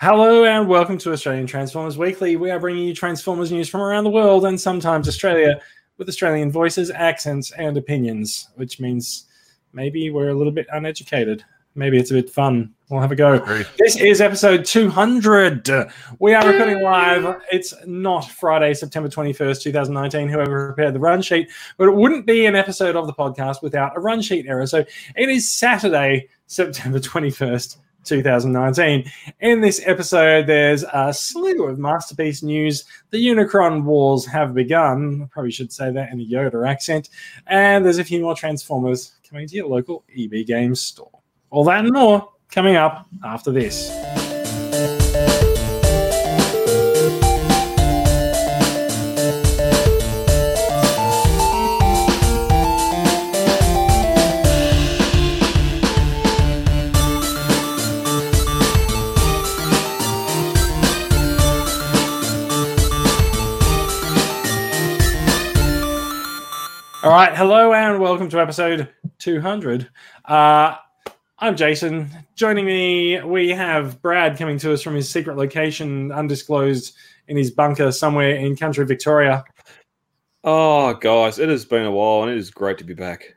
Hello and welcome to Australian Transformers Weekly. We are bringing you Transformers news from around the world and sometimes Australia with Australian voices, accents, and opinions, which means maybe we're a little bit uneducated. Maybe it's a bit fun. We'll have a go. This is episode 200. We are recording live. It's not Friday, September 21st, 2019. Whoever prepared the run sheet, but it wouldn't be an episode of the podcast without a run sheet error. So it is Saturday, September 21st, 2019. In this episode, there's a slew of masterpiece news. The Unicron wars have begun. I probably should say that in a Yoda accent. And there's a few more Transformers coming to your local EB Games store. All that and more coming up after this. Right, hello and welcome to episode 200. Uh, I'm Jason. Joining me, we have Brad coming to us from his secret location, undisclosed, in his bunker somewhere in country Victoria. Oh, guys, it has been a while, and it is great to be back.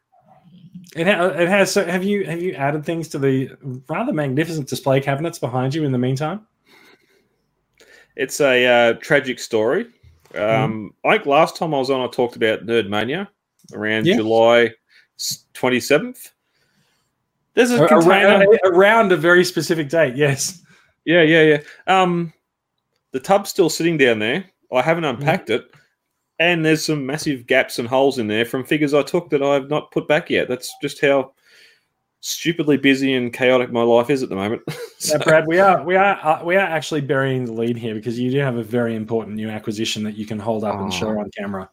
It, ha- it has. So have you have you added things to the rather magnificent display cabinets behind you in the meantime? It's a uh, tragic story. Um, I think last time I was on, I talked about Nerd Mania around Yeah. July twenty seventh. There's a A- container. Around, around a very specific date, yes. Yeah, yeah, yeah. Um, the tub's still sitting down there. I haven't unpacked it, and there's some massive gaps and holes in there from figures I took that I've not put back yet. That's just how stupidly busy and chaotic my life is at the moment. Now, Brad, we are we are uh, we are actually burying the lead here because you do have a very important new acquisition that you can hold up and show Oh. on camera.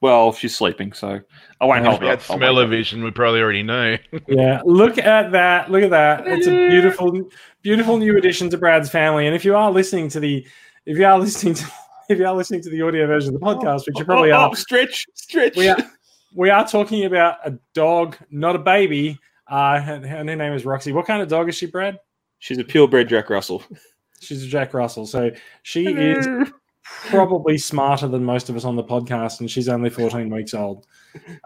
Well, she's sleeping, so I won't help hold That up. Smell of vision we probably already know. Yeah, look at that! Look at that! It's a beautiful, beautiful new addition to Brad's family. And if you are listening to the, if you are listening to, if you are listening to the audio version of the podcast, which you probably oh, are, oh, stretch, stretch. we are we are talking about a dog, not a baby. Uh, and her name is Roxy. What kind of dog is she, Brad? She's a purebred Jack Russell. She's a Jack Russell. So she is probably smarter than most of us on the podcast, and she's only 14 weeks old.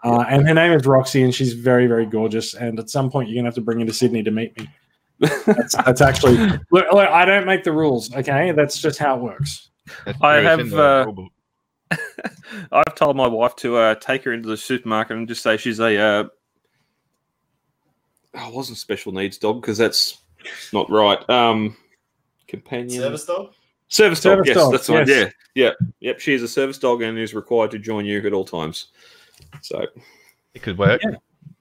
Uh, and her name is Roxy, and she's very, very gorgeous. And at some point, you're gonna have to bring her to Sydney to meet me. That's, that's actually look, look. I don't make the rules. Okay, that's just how it works. I true, it's in have, uh. I've told my wife to uh, take her into the supermarket and just say she's a. Uh, oh, wasn't special needs dog because that's not right. Um, companion Service dog? Service dog. Service yes, dog, that's right. yes. Yeah, yeah, yep. She is a service dog and is required to join you at all times. So, It could work. Yeah.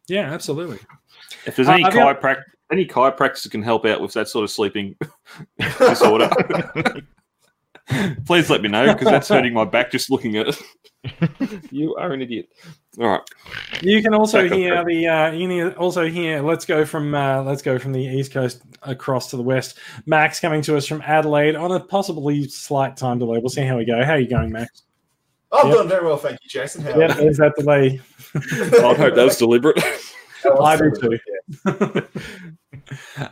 Yeah, absolutely. if there's Uh, any I've got- any chiropractors can help out with that sort of sleeping disorder, please let me know because that's hurting my back just looking at it. you are an idiot. All right. You can also Back hear Brad. the. Uh, you can also hear. Let's go from. Uh, let's go from the east coast across to the west. Max coming to us from Adelaide on a possibly slight time delay. We'll see how we go. How are you going, Max? Oh, I'm Yep. doing very well, thank you, Jason. How Yeah, there's that delay. I hope that was deliberate. I do too.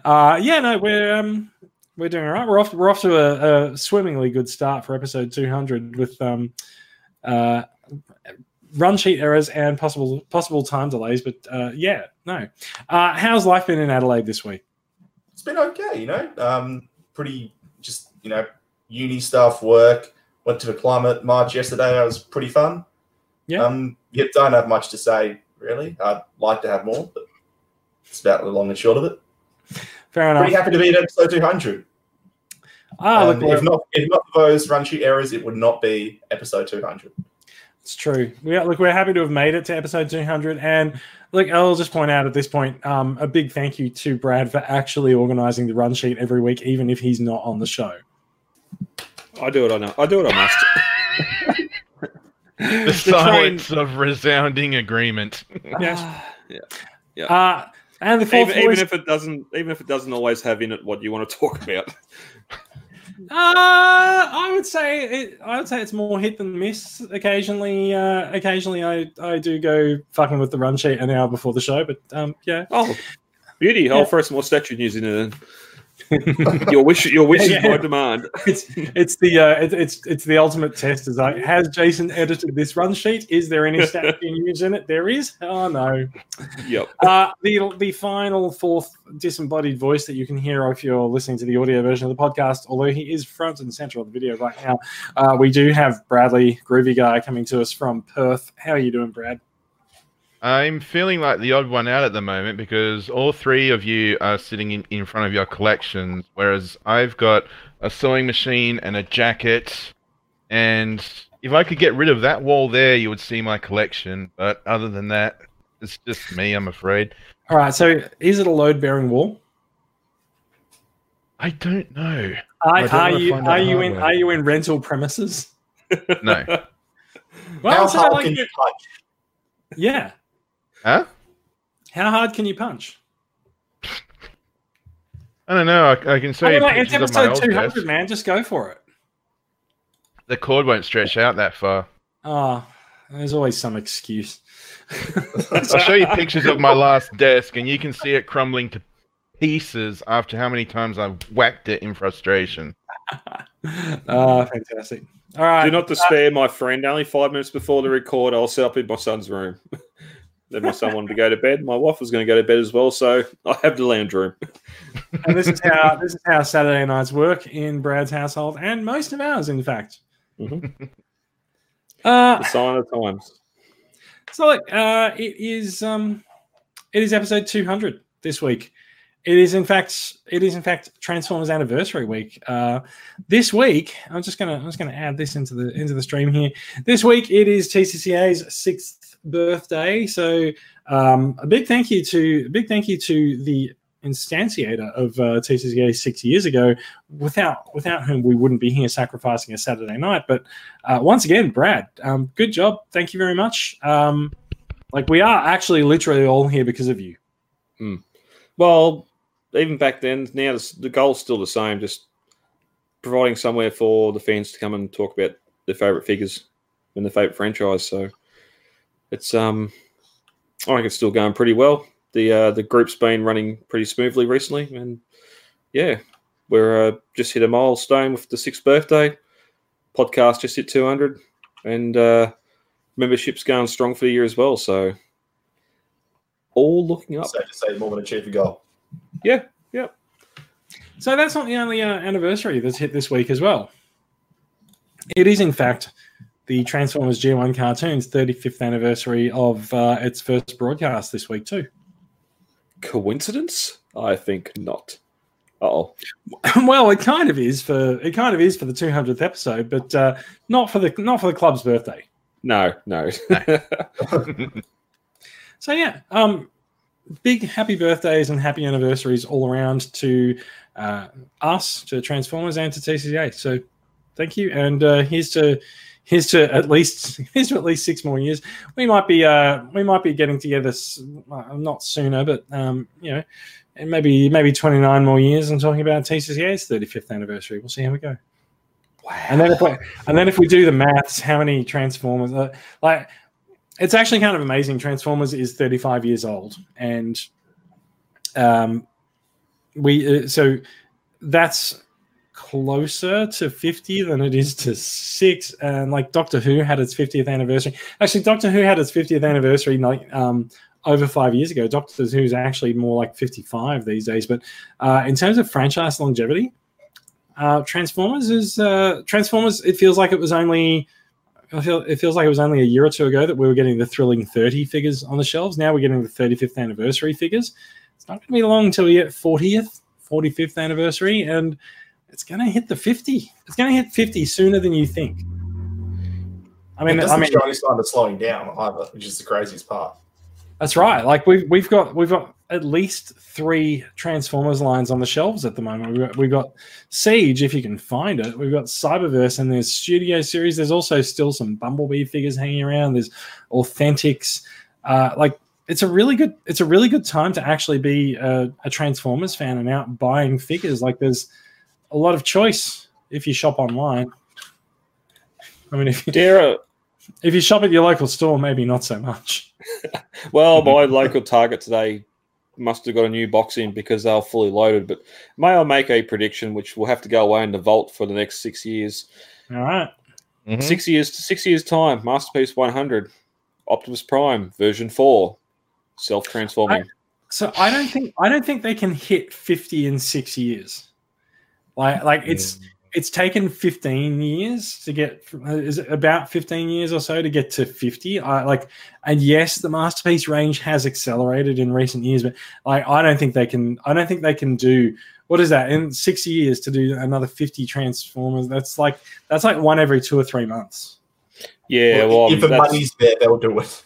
uh, yeah, no, we're um, we're doing all right. We're off. We're off to a, a swimmingly good start for episode 200 with um, uh, run sheet errors and possible possible time delays. But uh, yeah, no. Uh, how's life been in Adelaide this week? It's been okay, you know. Um, pretty just you know, uni stuff, work. Went to the climate march yesterday. That was pretty fun. Yeah. Um, yeah, don't have much to say really. I'd like to have more, but it's about the long and short of it. Fair enough. Pretty happy to be at episode 200. Ah, look, if not, if not for those run sheet errors, it would not be episode 200. It's true. We are, look, we're happy to have made it to episode 200. And look, I'll just point out at this point um, a big thank you to Brad for actually organizing the run sheet every week, even if he's not on the show. I do what I know. I do what I must. The The silence of resounding agreement. Yes. yeah. Uh, and the fourth Even, even if it doesn't, even if it doesn't always have in it what you want to talk about. uh, I would say it, I would say it's more hit than miss. Occasionally, uh, occasionally I, I do go fucking with the run sheet an hour before the show, but um, yeah, Oh, beauty! Yeah. I'll throw some more statue news in there. Then. your wish, your wish Yeah, is my demand. it's it's the uh, it, it's it's the ultimate test. Is like, has Jason edited this run sheet? Is there any stat being used in it? There is. Oh no. Yep. Uh, the the final fourth disembodied voice that you can hear if you're listening to the audio version of the podcast, although he is front and center of the video right now, uh, we do have Bradley Groovy Guy coming to us from Perth. How are you doing, Brad? I'm feeling like the odd one out at the moment because all three of you are sitting in, in front of your collections, whereas I've got a sewing machine and a jacket. And if I could get rid of that wall there, you would see my collection. But other than that, it's just me, I'm afraid. All right. So, is it a load bearing wall? I don't know. Are, I don't are you are you in hardware. are you in rental premises? No. Well, How so hard like- can you punch? yeah. Huh? How hard can you punch? I don't know. I, I can show I you mean, it's pictures of my episode 200, man. Just go for it. The cord won't stretch out that far. Oh, there's always some excuse. I'll show you pictures of my last desk, and you can see it crumbling to pieces after how many times I've whacked it in frustration. Ah, fantastic. All right. Do not despair, my friend. Only five minutes before the record, I'll set up in my son's room. then my son wanted to go to bed. My wife was going to go to bed as well, so I have the lounge room. and this is how this is how Saturday nights work in Brad's household, and most of ours, in fact. Mhm. Uh, The sign of times. so look, uh, it is um, it is episode two hundred this week. It is in fact it is in fact Transformers anniversary week. Uh, this week, I'm just gonna I'm just gonna add this into the into the stream here. This week it is TCCA's sixth birthday, so um, a big thank you to a big thank you to the instantiator of uh, TCCA six years ago, without without whom we wouldn't be here sacrificing a Saturday night. But uh, once again, Brad, um, good job. Thank you very much. Um, like we are actually literally all here because of you. Mm. Well, even back then, now the, goal's still the same, just providing somewhere for the fans to come and talk about their favourite figures and their favourite franchise. So it's um, I think it's still going pretty well. The uh, the group's been running pretty smoothly recently, and yeah, we're uh, just hit a milestone with the sixth birthday. Podcast just hit two hundred, and uh, membership's going strong for the year as well. So all looking up. Safe to say more than achieve a goal. Yeah, yeah. So that's not the only uh, anniversary that's hit this week as well. It is, in fact, the Transformers G1 cartoons 35th anniversary of uh, its first broadcast this week too. Coincidence? I think not. Oh, well, it kind of is for it kind of is for the 200th episode, but uh, not for the not for the club's birthday. no, no. So yeah, um, big happy birthdays and happy anniversaries all around to uh, us, to Transformers, and to TCA. So thank you, and uh, here's to here's to at least here's to at least six more years. We might be uh, we might be getting together not sooner, but um, you know, and maybe maybe 29 more years and talking about TCA's 35th anniversary. We'll see how we go. Wow. And then if we, and then if we do the maths, how many Transformers? Uh, like, it's actually kind of amazing. Transformers is 35 years old, and um, we uh, so that's closer to 50 than it is to six. And like Doctor Who had its 50th anniversary. Actually, Doctor Who had its 50th anniversary like um, over five years ago. Doctor Who is actually more like 55 these days. But uh, in terms of franchise longevity, uh, Transformers is uh, Transformers. It feels like it was only. I feel it feels like it was only a year or two ago that we were getting the thrilling 30 figures on the shelves. Now we're getting the 35th anniversary figures. It's not going to be long until we get 40th, 45th anniversary, and it's going to hit the 50. It's going to hit 50 sooner than you think. I mean, it I doesn't mean, show any sign of slowing down either, which is the craziest part. That's right. Like we've we've got we've got at least three Transformers lines on the shelves at the moment. We've got, we've got Siege, if you can find it. We've got Cyberverse, and there's Studio Series. There's also still some Bumblebee figures hanging around. There's Authentics. Uh, like it's a really good it's a really good time to actually be a, a Transformers fan and out buying figures. Like there's a lot of choice if you shop online. I mean, if you, Dare, if you shop at your local store, maybe not so much. well, my local Target today must have got a new box in because they're fully loaded. But may I make a prediction, which will have to go away in the vault for the next six years? All right. Mhm. Six years, six years time. Masterpiece 100, Optimus Prime version four, self transforming. So I don't think I don't think they can hit 50 in six years. Like like it's it's taken 15 years to get uh, is it about 15 years or so to get to 50 i like and yes the masterpiece range has accelerated in recent years but like i don't think they can i don't think they can do what is that in six years to do another 50 transformers that's like that's like one every two or three months Yeah, well, if the money's there, they'll do it.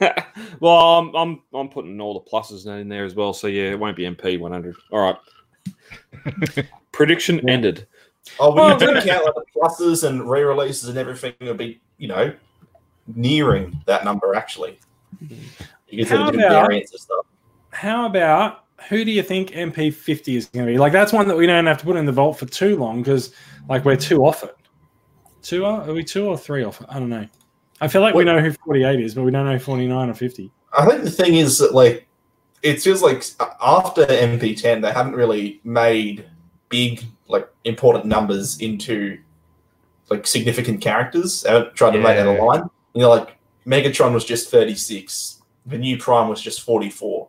well, I'm, I'm I'm putting all the pluses in there as well. So yeah, it won't be MP 100. All right. Prediction Yeah. ended. Oh, when Well, you do count like the pluses and re-releases and everything, it'll be you know nearing that number actually. You get to the How about- variants and stuff. how about who do you think mp50 is going to be like that's one that we don't have to put in the vault for too long because like we're two off it two are, are we two or three off it i don't know i feel like we know who 48 is but we don't know 49 or 50 I think the thing is that like it feels like after MP10 they haven't really made big like important numbers into like significant characters. They haven't tried to make that a line. You know, like Megatron was just 36. The new Prime was just 44.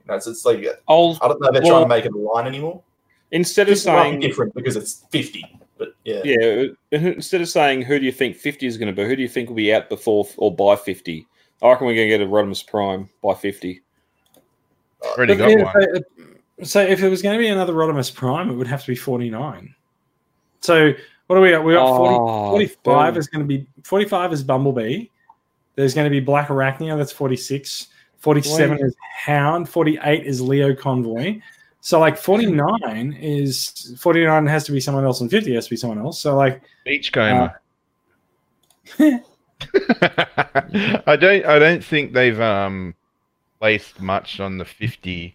You know, so it's like I'll I don't know if they're Well- trying to make it a line anymore. instead of saying different because it's 50. But yeah. yeah, uh, uh, instead of saying who do you think 50 is going to be, who do you think will be out before or by 50? I reckon we're going to get a Rodimus Prime by 50. Already But got yeah, one. so- So if it was going to be another Rodimus Prime, it would have to be 49. So what do we got? We got 40, Oh, 45 boom. is going to be 45 is Bumblebee. There's going to be Blackarachnia, that's 46. 47 Wait. is Hound. 48 is Lio Convoy. So like 49 is 49 has to be someone else and 50 has to be someone else. So like Beachcomber. I don't. I don't think they've um placed much on the fifty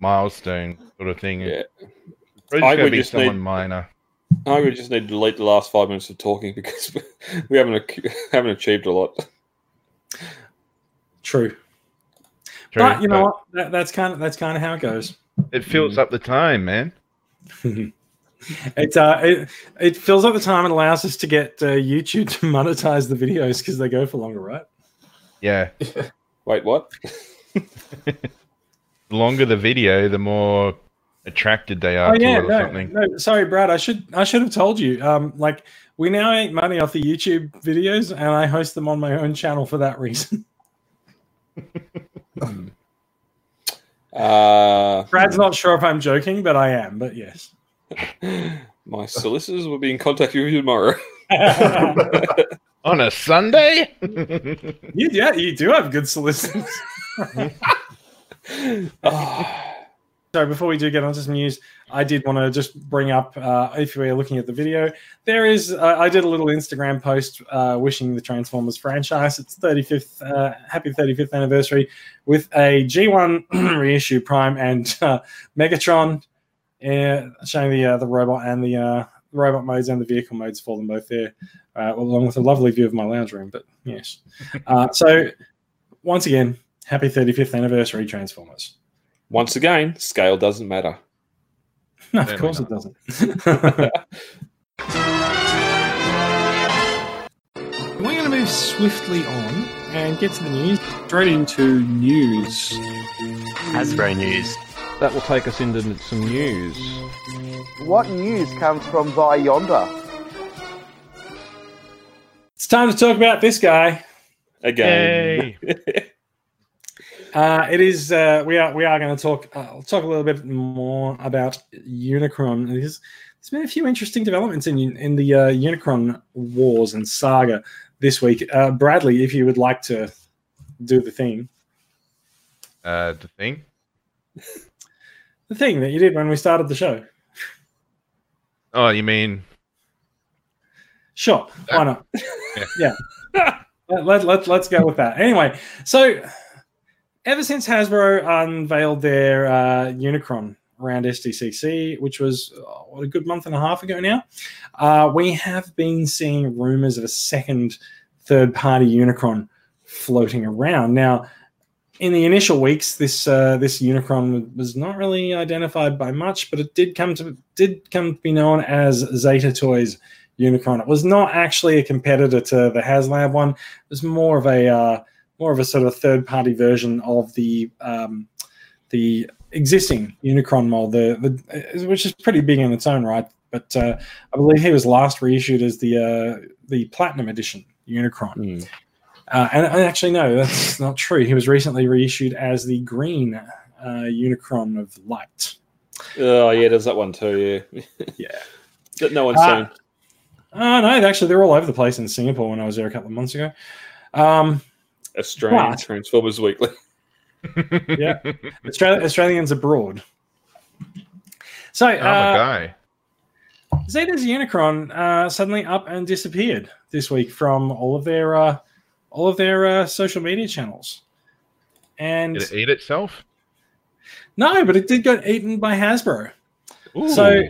milestone sort of thing. Yeah. Probably I just gonna would be just someone need- minor. I would just need to delete the last five minutes of talking because we haven't haven't achieved a lot. true. True, but you know but what? That, that's kind of that's kind of how it goes. It fills up the time, man. It uh, it it fills up the time and allows us to get uh, YouTube to monetize the videos because they go for longer, right? Yeah. Wait, what? The longer the video, the more attracted they are Oh to yeah, it or no, something. no, sorry, Brad. I should I should have told you. Um, like we now make money off the YouTube videos, and I host them on my own channel for that reason. Uh, Brad's not sure if I'm joking, but I am. But yes. my solicitors will be in contact with you tomorrow. On a Sunday? you, yeah, you do have good solicitors. Ah, So before we do get onto some news, I did want to just bring up, uh, if we're looking at the video, there is, uh, I did a little Instagram post uh, wishing the Transformers franchise its 35th, uh, happy 35th anniversary with a G1 reissue Prime and uh, Megatron, uh, showing the uh, the robot and the uh, robot modes and the vehicle modes for them both there, uh, along with a lovely view of my lounge room. But yes, uh, so once again, happy 35th anniversary, Transformers. once again, scale doesn't matter. No, of Certainly course it doesn't. We're going to move swiftly on and get to the news. Straight into news. Hasbro news. That will take us into some news. What news comes from Via Yonder? It's time to talk about this guy. Again. Uh, it is. Uh, we are. We are going to talk. Uh, I'll talk a little bit more about Unicron. There's, there's been a few interesting developments in in the uh, Unicron wars and saga this week. Uh, Bradley, if you would like to do the thing, uh, the thing? the thing that you did when we started the show. Oh, you mean Sure, why not? yeah. Let, let, let, let's go with that. Anyway, so ever since Hasbro unveiled their uh, Unicron around SDCC, which was oh, what a good month and a half ago now, uh, we have been seeing rumors of a second third party Unicron floating around. Now, in the initial weeks, this uh, this Unicron was not really identified by much, but it did come to did come to be known as Zeta Toys Unicron. It was not actually a competitor to the HasLab one. It was more of a uh, more of a sort of third party version of the um, the existing Unicron mold, the, the which is pretty big in its own right. But uh, I believe he was last reissued as the uh, the Platinum Edition Unicron. Hmm. Uh, and, and actually, no, that's not true. He was recently reissued as the green uh, Unicron of Light. Oh yeah, there's that one too. Yeah, Yeah. that no one's Uh, seen. Oh, no, actually, they're all over the place in Singapore when I was there a couple of months ago. Um, Australian but- Transformers Weekly. Yeah. Australia, Australians abroad. So, I'm a uh, guy. Zeta's Unicron uh, suddenly up and disappeared this week from all of their uh, all of their uh, social media channels. And Did it eat itself? no, but it did get eaten by Hasbro. Ooh. So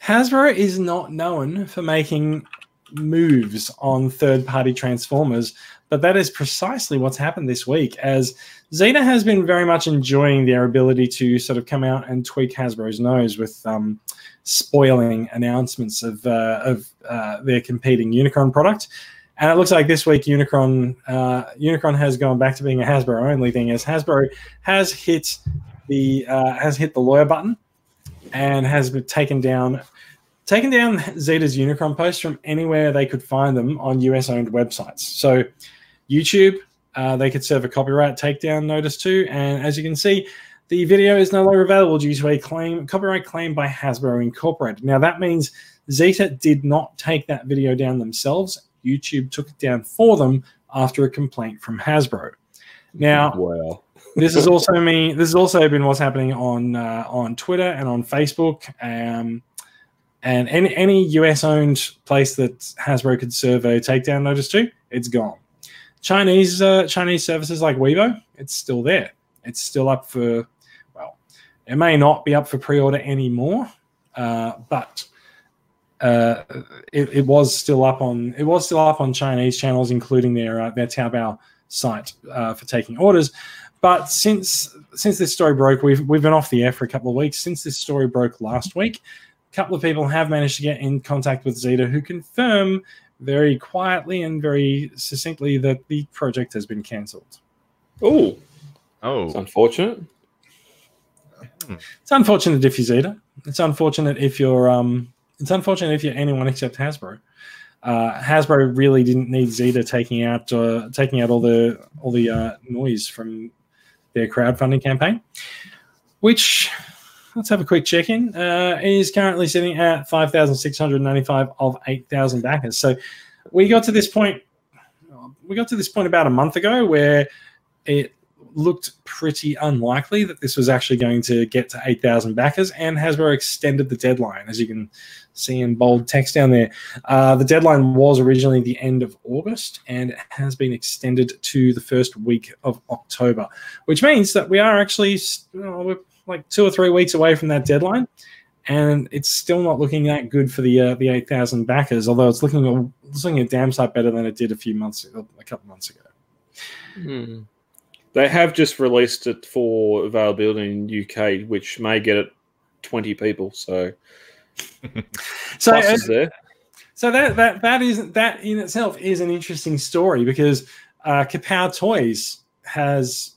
Hasbro is not known for making moves on third-party transformers, but that is precisely what's happened this week. As Zeta has been very much enjoying their ability to sort of come out and tweak Hasbro's nose with um, spoiling announcements of uh, of uh, their competing Unicron product. And it looks like this week Unicron uh, Unicron has gone back to being a Hasbro only thing, as Hasbro has hit the uh, has hit the lawyer button and has been taken down taken down Zeta's Unicron posts from anywhere they could find them on US owned websites. So YouTube, uh, they could serve a copyright takedown notice to, and as you can see, the video is no longer available due to a claim copyright claim by Hasbro Incorporated. Now that means Zeta did not take that video down themselves. YouTube took it down for them after a complaint from Hasbro. Now, Wow. this is also me. This has also been what's happening on uh, on Twitter and on Facebook. Um, and any any US owned place that Hasbro could serve a takedown notice to, it's gone. Chinese uh, Chinese services like Weibo, it's still there. It's still up for well, it may not be up for pre-order anymore, uh, but uh, it, it was still up on it was still up on Chinese channels, including their uh, their Taobao site uh, for taking orders. But since since this story broke, we've we've been off the air for a couple of weeks. Since this story broke last week, a couple of people have managed to get in contact with Zeta, who confirm very quietly and very succinctly that the project has been cancelled. Oh, oh, it's unfortunate. It's unfortunate if you're Zeta. It's unfortunate if you're um. It's unfortunate if you're anyone except Hasbro. Uh, Hasbro really didn't need Zeta taking out uh, taking out all the all the uh, noise from their crowdfunding campaign, which let's have a quick check in. Uh, is currently sitting at five thousand six hundred ninety five of eight thousand backers. So we got to this point. We got to this point about a month ago where it looked pretty unlikely that this was actually going to get to 8,000 backers, and Hasbro extended the deadline, as you can see in bold text down there. Uh, the deadline was originally the end of August, and it has been extended to the first week of October, which means that we are actually uh, we're like two or three weeks away from that deadline. And it's still not looking that good for the uh, the eight thousand backers, although it's looking a, it's looking a damn sight better than it did a few months ago, a couple months ago. Hmm. They have just released it for availability in UK, which may get it 20 people. So, So uh. So that that that is that in itself is an interesting story because uh, Kapow Toys has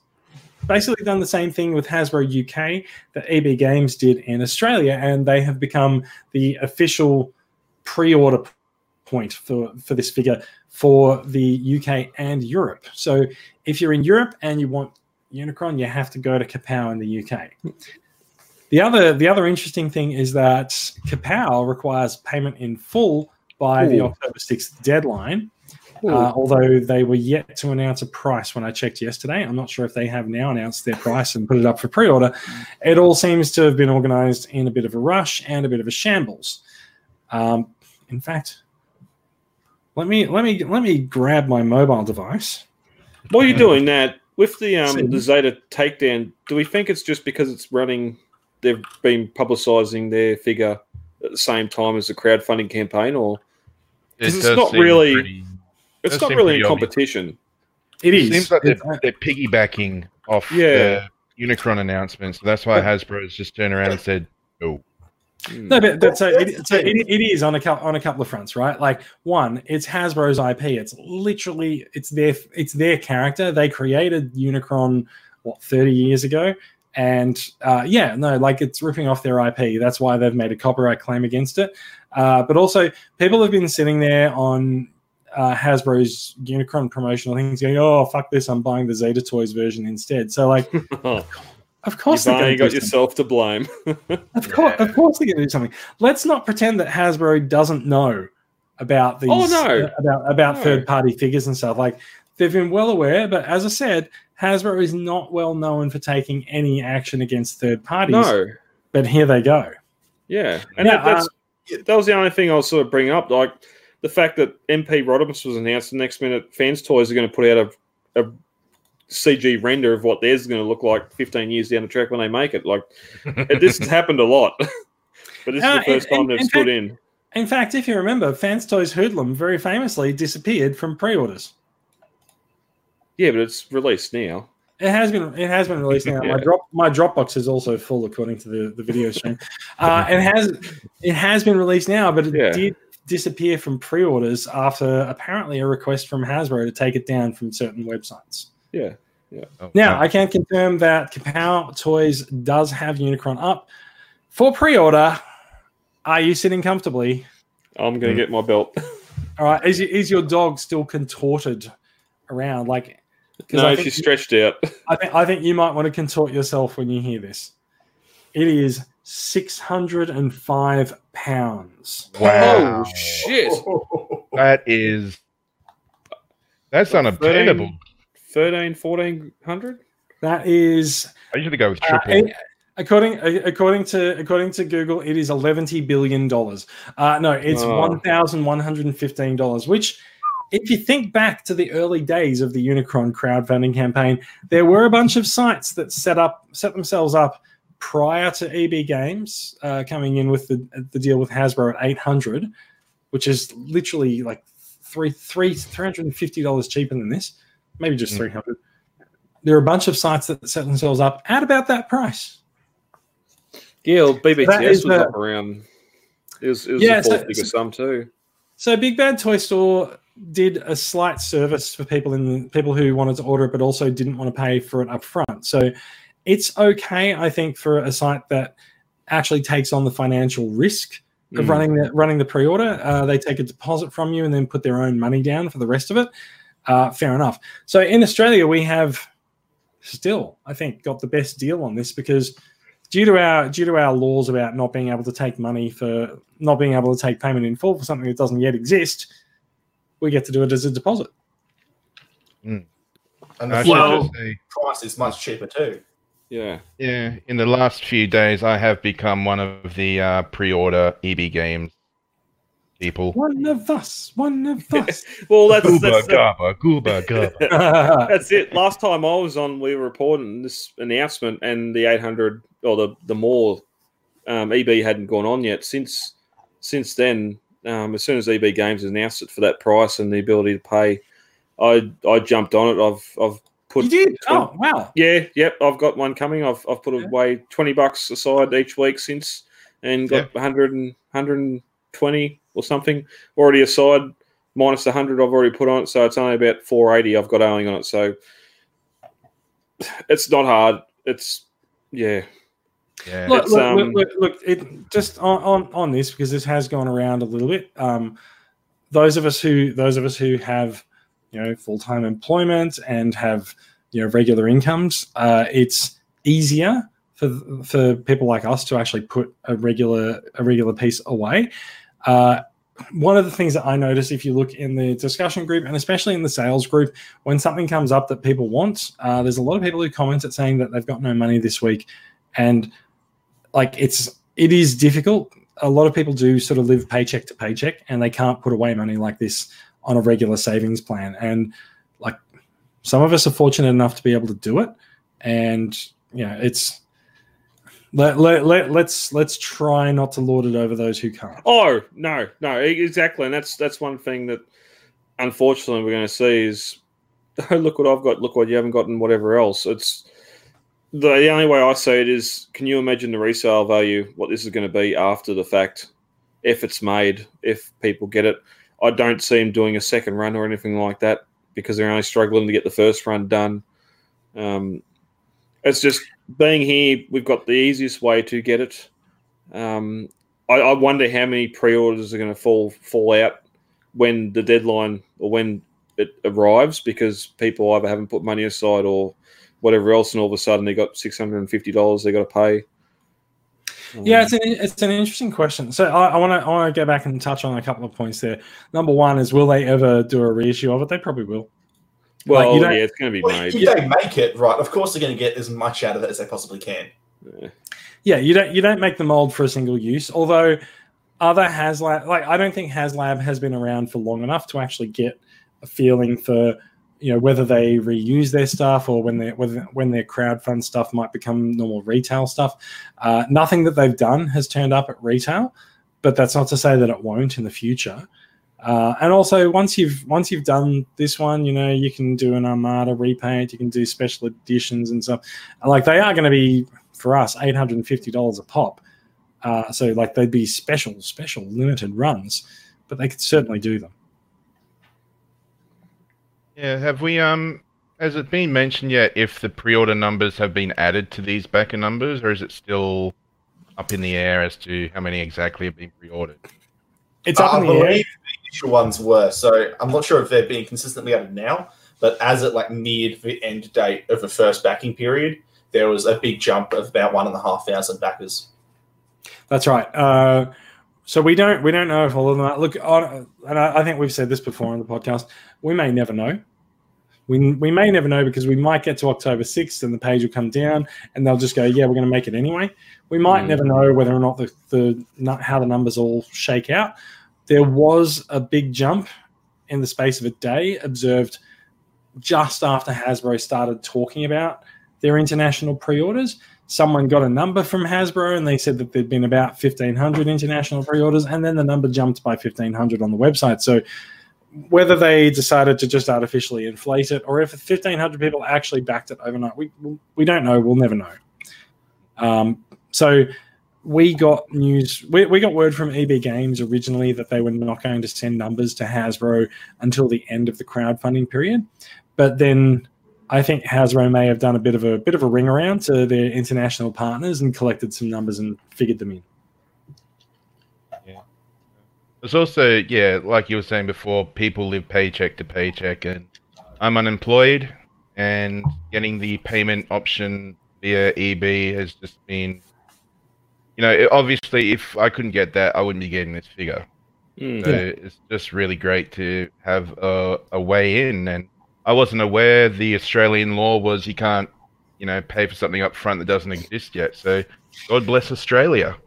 basically done the same thing with Hasbro UK that EB Games did in Australia, and they have become the official pre-order point for for this figure for the UK and Europe. So if you're in Europe and you want Unicron, you have to go to Kapow in the UK. The other the other interesting thing is that Kapow requires payment in full by the October 6th deadline. Uh, although they were yet to announce a price when I checked yesterday. I'm not sure if they have now announced their price and put it up for pre order. It all seems to have been organized in a bit of a rush and a bit of a shambles. Um, in fact, let me let me let me grab my mobile device. While you're doing that, with the um the Zeta takedown, do we think it's just because it's running? They've been publicising their figure at the same time as the crowdfunding campaign, or It 'Cause it's not really- pretty- it's Does not really in pretty obvious. competition. It is. seems like they're, they're piggybacking off Yeah. the Unicron announcement, so that's why Hasbro's just turned around and said, "No." Hmm. No, but, but so, That's it, so it, it is on a couple on a couple of fronts, right? Like one, it's Hasbro's IP. It's literally it's their it's their character. They created Unicron what thirty years ago, and uh, yeah, no, like it's ripping off their IP. That's why they've made a copyright claim against it. Uh, but also, people have been sitting there on uh, Hasbro's Unicron promotional things, going, "Oh fuck this! I'm buying the Zeta Toys version instead." So like, of You've course, they're gonna only do got yourself to blame. Of course, of course, they're going to do something. Let's not pretend that Hasbro doesn't know about these. Oh, no. about about No. third party figures and stuff. Like they've been well aware, but as I said, Hasbro is not well known for taking any action against third parties. no. but here they go. Yeah, and Yeah, that, that's that was the only thing I was sort of bringing up, like the fact that MP Rodimus was announced. The next minute, Fans Toys are going to put out a, a CG render of what theirs is going to look like 15 years down the track when they make it. Like it, this has happened a lot, but this Uh, is the first in- time in- they've in stood fact- in. In fact, if you remember, Fans Toys Hoodlum very famously disappeared from pre-orders. Yeah, but it's released now. It has been it has been released now. My drop my Dropbox is also full according to the, the video stream. Uh, it has it has been released now, but it Yeah. did disappear from pre-orders after apparently a request from Hasbro to take it down from certain websites. Yeah, Oh, Now wow. I can confirm that Kapow Toys does have Unicron up for pre-order. Are you sitting comfortably? I'm going to get my belt. All right. Is, y- is your dog still contorted around? Like, 'cause no, I think she's stretched out. I think I think you might want to contort yourself when you hear this. It is six hundred and five pounds. wow, Oh shit! that is that's unobtainable. 13, 1400? That is I usually go with uh, triple. a- according according to according to Google, it is eleven billion dollars. Uh, no, it's Oh. one thousand one hundred and fifteen dollars. Which, if you think back to the early days of the Unicron crowdfunding campaign, there were a bunch of sites that set up set themselves up prior to EB Games uh, coming in with the the deal with Hasbro at eight hundred, which is literally like three three three hundred and fifty dollars cheaper than this, maybe just Mm. three hundred. There are a bunch of sites that set themselves up at about that price. Yeah, well, BBTS was the- up around. It was, it was Yeah, a four so- figure so- sum too. So Big Bad Toy Store did a slight service for people in people who wanted to order it but also didn't want to pay for it up front. So it's okay, I think, for a site that actually takes on the financial risk of Mm. running the running the pre-order. Uh, they take a deposit from you and then put their own money down for the rest of it. Uh, fair enough. So in Australia, we have still, I think, got the best deal on this because due to our due to our laws about not being able to take money for not being able to take payment in full for something that doesn't yet exist, we get to do it as a deposit. And the Well- say, price is much cheaper too. Yeah. yeah, in the last few days, I have become one of the uh, pre-order EB games people. One of us, one of us. Well, that's Gooba that's, that's, gaba, gooba gaba. that's it. Last time I was on, we were reporting this announcement, and the 800 or the the more um, EB hadn't gone on yet. Since since then, um, as soon as EB Games announced it for that price and the ability to pay, I I jumped on it. I've I've put you did? Oh, wow. Yeah, yep. I've got one coming. I've, I've put Yeah. away 20 bucks aside each week since and got 100 and, 120 or something already aside, minus the 100 I've already put on it. So it's only about 480 I've got owing on it. So it's not hard. It's, yeah. Yeah. Look, look, um, look, look, look, it just on, on on this because this has gone around a little bit. Um, those of us who those of us who have you know full time employment and have you know regular incomes, uh, it's easier for for people like us to actually put a regular a regular piece away. Uh, one of the things that I notice if you look in the discussion group and especially in the sales group, when something comes up that people want, uh, there's a lot of people who comment at saying that they've got no money this week, and like it's it is difficult. A lot of people do sort of live paycheck to paycheck, and they can't put away money like this on a regular savings plan. And like some of us are fortunate enough to be able to do it, and you know it's let, let, let let's let's try not to lord it over those who can't. Oh, no, no, exactly. And that's, that's one thing that unfortunately we're going to see is oh, look what I've got, look what you haven't gotten, whatever else. It's the, the only way I see it is can you imagine the resale value, what this is going to be after the fact, if it's made, if people get it? I don't see them doing a second run or anything like that because they're only struggling to get the first run done. Um, it's just being here, we've got the easiest way to get it. Um, I, I wonder how many pre-orders are going to fall fall out when the deadline or when it arrives because people either haven't put money aside or whatever else, and all of a sudden they got six hundred and fifty dollars they got to pay. Yeah, um, it's an it's an interesting question. So I want to I want to go back and touch on a couple of points there. Number one is will they ever do a reissue of it? They probably will. well, like, you yeah, it's going to be Well, made. if they make it right, of course they're going to get as much out of it as they possibly can. Yeah. Yeah, you don't you don't make the mold for a single use. Although other HasLab, like I don't think HasLab has been around for long enough to actually get a feeling for you know whether they reuse their stuff or when they whether when their crowdfund stuff might become normal retail stuff. Uh, nothing that they've done has turned up at retail, but that's not to say that it won't in the future. Uh, and also, once you've once you've done this one, you know you can do an Armada repaint, you can do special editions and stuff. Like they are going to be for us eight hundred and fifty dollars a pop. Uh, so like they'd be special, special limited runs, but they could certainly do them. Yeah, have we um has it been mentioned yet if the pre-order numbers have been added to these backer numbers or is it still up in the air as to how many exactly have been pre-ordered? It's up I in the air. believe the initial ones were. So I'm not sure if they're being consistently added now, but as it like neared the end date of the first backing period, there was a big jump of about one and a half thousand backers. That's right. Uh, so we don't we don't know if all of them are. Look, on, and I, I think we've said this before on the podcast. We may never know. We, we may never know because we might get to October 6th and the page will come down and they'll just go, yeah, we're going to make it anyway. We might Mm. never know whether or not the, the not how the numbers all shake out. There was a big jump in the space of a day observed just after Hasbro started talking about their international pre-orders. Someone got a number from Hasbro and they said that there'd been about 1500 international pre-orders and then the number jumped by 1500 on the website. So whether they decided to just artificially inflate it or if 1500 people actually backed it overnight, we we don't know. We'll never know. Um, so we got news. We, we got word from EB Games originally that they were not going to send numbers to Hasbro until the end of the crowdfunding period, but then I think Hasbro may have done a bit of a bit of a ring around to their international partners and collected some numbers and figured them in. Yeah. There's also, yeah, like you were saying before, people live paycheck to paycheck, and I'm unemployed, and getting the payment option via EB has just been, you know, it- obviously, if I couldn't get that, I wouldn't be getting this figure. Mm. So it's just really great to have a, a way in, and I wasn't aware the Australian law was you can't, you know, pay for something up front that doesn't exist yet. So God bless Australia.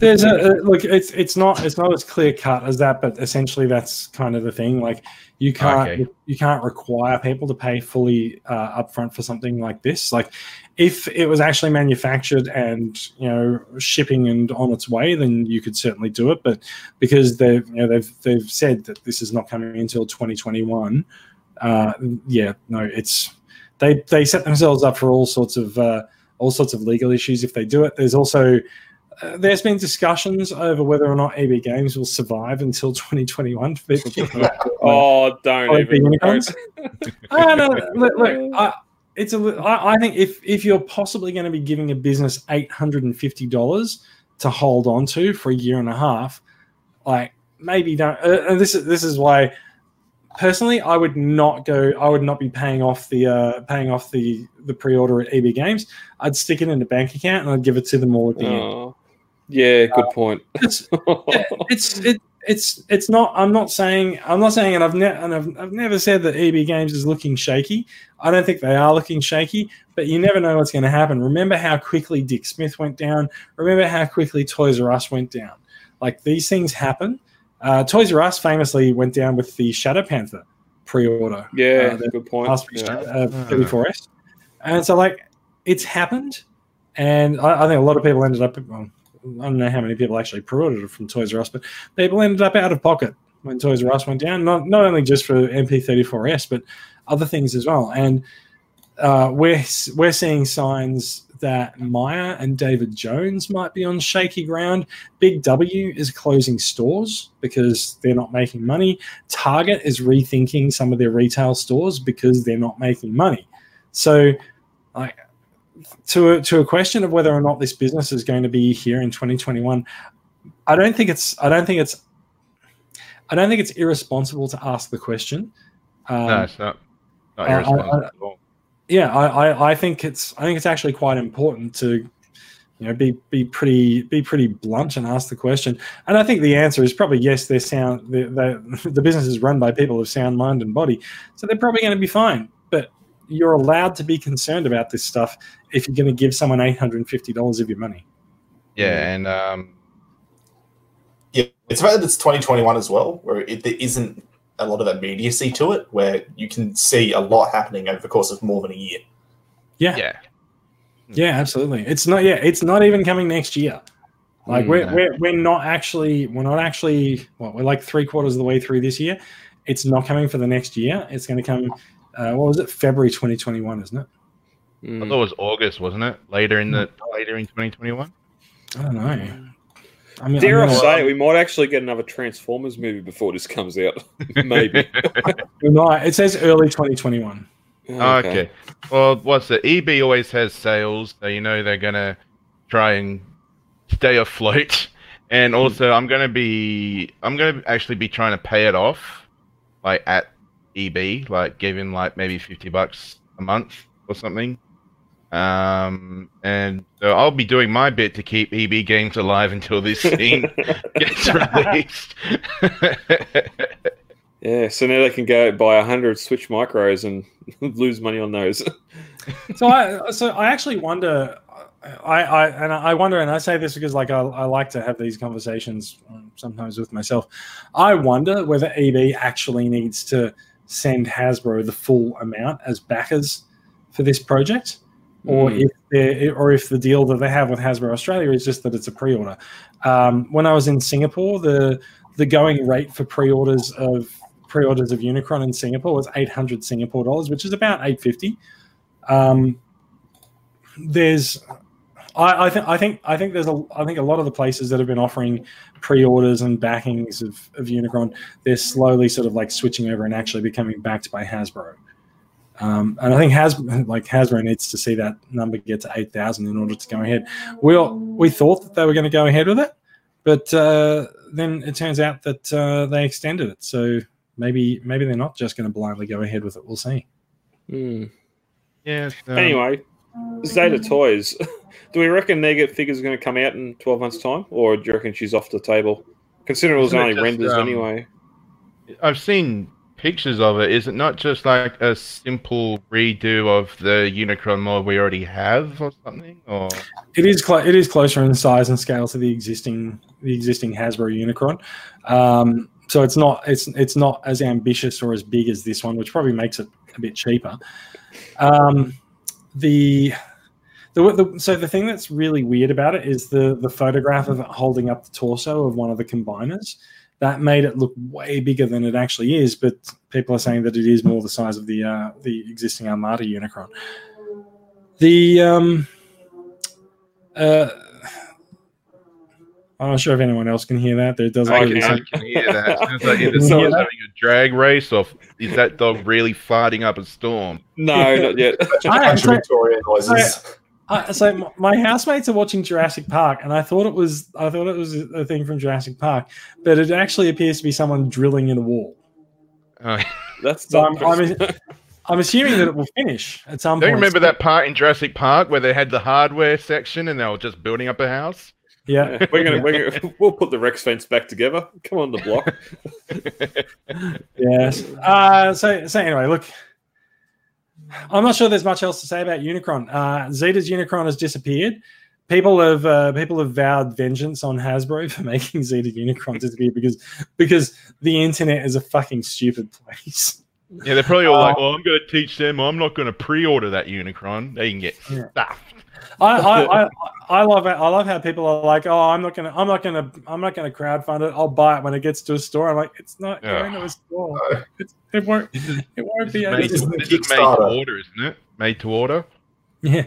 There's a, a look. It's it's not it's not as clear cut as that, but essentially that's kind of the thing. Like you can't Okay. you can't require people to pay fully uh, upfront for something like this. Like if it was actually manufactured and you know shipping and on its way, then you could certainly do it. But because they've you know they've they've said that this is not coming until 2021, uh, yeah, no, it's they they set themselves up for all sorts of uh, all sorts of legal issues if they do it. There's also uh, there's been discussions over whether or not EB Games will survive until 2021 for people. Oh, don't even. Ah, no, look, look I, it's a. I, I think if if you're possibly going to be giving a business eight hundred and fifty dollars to hold on to for a year and a half, like maybe don't. Uh, and this is this is why. Personally, I would not go. I would not be paying off the uh, paying off the the pre-order at EB Games. I'd stick it in a bank account and I'd give it to them all at the end. Oh, yeah, good point. It's, it's it, it's it's not. I'm not saying I'm not saying, and I've ne- and I've, I've never said that EB Games is looking shaky. I don't think they are looking shaky, but you never know what's going to happen. Remember how quickly Dick Smith went down. Remember how quickly Toys R Us went down. Like these things happen. Uh, Toys R Us famously went down with the Shadow Panther pre-order. yeah, Uh, good point. last Yeah. uh, 34S. And so, like, it's happened. And I, I think a lot of people ended up, well, I don't know how many people actually pre ordered it from Toys R Us, but people ended up out of pocket when Toys R Us went down. Not, not only just for MP34S, but other things as well. And uh, we're we're seeing signs that Myer and David Jones might be on shaky ground. Big W is closing stores because they're not making money. Target is rethinking some of their retail stores because they're not making money. So, like to a, to a question of whether or not this business is going to be here in 2021, I don't think it's I don't think it's I don't think it's irresponsible to ask the question. Um, no, it's not. Not I- I- irresponsible at all. Yeah, I, I, I think it's I think it's actually quite important to you know be be pretty be pretty blunt and ask the question. And I think the answer is probably yes. They're sound. The the the business is run by people of sound mind and body, so they're probably going to be fine. But you're allowed to be concerned about this stuff if you're going to give someone eight hundred and fifty dollars of your money. Yeah, and um, Yeah, it's about that it's 2021 as well, where it, there isn't a lot of immediacy to it, where you can see a lot happening over the course of more than a year. Yeah, yeah, Yeah, absolutely. It's not. Yeah, it's not even coming next year. Like Mm, we're, no. we're we're not actually we're not actually well we're like three quarters of the way through this year. It's not coming for the next year. It's going to come. Uh, what was it? February 2021, isn't it? I Mm. thought it was August, wasn't it? Later in the later in 2021. I don't know. I mean, Dare I I mean, say, we might actually get another Transformers movie before this comes out. Maybe. we might. It says early 2021. okay. Well, what's it? EB always has sales, so you know they're gonna try and stay afloat. And hmm. also, I'm gonna be, I'm gonna actually be trying to pay it off, like at EB, like giving like maybe fifty bucks a month or something. Um, and so I'll be doing my bit to keep EB games alive until this thing gets released. Yeah, so now they can go buy 100 Switch Micros and lose money on those. so I so I actually wonder. I, I and I wonder, and I say this because like I, I like to have these conversations um, sometimes with myself. I wonder whether EB actually needs to send Hasbro the full amount as backers for this project, or Mm. if or if the deal that they have with Hasbro Australia is just that it's a pre-order. Um, when I was in Singapore, the the going rate for pre-orders of pre-orders of Unicron in Singapore was 800 Singapore dollars, which is about 850. Um, there's, I, I think, I think, I think there's a, I think a lot of the places that have been offering pre-orders and backings of, of Unicron, they're slowly sort of like switching over and actually becoming backed by Hasbro. Um, and I think Hasbro, like Hasbro, needs to see that number get to eight thousand in order to go ahead. We all, we thought that they were going to go ahead with it, but uh, then it turns out that uh, they extended it. So maybe maybe they're not just going to blindly go ahead with it. We'll see. Mm. yeah. so- Anyway, Zeta Toys. Do we reckon Nugget figures are going to come out in 12 months' time? Or do you reckon she's off the table? Considering it was only just, renders um, anyway. I've seen pictures of it. Is it not just like a simple redo of the Unicron mod we already have, or something? Or It is clo- it is closer in size and scale to the existing the existing Hasbro Unicron. Um, so it's not it's it's not as ambitious or as big as this one, which probably makes it a bit cheaper. Um, the, the, the so the thing that's really weird about it is the the photograph of it holding up the torso of one of the combiners. That made it look way bigger than it actually is, but people are saying that it is more the size of the uh, the existing Armada Unicron. The um, uh, I'm not sure if anyone else can hear that. There doesn't I can. I can hear that. Sounds like either someone's having a drag race, or is that dog really farting up a storm? No, not yet. Just bunch of I- Victorian noises. I, so my housemates are watching Jurassic Park, and I thought it was I thought it was a thing from Jurassic Park, but it actually appears to be someone drilling in a wall. Oh, that's so I'm, I'm- I'm assuming that it will finish at some don't you point. remember that part in Jurassic Park where they had the hardware section and they were just building up a house? Yeah, we're gonna, we're gonna we'll put the Rex fence back together. Come on the block. yes. Uh, so so anyway, look, I'm not sure there's much else to say about Unicron. Uh, Zeta's Unicron has disappeared. People have uh, people have vowed vengeance on Hasbro for making Zeta Unicron disappear because because the internet is a fucking stupid place. Yeah, they're probably all like, Uh, "Well, I'm going to teach them. I'm not going to pre-order that Unicron. They can get Yeah. stuffed." I, I, I, I love it. I love how people are like, "Oh, I'm not gonna, I'm not gonna, I'm not gonna crowdfund it. I'll buy it when it gets to a store." I'm like, "It's not Yeah. going to a store. No. It's, it won't, is, it won't be." is able made, to- isn't this is made to Kickstarter. order, isn't it? Made to order. Yeah.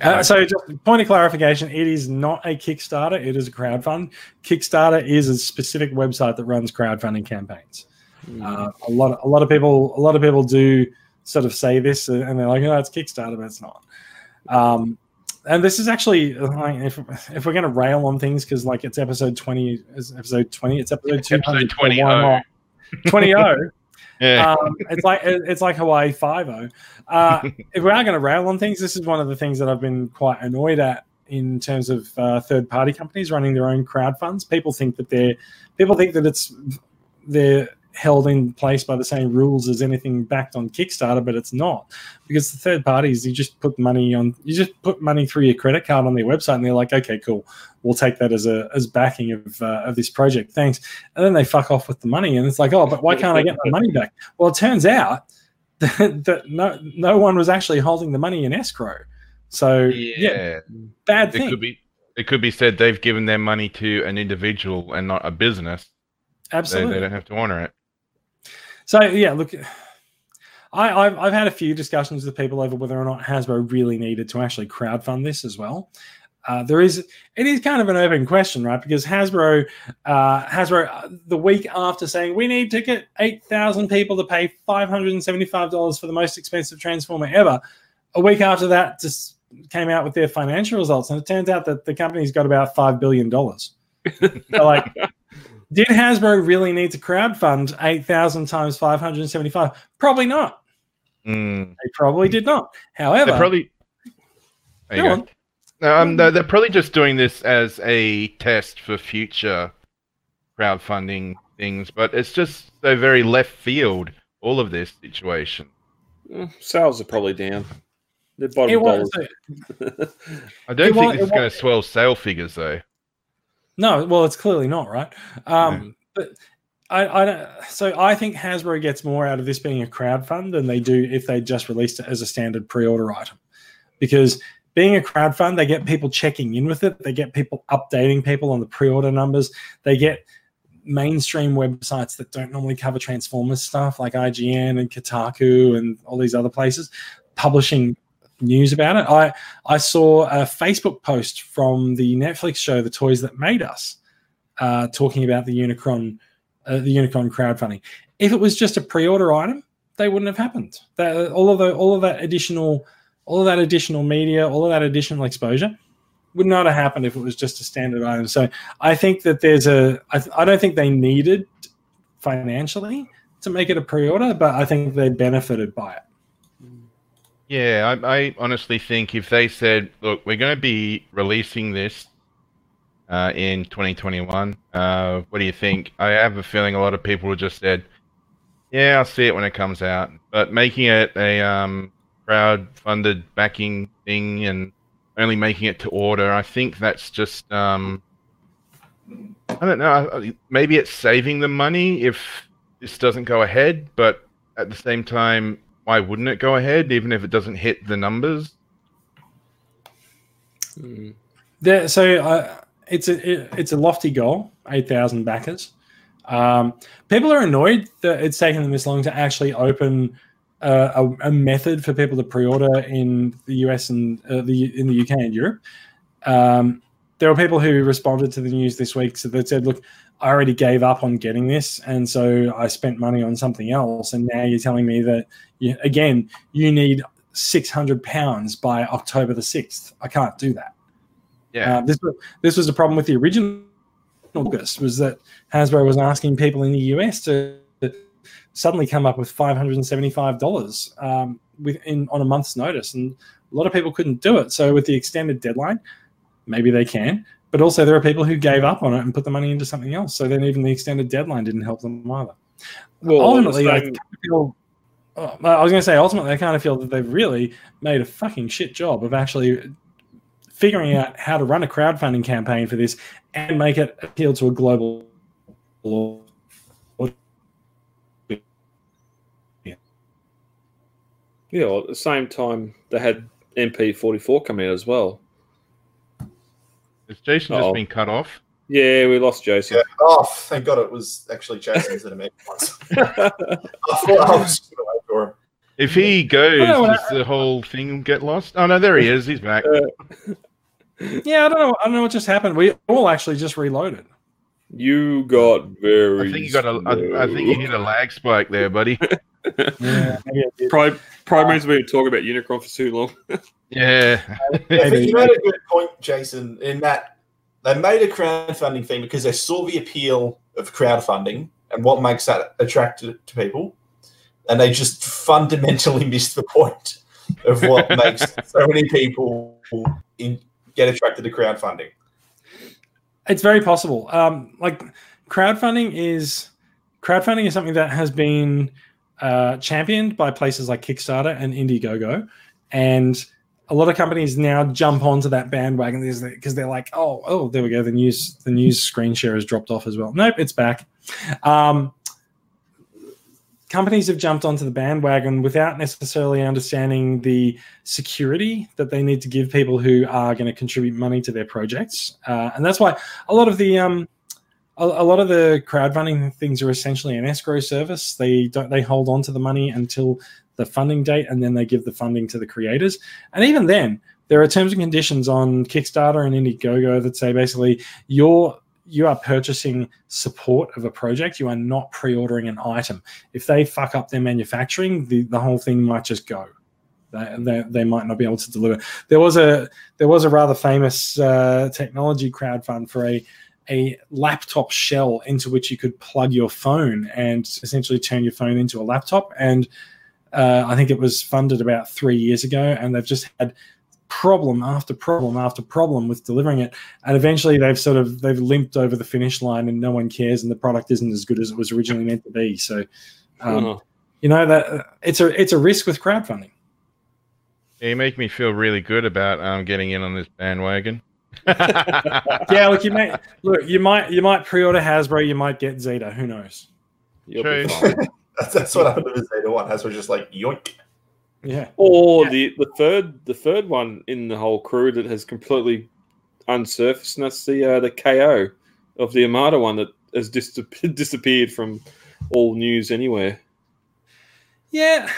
Uh, so, just point of clarification: it is not a Kickstarter; it is a crowdfund. Kickstarter is a specific website that runs crowdfunding campaigns. Uh, a lot, of, a lot of people, a lot of people do sort of say this, and they're like, "Oh, it's Kickstarter," but it's not. Um, and this is actually, like, if, if we're going to rail on things, because like it's episode twenty, is episode twenty, it's episode two Episode 20. Twenty oh. Yeah. um, it's like it's like Hawaii Five O. Uh, if we are going to rail on things, this is one of the things that I've been quite annoyed at in terms of uh, third party companies running their own crowd funds. People think that they're people think that it's they're held in place by the same rules as anything backed on Kickstarter, but it's not because the third parties you just put money on you just put money through your credit card on their website and they're like, okay, cool, we'll take that as a as backing of uh, of this project, thanks. And then they fuck off with the money, and it's like, oh, but why can't I get my money back? Well, it turns out that, that no no one was actually holding the money in escrow. So yeah, yeah. bad It could be. It could be said they've given their money to an individual and not a business. They, Absolutely. they don't have to honor it. So yeah, look, I, I've I've had a few discussions with people over whether or not Hasbro really needed to actually crowdfund this as well. Uh, there is it is kind of an open question, right? Because Hasbro, uh, Hasbro, uh, the week after saying we need to get eight thousand people to pay five hundred and seventy five dollars for the most expensive Transformer ever, a week after that just came out with their financial results, and it turns out that the company's got about five billion dollars. so like did Hasbro really need to crowdfund 8,000 times 575? Probably not. Mm. They probably did not. However, They're probably. There Go go. on. No, um, they're, they're probably just doing this as a test for future crowdfunding things, but it's just so very left field. All of this situation. Mm, Sales are probably down. They're bottom it was, dollars. I don't It think wa- this is going to swell sale figures though. No, well, it's clearly not, right? Um, But I, I don't, so I think Hasbro gets more out of this being a crowdfund than they do if they just released it as a standard pre-order item, because being a crowdfund, they get people checking in with it, they get people updating people on the pre-order numbers, they get mainstream websites that don't normally cover Transformers stuff like IGN and Kotaku and all these other places publishing news about it. I I saw a Facebook post from the Netflix show The Toys That Made Us uh, talking about the Unicron uh, the Unicron crowdfunding. If it was just a pre-order item, they wouldn't have happened. That, all of the all of that additional all of that additional media, all of that additional exposure would not have happened if it was just a standard item. So I think that there's a I, I don't think they needed financially to make it a pre-order, but I think they benefited by it. Yeah, I, I honestly think if they said, "Look, we're going to be releasing this uh, in 2021," uh, what do you think? I have a feeling a lot of people would just said, "Yeah, I'll see it when it comes out." But making it a um, crowd-funded backing thing and only making it to order, I think that's just um, I don't know. Maybe it's saving them money if this doesn't go ahead, but at the same time, why wouldn't it go ahead even if it doesn't hit the numbers? Mm. There, so uh, it's a it, it's a lofty goal, eight thousand backers. Um, people are annoyed that it's taken them this long to actually open uh, a, a method for people to pre-order in the US and uh, the in the UK and Europe. Um, there were people who responded to the news this week so that said, "Look, I already gave up on getting this, and so I spent money on something else, and now you're telling me that you, again you need six hundred pounds by October the sixth. I can't do that." Yeah, Uh, this was this was the problem with the original August was that Hasbro was asking people in the US to suddenly come up with five hundred and seventy five dollars um, within on a month's notice, and a lot of people couldn't do it. So with the extended deadline, maybe they can. But also, there are people who gave up on it and put the money into something else. So then, even the extended deadline didn't help them either. Well, ultimately, I kind of feel. oh, I was going to say, ultimately, I kind of feel that they've really made a fucking shit job of actually figuring out how to run a crowdfunding campaign for this and make it appeal to a global Yeah, well, at the same time, they had MP44 come out as well. Has Jason Uh-oh. just been cut off? Yeah, we lost Jason. Yeah. Oh, thank God it was actually Jason instead of me. once. I thought I was just going to wait for him. If he goes, I don't know, does the whole thing get lost? Oh no, there he is. He's back. Uh, yeah, I don't know. I don't know what just happened. We all actually just reloaded. you got very. I think you got a. I, I think you hit a lag spike there, buddy. Yeah, maybe I did. Probably, probably means we've been talking about Unicron for too long. Yeah. Yeah, I think you made a good point, Jason, in that they made a crowdfunding thing because they saw the appeal of crowdfunding and what makes that attractive to people. And they just fundamentally missed the point of what makes so many people in, get attracted to crowdfunding. It's very possible. Um, like crowdfunding is crowdfunding is something that has been uh, championed by places like Kickstarter and Indiegogo, and a lot of companies now jump onto that bandwagon because they're like, oh, oh, there we go. The news, the news screen share has dropped off as well. Nope, it's back. Um, companies have jumped onto the bandwagon without necessarily understanding the security that they need to give people who are going to contribute money to their projects, uh, and that's why a lot of the um, a, lot of the crowdfunding things are essentially an escrow service. They don't they hold on to the money until the funding date, and then they give the funding to the creators. And even then, there are terms and conditions on Kickstarter and Indiegogo that say basically you're you are purchasing support of a project. You are not pre-ordering an item. If they fuck up their manufacturing, the, the whole thing might just go. They, they, they might not be able to deliver. There was a there was a rather famous uh, technology crowdfund for a a laptop shell into which you could plug your phone and essentially turn your phone into a laptop. And uh, I think it was funded about three years ago, and they've just had problem after problem after problem with delivering it and eventually they've sort of they've limped over the finish line and no one cares and the product isn't as good as it was originally meant to be so um, Uh-huh. you know that it's a it's a risk with crowdfunding You make me feel really good about um, getting in on this bandwagon. yeah look you might look you might you might pre-order hasbro you might get zeta who knows You'll True. That's, that's what happened with Zeta One. Has was just like yoink. yeah Or Yeah. the the third the third one in the whole crew that has completely unsurfaced, and that's the uh, the KO of the Armada one that has dis- disappeared from all news anywhere. Yeah,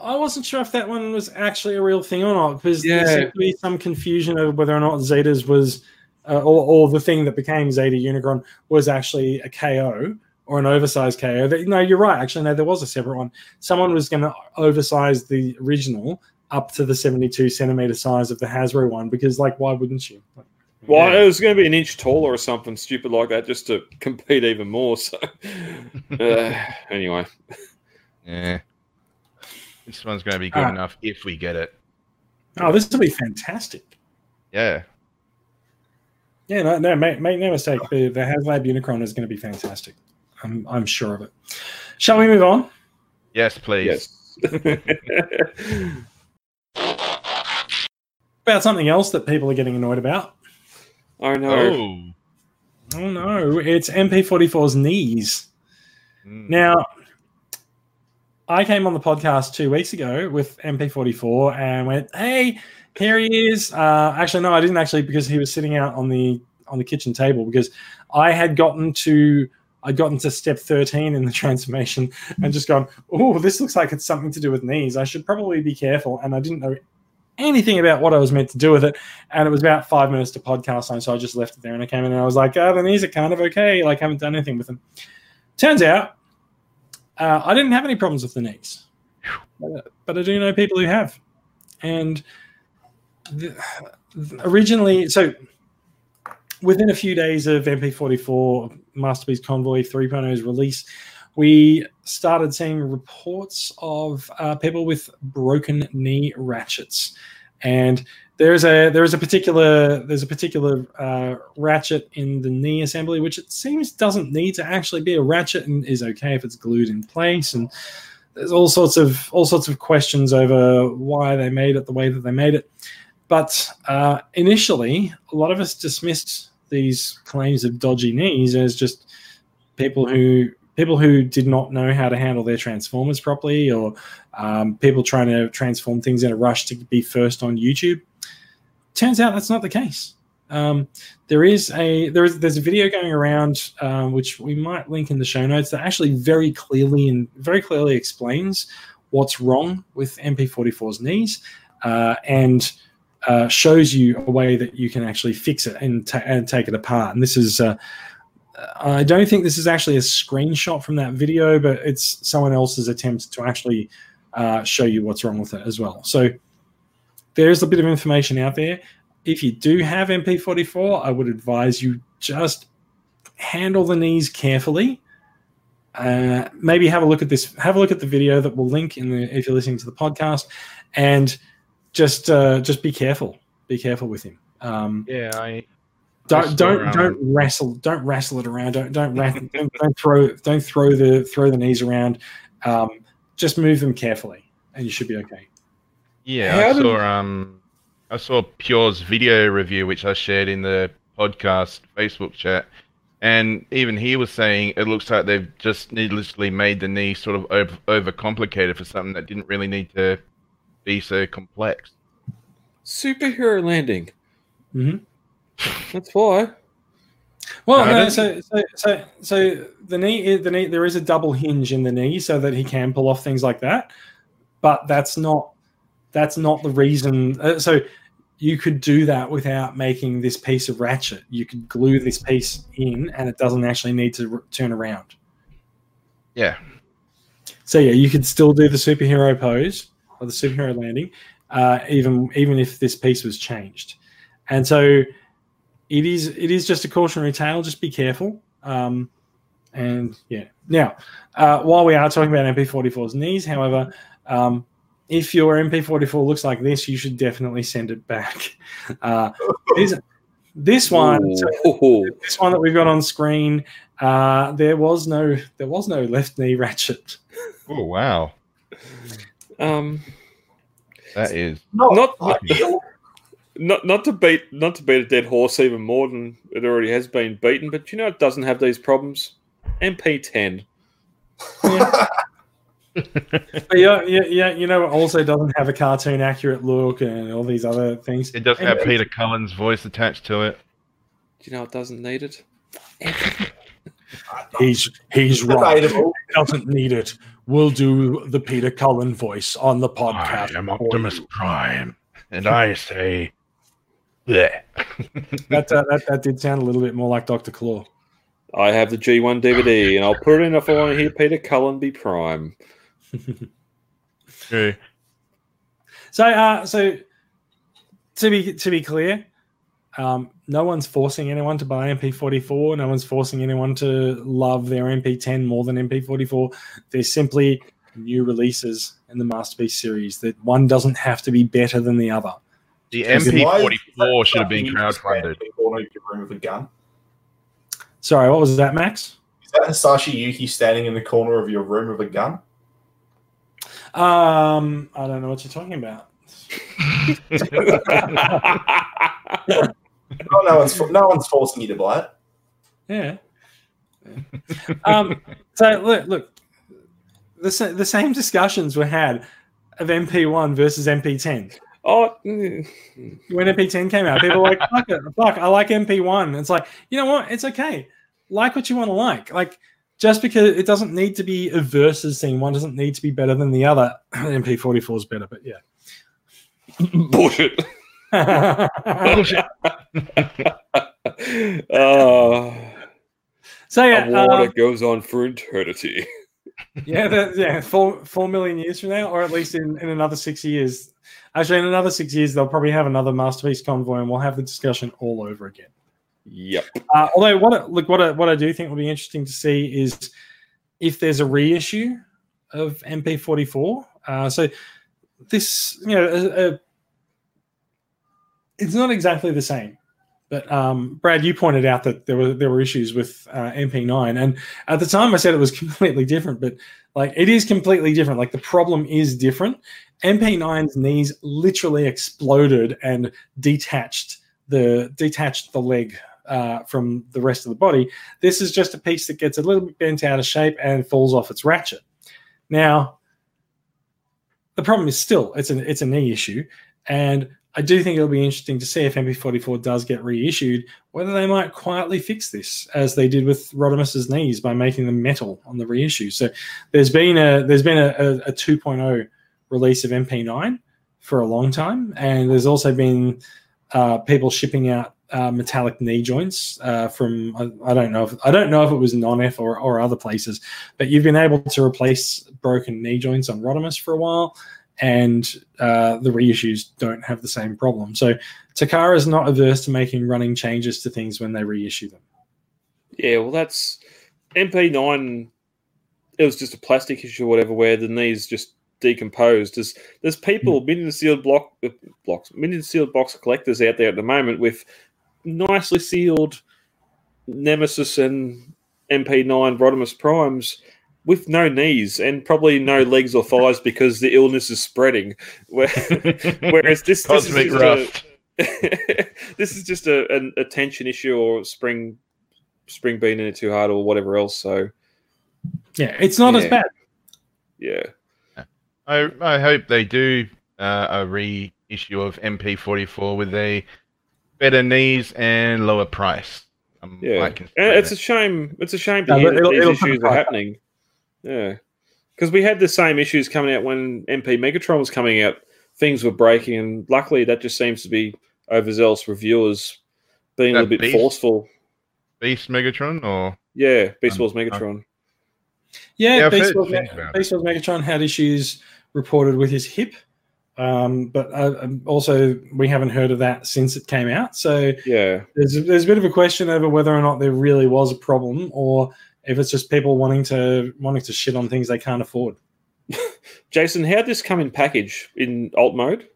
I wasn't sure if that one was actually a real thing or not because there Yeah. seemed to be some confusion over whether or not Zetas was, uh, or, or the thing that became Zeta Unicron was actually a KO or an oversized KO. That- No, you're right. Actually, no, there was a separate one. Someone was going to oversize the original up to the 72 centimeter size of the Hasbro one because, like, why wouldn't you? Like, Well, Yeah. it was going to be an inch taller or something stupid like that, just to compete even more. So, uh, anyway, yeah. This one's going to be good Ah. enough if we get it. oh, this will be fantastic. Yeah. Yeah, no, no, make, make no mistake. The, the HasLab Unicron is going to be fantastic. I'm, I'm sure of it. Shall we move on? Yes, please. yes. About something else that people are getting annoyed about. I know. Oh. Oh no, it's MP44's knees. Mm. Now, I came on the podcast two weeks ago with MP44 and went, "Hey, here he is." Uh, actually, no, I didn't actually because he was sitting out on the on the kitchen table because I had gotten to I'd gotten to step 13 in the transformation and just gone, "Oh, this looks like it's something to do with knees. I should probably be careful." And I didn't know anything about what I was meant to do with it. And it was about five minutes to podcast time, so I just left it there. And I came in and I was like, "Oh, the knees are kind of okay. Like, I haven't done anything with them." Turns out, uh, I didn't have any problems with the knees, but, I do know people who have. And the, originally, so within a few days of MP44 Masterpiece Convoy 3.0's release, we started seeing reports of uh, people with broken knee ratchets, and there's a there's a particular there's a particular uh, ratchet in the knee assembly which it seems doesn't need to actually be a ratchet and is okay if it's glued in place and there's all sorts of all sorts of questions over why they made it the way that they made it but uh, initially a lot of us dismissed these claims of dodgy knees as just people who people who did not know how to handle their transformers properly, or um, people trying to transform things in a rush to be first on YouTube. Turns out that's not the case. Um, there is a there is there's a video going around um, which we might link in the show notes that actually very clearly and very clearly explains what's wrong with MP44's knees uh, and uh, shows you a way that you can actually fix it and, ta- and take it apart. And this is uh, I don't think this is actually a screenshot from that video, but it's someone else's attempt to actually uh, show you what's wrong with it as well. So there's a bit of information out there. If you do have MP44, I would advise you just handle the knees carefully. Uh, maybe have a look at this. Have a look at the video that we'll link in the if you're listening to the podcast, and just uh, just be careful. Be careful with him. Um, Yeah, I don't don't around. don't wrestle don't wrestle it around don't don't, ra- don't don't throw don't throw the throw the knees around um, just move them carefully and you should be okay Yeah, How I did- saw um I saw Peaugh's video review which I shared in the podcast Facebook chat. And even he was saying it looks like they've just needlessly made the knee sort of over overcomplicated for something that didn't really need to be so complex. Superhero landing. Mm-hmm. That's why. well No, no, so, so so so the knee the knee there is a double hinge in the knee so that he can pull off things like that but that's not that's not the reason uh, so you could do that without making this piece of ratchet you could glue this piece in and it doesn't actually need to r- turn around Yeah. So yeah, you could still do the superhero pose or the superhero landing, uh, even even if this piece was changed. And so it is it is just a cautionary tale. Just be careful. Um, and yeah, now uh, while we are talking about MP44's knees, however, um, if your MP44 looks like this, you should definitely send it back. Uh, this, this one, so this one that we've got on screen, uh, there was no there was no left knee ratchet. Oh wow. Um, That is Not, Not- ideal. not not to beat not to beat a dead horse even more than it already has been beaten, but you know it doesn't have these problems. MP10. But yeah, yeah, yeah. You know, also doesn't have a cartoon accurate look and all these other things. it doesn't have Peter Cullen's voice attached to it. Do you know it doesn't need it? He's he's Debatable. Doesn't need it. We'll do the Peter Cullen voice on the podcast. I am Optimus. Prime, and I say, bleh. That, uh, that that did sound a little bit more like Doctor Claw. I have the G1 DVD, and I'll put it in if I want to hear Peter Cullen be Prime. True. So, uh, so to be to be clear, um, no one's forcing anyone to buy MP44. No one's forcing anyone to love their MP10 more than MP44. They're simply new releases in the Masterpiece series. That one doesn't have to be better than the other. The Is it- why is MP44 should have been fucking crowdfunded. in the corner of your room with a gun? Sorry, what was that, Max? Is that Hisashi Yuki standing in the corner of your room with a gun? Um, I don't know what you're talking about. Oh, no one's no one's forcing you to buy it. Yeah. Yeah. um, so look, look, the the same discussions were had of MP1 versus MP10. oh, When MP10 came out, people were like, "Fuck it, fuck, I like MP1." It's like, you know what? It's okay. Like what you want to like. Like just because it doesn't need to be a versus thing. One doesn't need to be better than the other. MP44 is better, but yeah. bullshit. so uh, yeah, a war um, that goes on for eternity. Yeah, that, yeah, four four million years from now, or at least in, in another six years. Actually, in another six years, they'll probably have another masterpiece convoy, and we'll have the discussion all over again. Yep. Uh, although, what I, look, what I, what I do think will be interesting to see is if there's a reissue of MP44. Uh, so this, you know, a, a, it's not exactly the same. But um, Brad, you pointed out that there were there were issues with uh, MP9, and at the time I said it was completely different. But like, it is completely different. Like the problem is different. MP9's knees literally exploded and detached the detached the leg uh, from the rest of the body. This is just a piece that gets a little bit bent out of shape and falls off its ratchet. Now, the problem is still it's an it's a knee issue, and I do think it'll be interesting to see if MP44 does get reissued, whether they might quietly fix this as they did with Rodimus's knees by making them metal on the reissue. So there's been a there's been a, a, a 2.0 release of MP9 for a long time, and there's also been uh, people shipping out uh, metallic knee joints uh, from I, I don't know if I don't know if it was non-F or, or other places, but you've been able to replace broken knee joints on Rodimus for a while, and uh, the reissues don't have the same problem. So Takara is not averse to making running changes to things when they reissue them. Yeah, well, that's MP9. It was just a plastic issue or whatever, where the knees just decomposed. There's there's people million sealed block uh, blocks, million sealed box collectors out there at the moment with nicely sealed Nemesis and MP9 Rodimus Primes with no knees and probably no legs or thighs because the illness is spreading. Whereas this, this is just a, this is just a, an, a tension issue or spring spring being in it too hard or whatever else. So Yeah, it's not as bad. yeah, I I hope they do uh, a reissue of MP44 with a better knees and lower price. Um, yeah. I And it's a shame. It's a shame to No, hear that it'll- these it'll issues are happening. Yeah, because we had the same issues coming out when MP Megatron was coming out. Things were breaking, and luckily that just seems to be overzealous reviewers being a little bit beast? forceful. Beast Megatron or Yeah, Beast Um, Wars Megatron. Yeah, Yeah, Beast Wars, things about it. Beast Wars Megatron had issues reported with his hip, um, but uh, um, also we haven't heard of that since it came out. So Yeah, there's a, there's a bit of a question over whether or not there really was a problem, or if it's just people wanting to wanting to shit on things they can't afford. Jason, how'd this come in package in alt mode?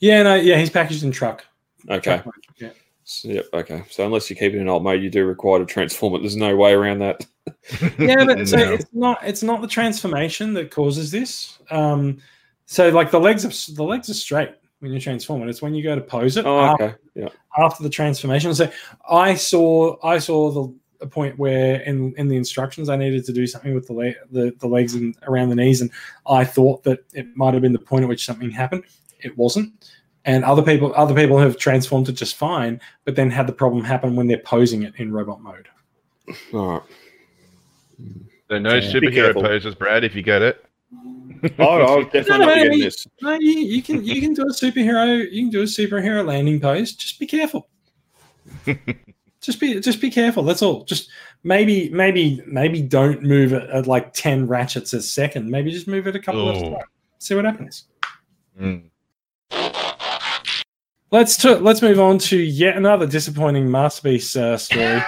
Yeah, no, yeah, he's packaged in truck. Okay. Truck mode, yeah. So, yep. Okay. So unless you keep it in alt mode, you do require to transform it. There's no way around that. yeah, but so No. it's not it's not the transformation that causes this. Um, so like the legs are the legs are straight when you transform it. It's when you go to pose it Oh, after, okay. Yeah. after the transformation. So I saw I saw the a point where in in the instructions I needed to do something with the le- the, the legs and around the knees, and I thought that it might have been the point at which something happened. It wasn't. And other people other people have transformed it just fine, but then had the problem happen when they're posing it in robot mode. All right. so no Yeah. Superhero poses, Brad. If you get it, Oh, I'll definitely No, no, getting you- this. No, you, you can you can do a superhero you can do a superhero landing pose. Just be careful. just be just be careful. That's all. Just maybe maybe maybe don't move it at like ten ratchets a second. Maybe just move it a couple of Oh. times. See what happens. Mm. Let's t- let's move on to yet another disappointing masterpiece uh, story.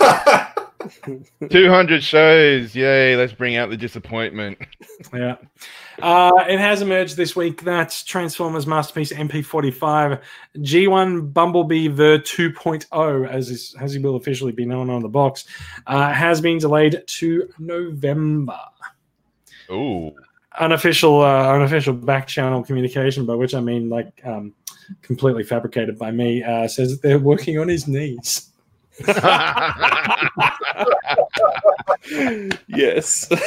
200 shows, yay! Let's bring out the disappointment. Yeah. Uh, it has emerged this week that Transformers Masterpiece MP45 G1 Bumblebee Ver 2.0, as, is, as he will officially be known on the box, uh, has been delayed to November. Ooh, Unofficial, uh, unofficial back channel communication, by which I mean like um, completely fabricated by me, uh, says that they're working on his knees. yes.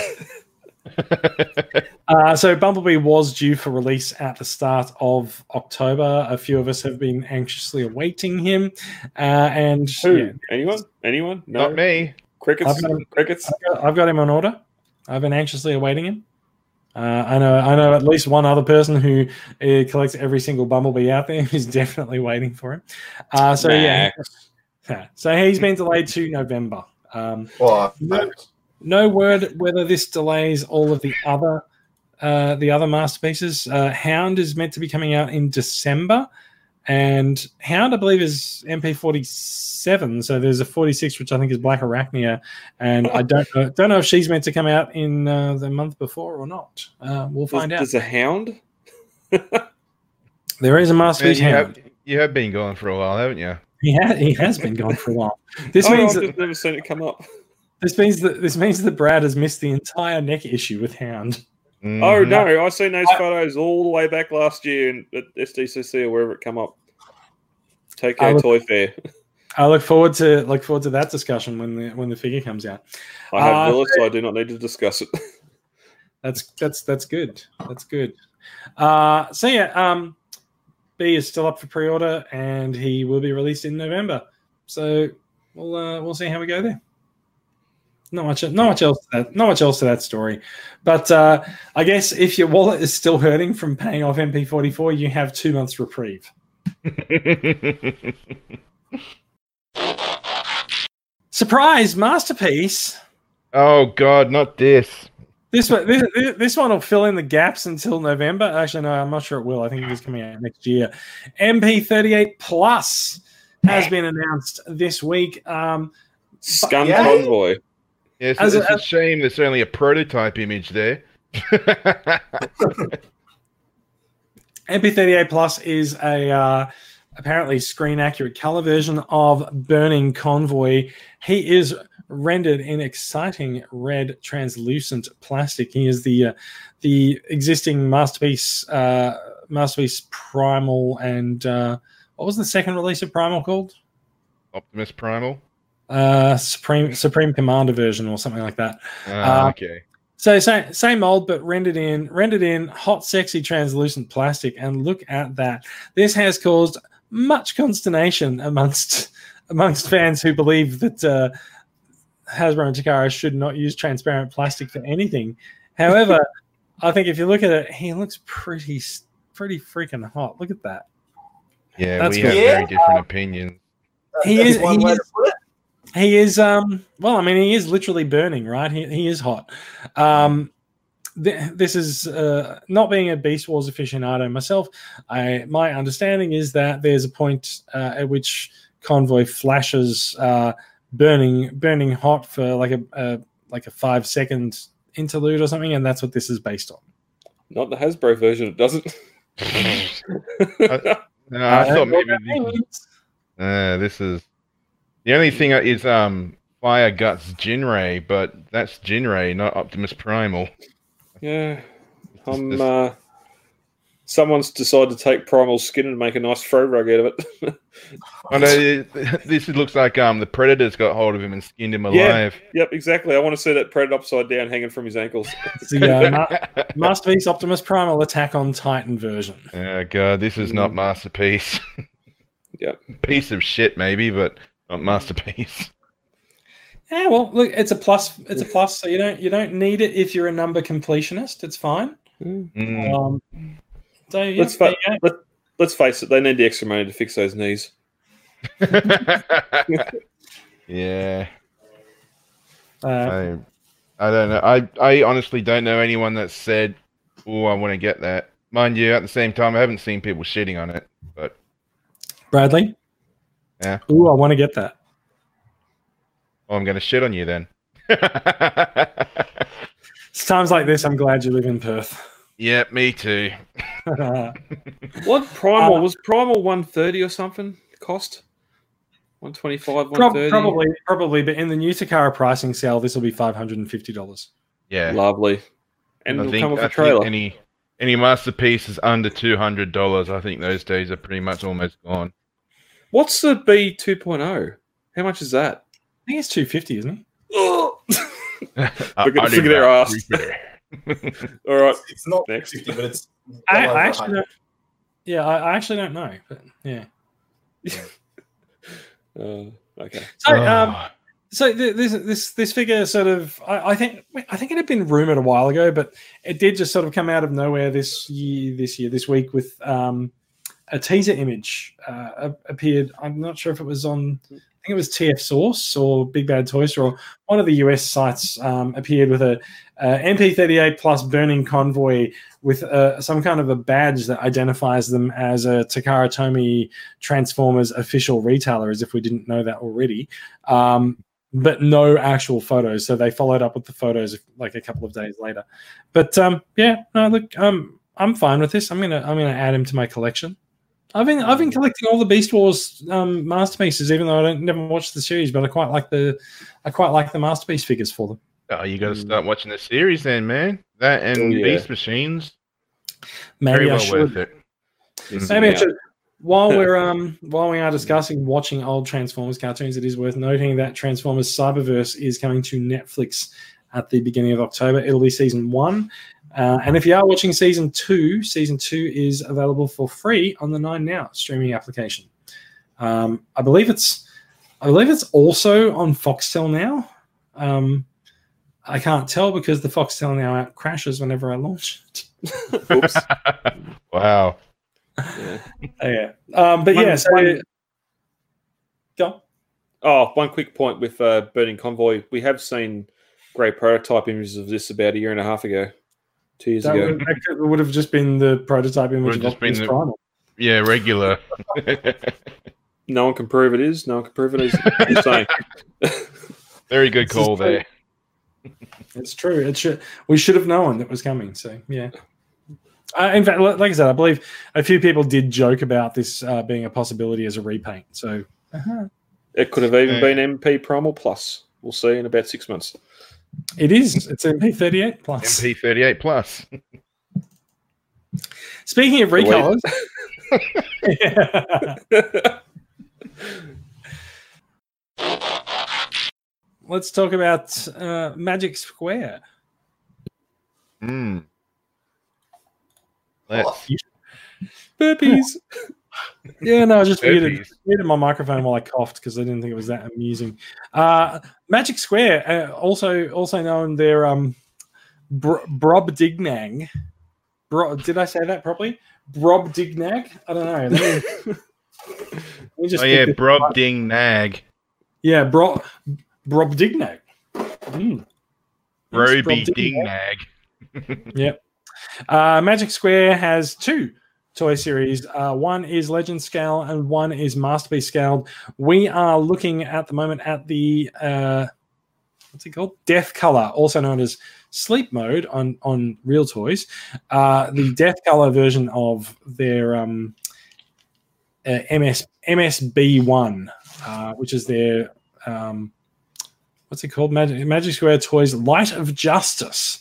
Uh, so Bumblebee was due for release at the start of October. A few of us have been anxiously awaiting him, uh, and Who? yeah, Anyone? Anyone? No. not me. Crickets. I've got him. Crickets. I've got, I've got him on order. I've been anxiously awaiting him. Uh, I know, I know at least one other person who uh, collects every single Bumblebee out there who's definitely waiting for him. Uh, so yeah, Max. so he's been delayed to November. Um, well, No. no word whether this delays all of the other uh, the other masterpieces. Uh, Hound is meant to be coming out in December, and Hound I believe is MP forty seven. So there's a forty six which I think is Blackarachnia, and I don't know, don't know if she's meant to come out in uh, the month before or not. Uh, we'll find There's, out. there's a hound. There is a Man, masterpiece you, Hound. have, you have been gone for a while, haven't you? He, ha- he has been gone for a while. This oh, means I've that never seen it come up. this means that this means that Brad has missed the entire neck issue with Hound. Oh Mhm. no, I've seen those I- photos all the way back last year in, at SDCC or wherever it come up. Tokyo I look- Toy Fair. I look forward to look forward to that discussion when the when the figure comes out. I have Uh, Willis, so I do not need to discuss it. That's that's that's good. That's good. Uh, so yeah, um, B is still up for pre-order, and he will be released in November. So we'll uh, we'll see how we go there. Not much, not much else. To that, not much else to that story. But uh, I guess if your wallet is still hurting from paying off MP44, you have two months reprieve. Surprise masterpiece. oh God, not this. This one, this, this one will fill in the gaps until November. Actually, no, I'm not sure it will. I think it is coming out next year. MP38 Plus has been announced this week. Um, Scum Yeah. Convoy. Yes, As it's a- a, shame there's only a prototype image there. MP38 Plus is a uh, apparently screen accurate color version of Burning Convoy. He is rendered in exciting red translucent plastic. He is the uh, the existing masterpiece uh, masterpiece Primal and uh, what was the second release of Primal called? Optimus Primal. Uh, Supreme Supreme Commander version or something like that. Ah, Uh, okay. So same same mold, but rendered in rendered in hot, sexy, translucent plastic. And look at that! This has caused much consternation amongst amongst fans who believe that uh, Hasbro and Takara should not use transparent plastic for anything. However, I think if you look at it, he looks pretty pretty freaking hot. Look at that. Yeah, that's we good. have Yeah. very different opinions. He That's is- one he way is- to put it. He is um well, I mean, he is literally burning, right? He he is hot. Um th- this is uh, not being a Beast Wars aficionado myself. I my understanding is that there's a point uh, at which Convoy flashes uh, burning burning hot for like a, a like a five second interlude or something, and that's what this is based on. Not the Hasbro version, it doesn't. No, I Uh, thought maybe that this, means- uh, this is the only thing is um Fire Guts Ginrai, but that's Ginrai, not Optimus Primal. yeah. I'm, this- uh, someone's decided to take Primal's skin and make a nice throw rug out of it. No, it- this looks like um the Predator's got hold of him and skinned him alive. Yeah. alive. yep, exactly. I want to see that Predator upside down hanging from his ankles. it's the uh, Ma- Masterpiece Optimus Primal Attack on Titan version. oh god, this is not masterpiece. Yep. Piece of shit, maybe, but not masterpiece. Yeah, well, look, it's a plus. It's a plus. So you don't you don't need it if you're a number completionist. It's fine. Mm. Um, so yeah, Let's fa- let, let's face it, they need the extra money to fix those knees. yeah. Uh, I, I don't know. I, I honestly don't know anyone that said, "Oh, I want to get that." Mind you, at the same time, I haven't seen people shitting on it. But Bradley. Yeah. Ooh, I want to get that. oh, I'm going to shit on you then. It's times like this. I'm glad you live in Perth. yeah, me too. What Primal Uh, was Primal one thirty or something cost? One twenty five, one Prob- thirty. probably, probably, but in the new Takara pricing sale, this will be five hundred and fifty dollars. Yeah, Lovely. And I think, come with I a think trailer. any any masterpiece is under two hundred dollars. I think those days are pretty much almost gone. What's the B 2.0? How much is that? I think it's two fifty, isn't it? I- Look at- I look at did their ass. All right, it's not Next. 50, but it's. I, I actually don't. Yeah, I, I actually don't know, but yeah. Uh, okay. So, um, Oh. so th- this this this figure sort of I, I think I think it had been rumored a while ago, but it did just sort of come out of nowhere this year this year this week with um, a teaser image uh, appeared. I'm not sure if it was on. I think it was TF Source or Big Bad Toy or One of the US sites um, appeared with a, a MP38 plus burning convoy with uh, some kind of a badge that identifies them as a Takara Tomy Transformers official retailer, as if we didn't know that already. Um, but no actual photos. So they followed up with the photos like a couple of days later. But um, yeah, no, look, um, I'm fine with this. I'm gonna I'm gonna add him to my collection. I've been I've been collecting all the Beast Wars um, masterpieces, even though I don't never watched the series, but I quite like the I quite like the masterpiece figures for them. Oh, you got to Mm. start watching the series then, man. That and Oh, yeah. Beast Machines, Maybe very I well should. worth it. Missing Maybe I should. while we're um while we are discussing watching old Transformers cartoons, it is worth noting that Transformers Cyberverse is coming to Netflix at the beginning of October. It'll be season one. Uh, and if you are watching season two, season two is available for free on the Nine Now streaming application. Um, I believe it's, I believe it's also on Foxtel now. Um, I can't tell because the Foxtel now app crashes whenever I launch it. Oops. wow. Yeah. Oh, yeah, um, but One- yeah. So, one- go. Oh, one quick point with uh, Burning Convoy. We have seen great prototype images of this about a year and a half ago, two years That ago. would, that could- would have just been the prototype image Would of have just been Optimus the- Primal. Yeah, regular. No one can prove it is. No one can prove it is. Just saying. Very good call true. there. It's true. It should. We should have known that was coming. So yeah. Uh, in fact, like I said, I believe a few people did joke about this uh, being a possibility as a repaint. So uh-huh. It could have even Yeah. been MP Primal Plus. We'll see in about six months. It is. It's MP38 plus. MP38 plus. Speaking of Wait. recolors, let's talk about uh, Magic Square. Mm. Let's Burpees. Yeah, no, I just muted, muted my microphone while I coughed because I didn't think it was that amusing. Uh, Magic Square, uh, also also known their um, Br- Brobdingnag. Bro- did I say that properly? Brobdingnag? I don't know. Me, let me just Oh yeah, Brob right. Ding Nag. Yeah, Bro Brobdingnag. Mm. Roby. Ding Nag. Yep. Uh, Magic Square has two toy series. Uh, one is Legend Scale and one is Masterpiece Scaled. We are looking at the moment at the uh, what's it called? Death Color, also known as Sleep Mode on on Real Toys. Uh, the Death Color version of their um, uh, MS MSB one, uh, which is their um, what's it called? Magic, Magic Square Toys Light of Justice.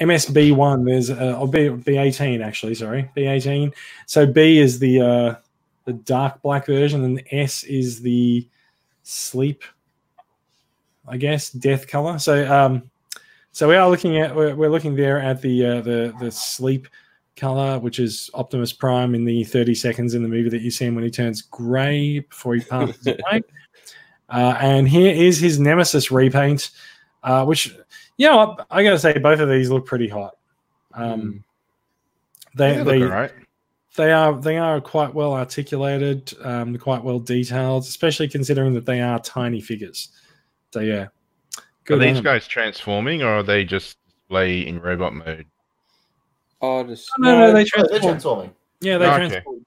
MSB one. There's uh, or B B eighteen actually. Sorry, B eighteen. So B is the uh, the dark black version, and S is the sleep. I guess death color. So um, so we are looking at we're, we're looking there at the uh, the the sleep color, which is Optimus Prime in the thirty seconds in the movie that you see him when he turns grey before he passes away. Uh, and here is his Nemesis repaint, uh, which you know I, I got to say both of these look pretty hot. Um, they Yeah, they look alright. they are they are quite well articulated, um, quite well detailed, especially considering that they are tiny figures. So yeah, Are good. on these them. guys transforming or are they just display in robot mode? Oh, just, No, no, they Oh, they're transforming. Yeah, they Okay. transform.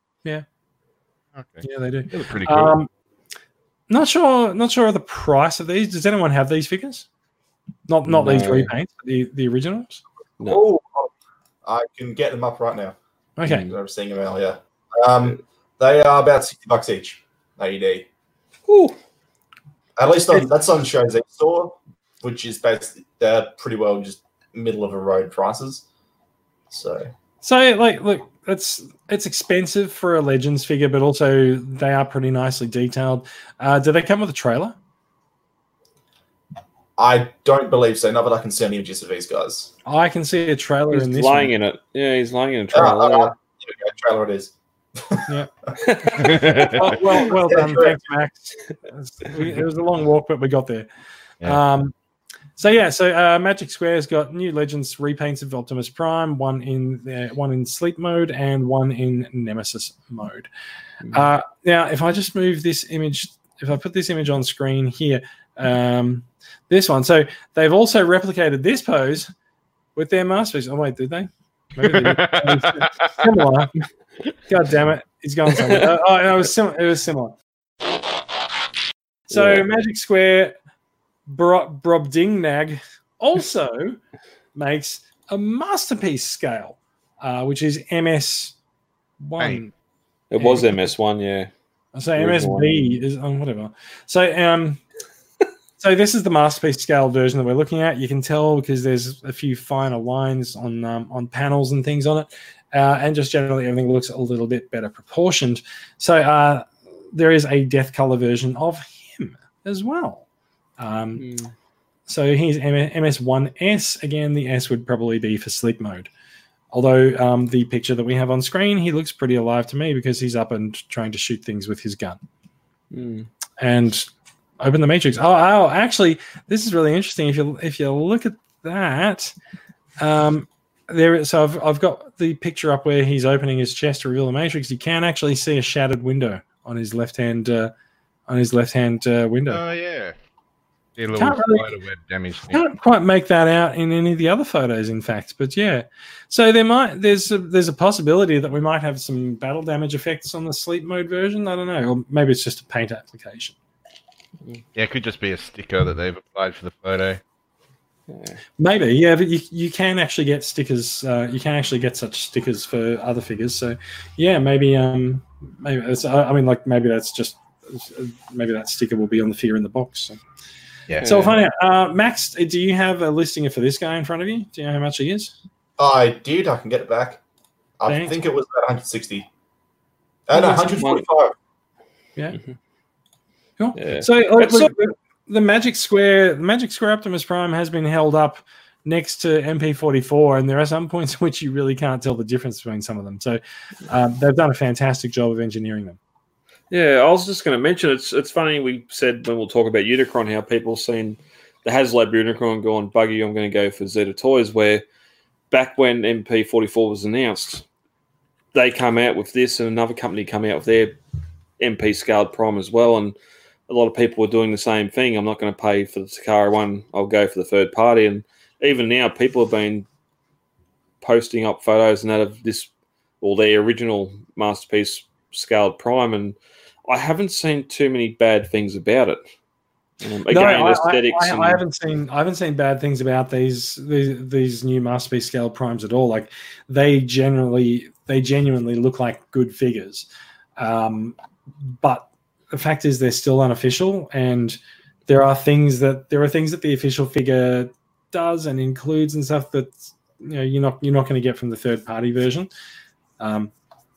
Okay. Yeah, they do. They look pretty cool. Um, not sure. Not sure of the price of these. Does anyone have these figures? Not not these repaints, but the the originals. No. Oh, I can get them up right now. Okay. I was seeing them earlier. Um, they are about sixty bucks each. AED. Ooh. At least on that's on Show's store, which is basically they're pretty well just middle of a road prices. So So like look, it's it's expensive for a Legends figure, but also they are pretty nicely detailed. Uh, do they come with a trailer? I don't believe so. Not that I can see any images of these guys. I can see a trailer in He's this. lying one. in it. Yeah, he's lying in a Uh, trailer. uh, here we go, trailer it is. well, well, well Yeah, done, sure. thanks, Max. It was, we- it was a long walk, but we got there. Yeah. Um, so yeah, so uh, Magic Square's got new Legends repaints of Optimus Prime, one in uh, one in sleep mode and one in Nemesis mode. Mhm. Uh, now, if I just move this image, if I put this image on screen here, um, this one. So they've also replicated this pose with their masterpiece. Oh wait, did they? Maybe they did. similar. God damn it, he's going somewhere. Uh, oh, no, it was similar. It was similar. So Yeah. Magic Square Bro- Brobdingnag also makes a masterpiece scale, uh, which is MS one. It was MS1, yeah. So Original MSB is on whatever. So um, so this is the masterpiece scale version that we're looking at. You can tell because there's a few finer lines on um, on panels and things on it. uh, and just generally everything looks a little bit better proportioned. So uh, there is a death color version of him as well. Um, Hmm. so he's M- MS1S. Again, the S would probably be for sleep mode. Although um, the picture that we have on screen, he looks pretty alive to me because he's up and trying to shoot things with his gun. Hmm. And open the matrix. Oh, oh, actually, this is really interesting. If you if you look at that, um, there. So I've I've got the picture up where he's opening his chest to reveal the matrix. You can actually see a shattered window on his left hand uh, on his left hand uh, window. Oh yeah. A little Can't really- damage. can't quite make that out in any of the other photos in fact but yeah so there might there's a, there's a possibility that we might have some battle damage effects on the sleep mode version i don't know or maybe it's just a paint application Yeah, it could just be a sticker that they've applied for the photo. Yeah. maybe yeah but you, you can actually get stickers uh, you can actually get such stickers for other figures so yeah maybe um maybe it's, i I mean like maybe that's just maybe that sticker will be on the figure in the box so. Yeah. so we'll find out uh, max do you have a listing for this guy in front of you do you know how much he is I did. I can get it back. I Thanks. think it was about 160. Uh, no, 145. Cool. Yeah. So, like, It's look, the, the Magic Square, the Magic Square Optimus Prime has been held up next to MP44, and there are some points in which you really can't tell the difference between some of them. So, um, they've done a fantastic job of engineering them. Yeah, I was just going to mention it's it's funny we said when we'll talk about Unicron how people seen the Haslab Unicron going buggy. I'm going to go for Zeta Toys. Where back when MP44 was announced, they come out with this, and another company come out with their MP scaled Prime as well, and a lot of people were doing the same thing. I'm not going to pay for the Takara one. I'll go for the third party, and even now people have been posting up photos and that of this or their original masterpiece scaled Prime, and I haven't seen too many bad things about it. Um, again, No, I- I- aesthetics. I, I haven't seen I haven't seen bad things about these these, these new masterpiece scale primes at all. Like they generally they genuinely look like good figures, um, but the fact is they're still unofficial, and there are things that there are things that the official figure does and includes and stuff that you know you're not you're not going to get from the third party version. Um,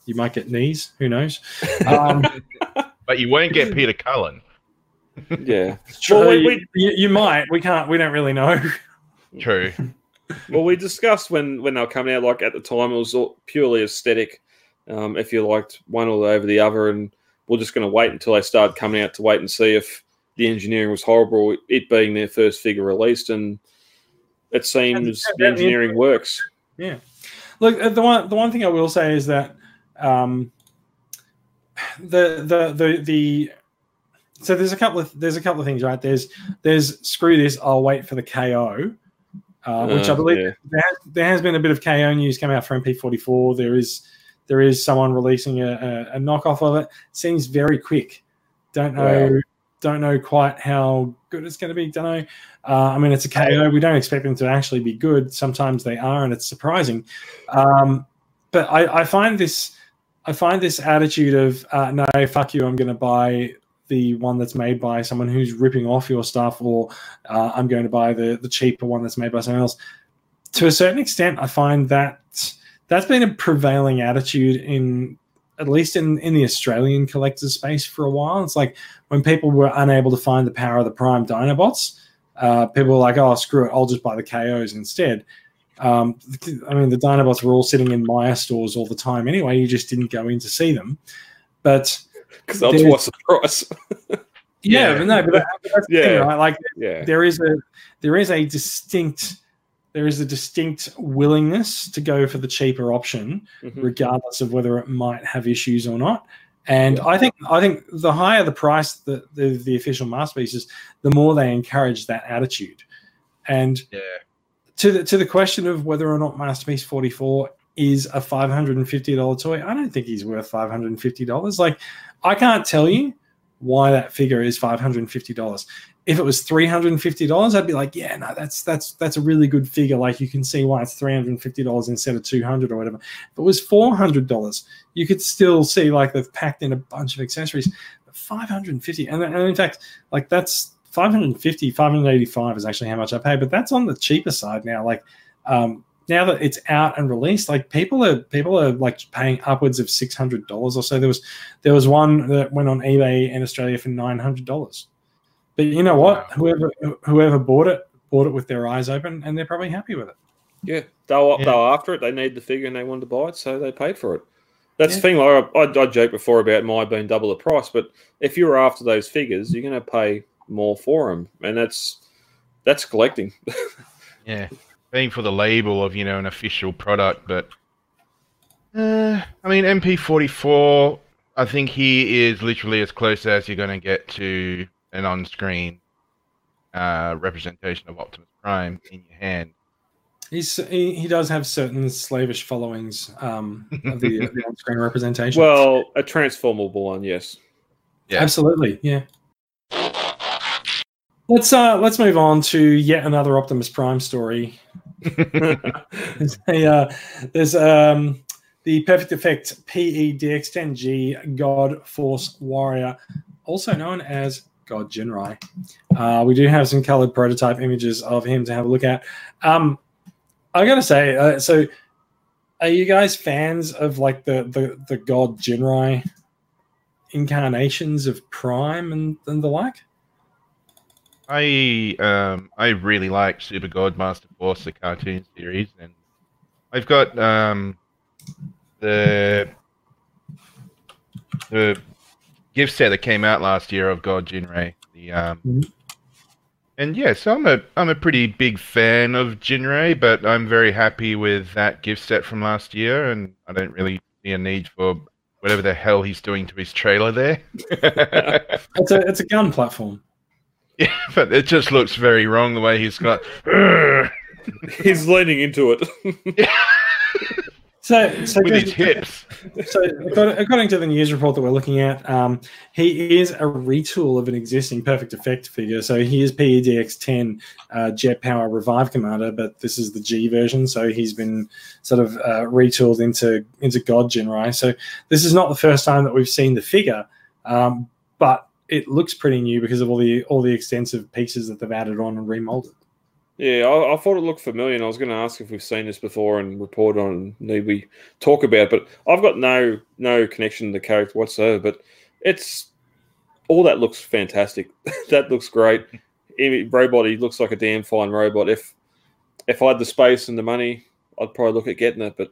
you might get knees, who knows? Um, But you won't get Peter Cullen. yeah. Well, Well, we- you, we- you, you might. We can't. We don't really know. True. Well, we discussed when when they were coming out. Like at the time, it was all purely aesthetic. Um, if you liked one or over the other, and we're just going to wait until they start coming out to wait and see if the engineering was horrible. It being their first figure released, and it seems And- the engineering works. Yeah. Look, uh, the one the one thing I will say is that um, the the the the so there's a couple of there's a couple of things right. There's there's screw this. I'll wait for the KO, uh, which I Uh, believe yeah. there, has, there has been a bit of KO news come out for MP44. There is there is someone releasing a, a, a knockoff of it. Seems very quick. Don't know. Wow. Don't know quite how good it's going to be. Don't know. Uh, I mean, it's a KO. We don't expect them to actually be good. Sometimes they are, and it's surprising. Um, but I, I find this, I find this attitude of uh, no, fuck you. I'm going to buy the one that's made by someone who's ripping off your stuff, or uh, I'm going to buy the the cheaper one that's made by someone else. To a certain extent, I find that that's been a prevailing attitude in at least in, in the Australian collector space for a while. It's like when people were unable to find the power of the Prime Dinobots, uh, people were like, oh, screw it, I'll just buy the KOs instead. Um, I mean, the Dinobots were all sitting in Myer stores all the time anyway. You just didn't go in to see them. But Because There's- twice the price. yeah, Yeah. but no, but that's the thing, Yeah. right? Like yeah. there is a there is a distinct there is a distinct willingness to go for the cheaper option Mhm. regardless of whether it might have issues or not. And I think I think the higher the price that the, the official masterpieces, the more they encourage that attitude. And Yeah. to the to the question of whether or not Masterpiece 44 is a $550 toy, I don't think he's worth $550. Like I can't tell you why that figure is $550. If it was $350, I'd be like, yeah, no, that's that's that's a really good figure. Like you can see why it's $350 instead of 200 or whatever. If it was $400, you could still see like they've packed in a bunch of accessories. But 550 and, and in fact, like that's 550 585 is actually how much i pay but that's on the cheaper side now like um now that it's out and released, like people are people are like paying upwards of six hundred dollars or so. There was there was one that went on eBay in Australia for nine hundred dollars. But you know what? Whoever whoever bought it bought it with their eyes open, and they're probably happy with it. Yeah, they were, Yeah. they were after it. They needed the figure and they wanted to buy it, so they paid for it. That's Yeah. the thing. Like I, I, I joked before about Myer being double the price, but if you were after those figures, you're going to pay more for them, and that's that's collecting. Yeah, paying for the label of you know an official product, but uh, I mean MP44. I think he is literally as close as you're going to get to an on-screen uh, representation of Optimus Prime in your hand. He's he, he does have certain slavish followings um, of the, the on-screen representation. well, a transformable one, yes. Yeah. absolutely, yeah. Let's uh let's move on to yet another Optimus Prime story. There's, a, uh, there's um the Perfect Effect E PE DX10G God Force Warrior, also known as God Ginrai. Uh, we do have some colored prototype images of him to have a look at. Um, I gotta say, uh, so are you guys fans of like the the the God Ginrai incarnations of Prime and, and the like? I um I really like Super God Master Force, the cartoon series, and I've got um the the gift set that came out last year of God Ginrai. The um Mhm. and yeah, so I'm a I'm a pretty big fan of Ginrai, but I'm very happy with that gift set from last year, and I don't really see a need for whatever the hell he's doing to his trailer there. It's a it's a gun platform. yeah, but it just looks very wrong the way he's got. He's leaning into it. So so with his hips. so according, to the news report that we're looking at, um, he is a retool of an existing Perfect Effect figure. So he is PEDX10 uh, Jet Power Revive Commander, but this is the G version. So he's been sort of uh, retooled into into God Ginrai. So this is not the first time that we've seen the figure, um, but it looks pretty new because of all the all the extensive pieces that they've added on and remolded. Yeah, I, I thought it looked familiar, and I was going to ask if we've seen this before and report on, need we talk about. it, But I've got no no connection to the character whatsoever. But it's all that looks fantastic. that looks great. Robot, he looks like a damn fine robot. If if I had the space and the money, I'd probably look at getting it. But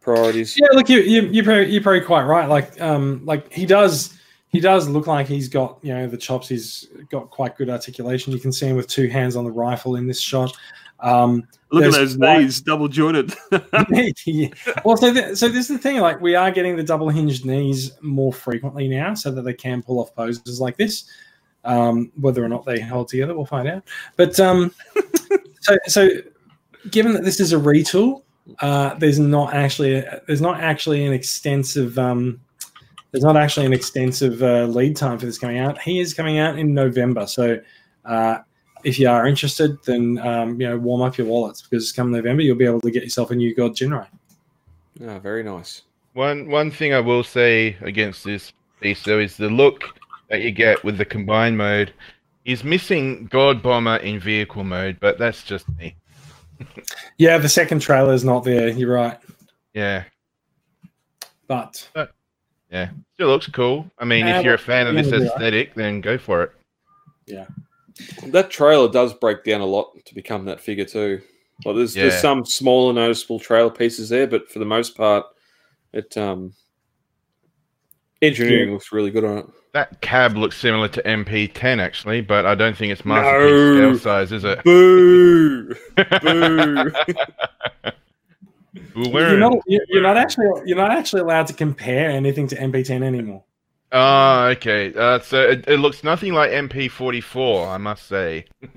priorities. Yeah, look, you you you're probably, you're probably quite right. Like um like he does he does look like he's got you know the chops. He's got quite good articulation. You can see him with two hands on the rifle in this shot. Um, Look at those quite- knees, double jointed. yeah. Well, so th- so this is the thing. Like we are getting the double hinged knees more frequently now, so that they can pull off poses like this. Um, whether or not they hold together, we'll find out. But um, so so given that this is a retool, uh, there's not actually a, there's not actually an extensive um, there's not actually an extensive uh, lead time for this coming out. He is coming out in November, so. Uh, if you are interested, then um, you know warm up your wallets because come November you'll be able to get yourself a new God Ginrai. Ah, very nice. One one thing I will say against this piece though is the look that you get with the combined mode is missing God Bomber in vehicle mode, but that's just me. Yeah, the second trailer is not there. You're right, Yeah, but yeah, still looks cool. I mean, Yeah, if you're a fan of this yeah, yeah. aesthetic, then go for it. Yeah, that trailer does break down a lot to become that figure too. Like there's there's some smaller noticeable trailer pieces there, but for the most part, it um engineering looks really good on it. That cab looks similar to MP10 actually, but I don't think it's No. scale size, is it? Boo! Boo! We're- not you're not actually you're not actually allowed to compare anything to MP10 anymore. Oh, okay. Uh, so it, it looks nothing like MP44, I must say. Do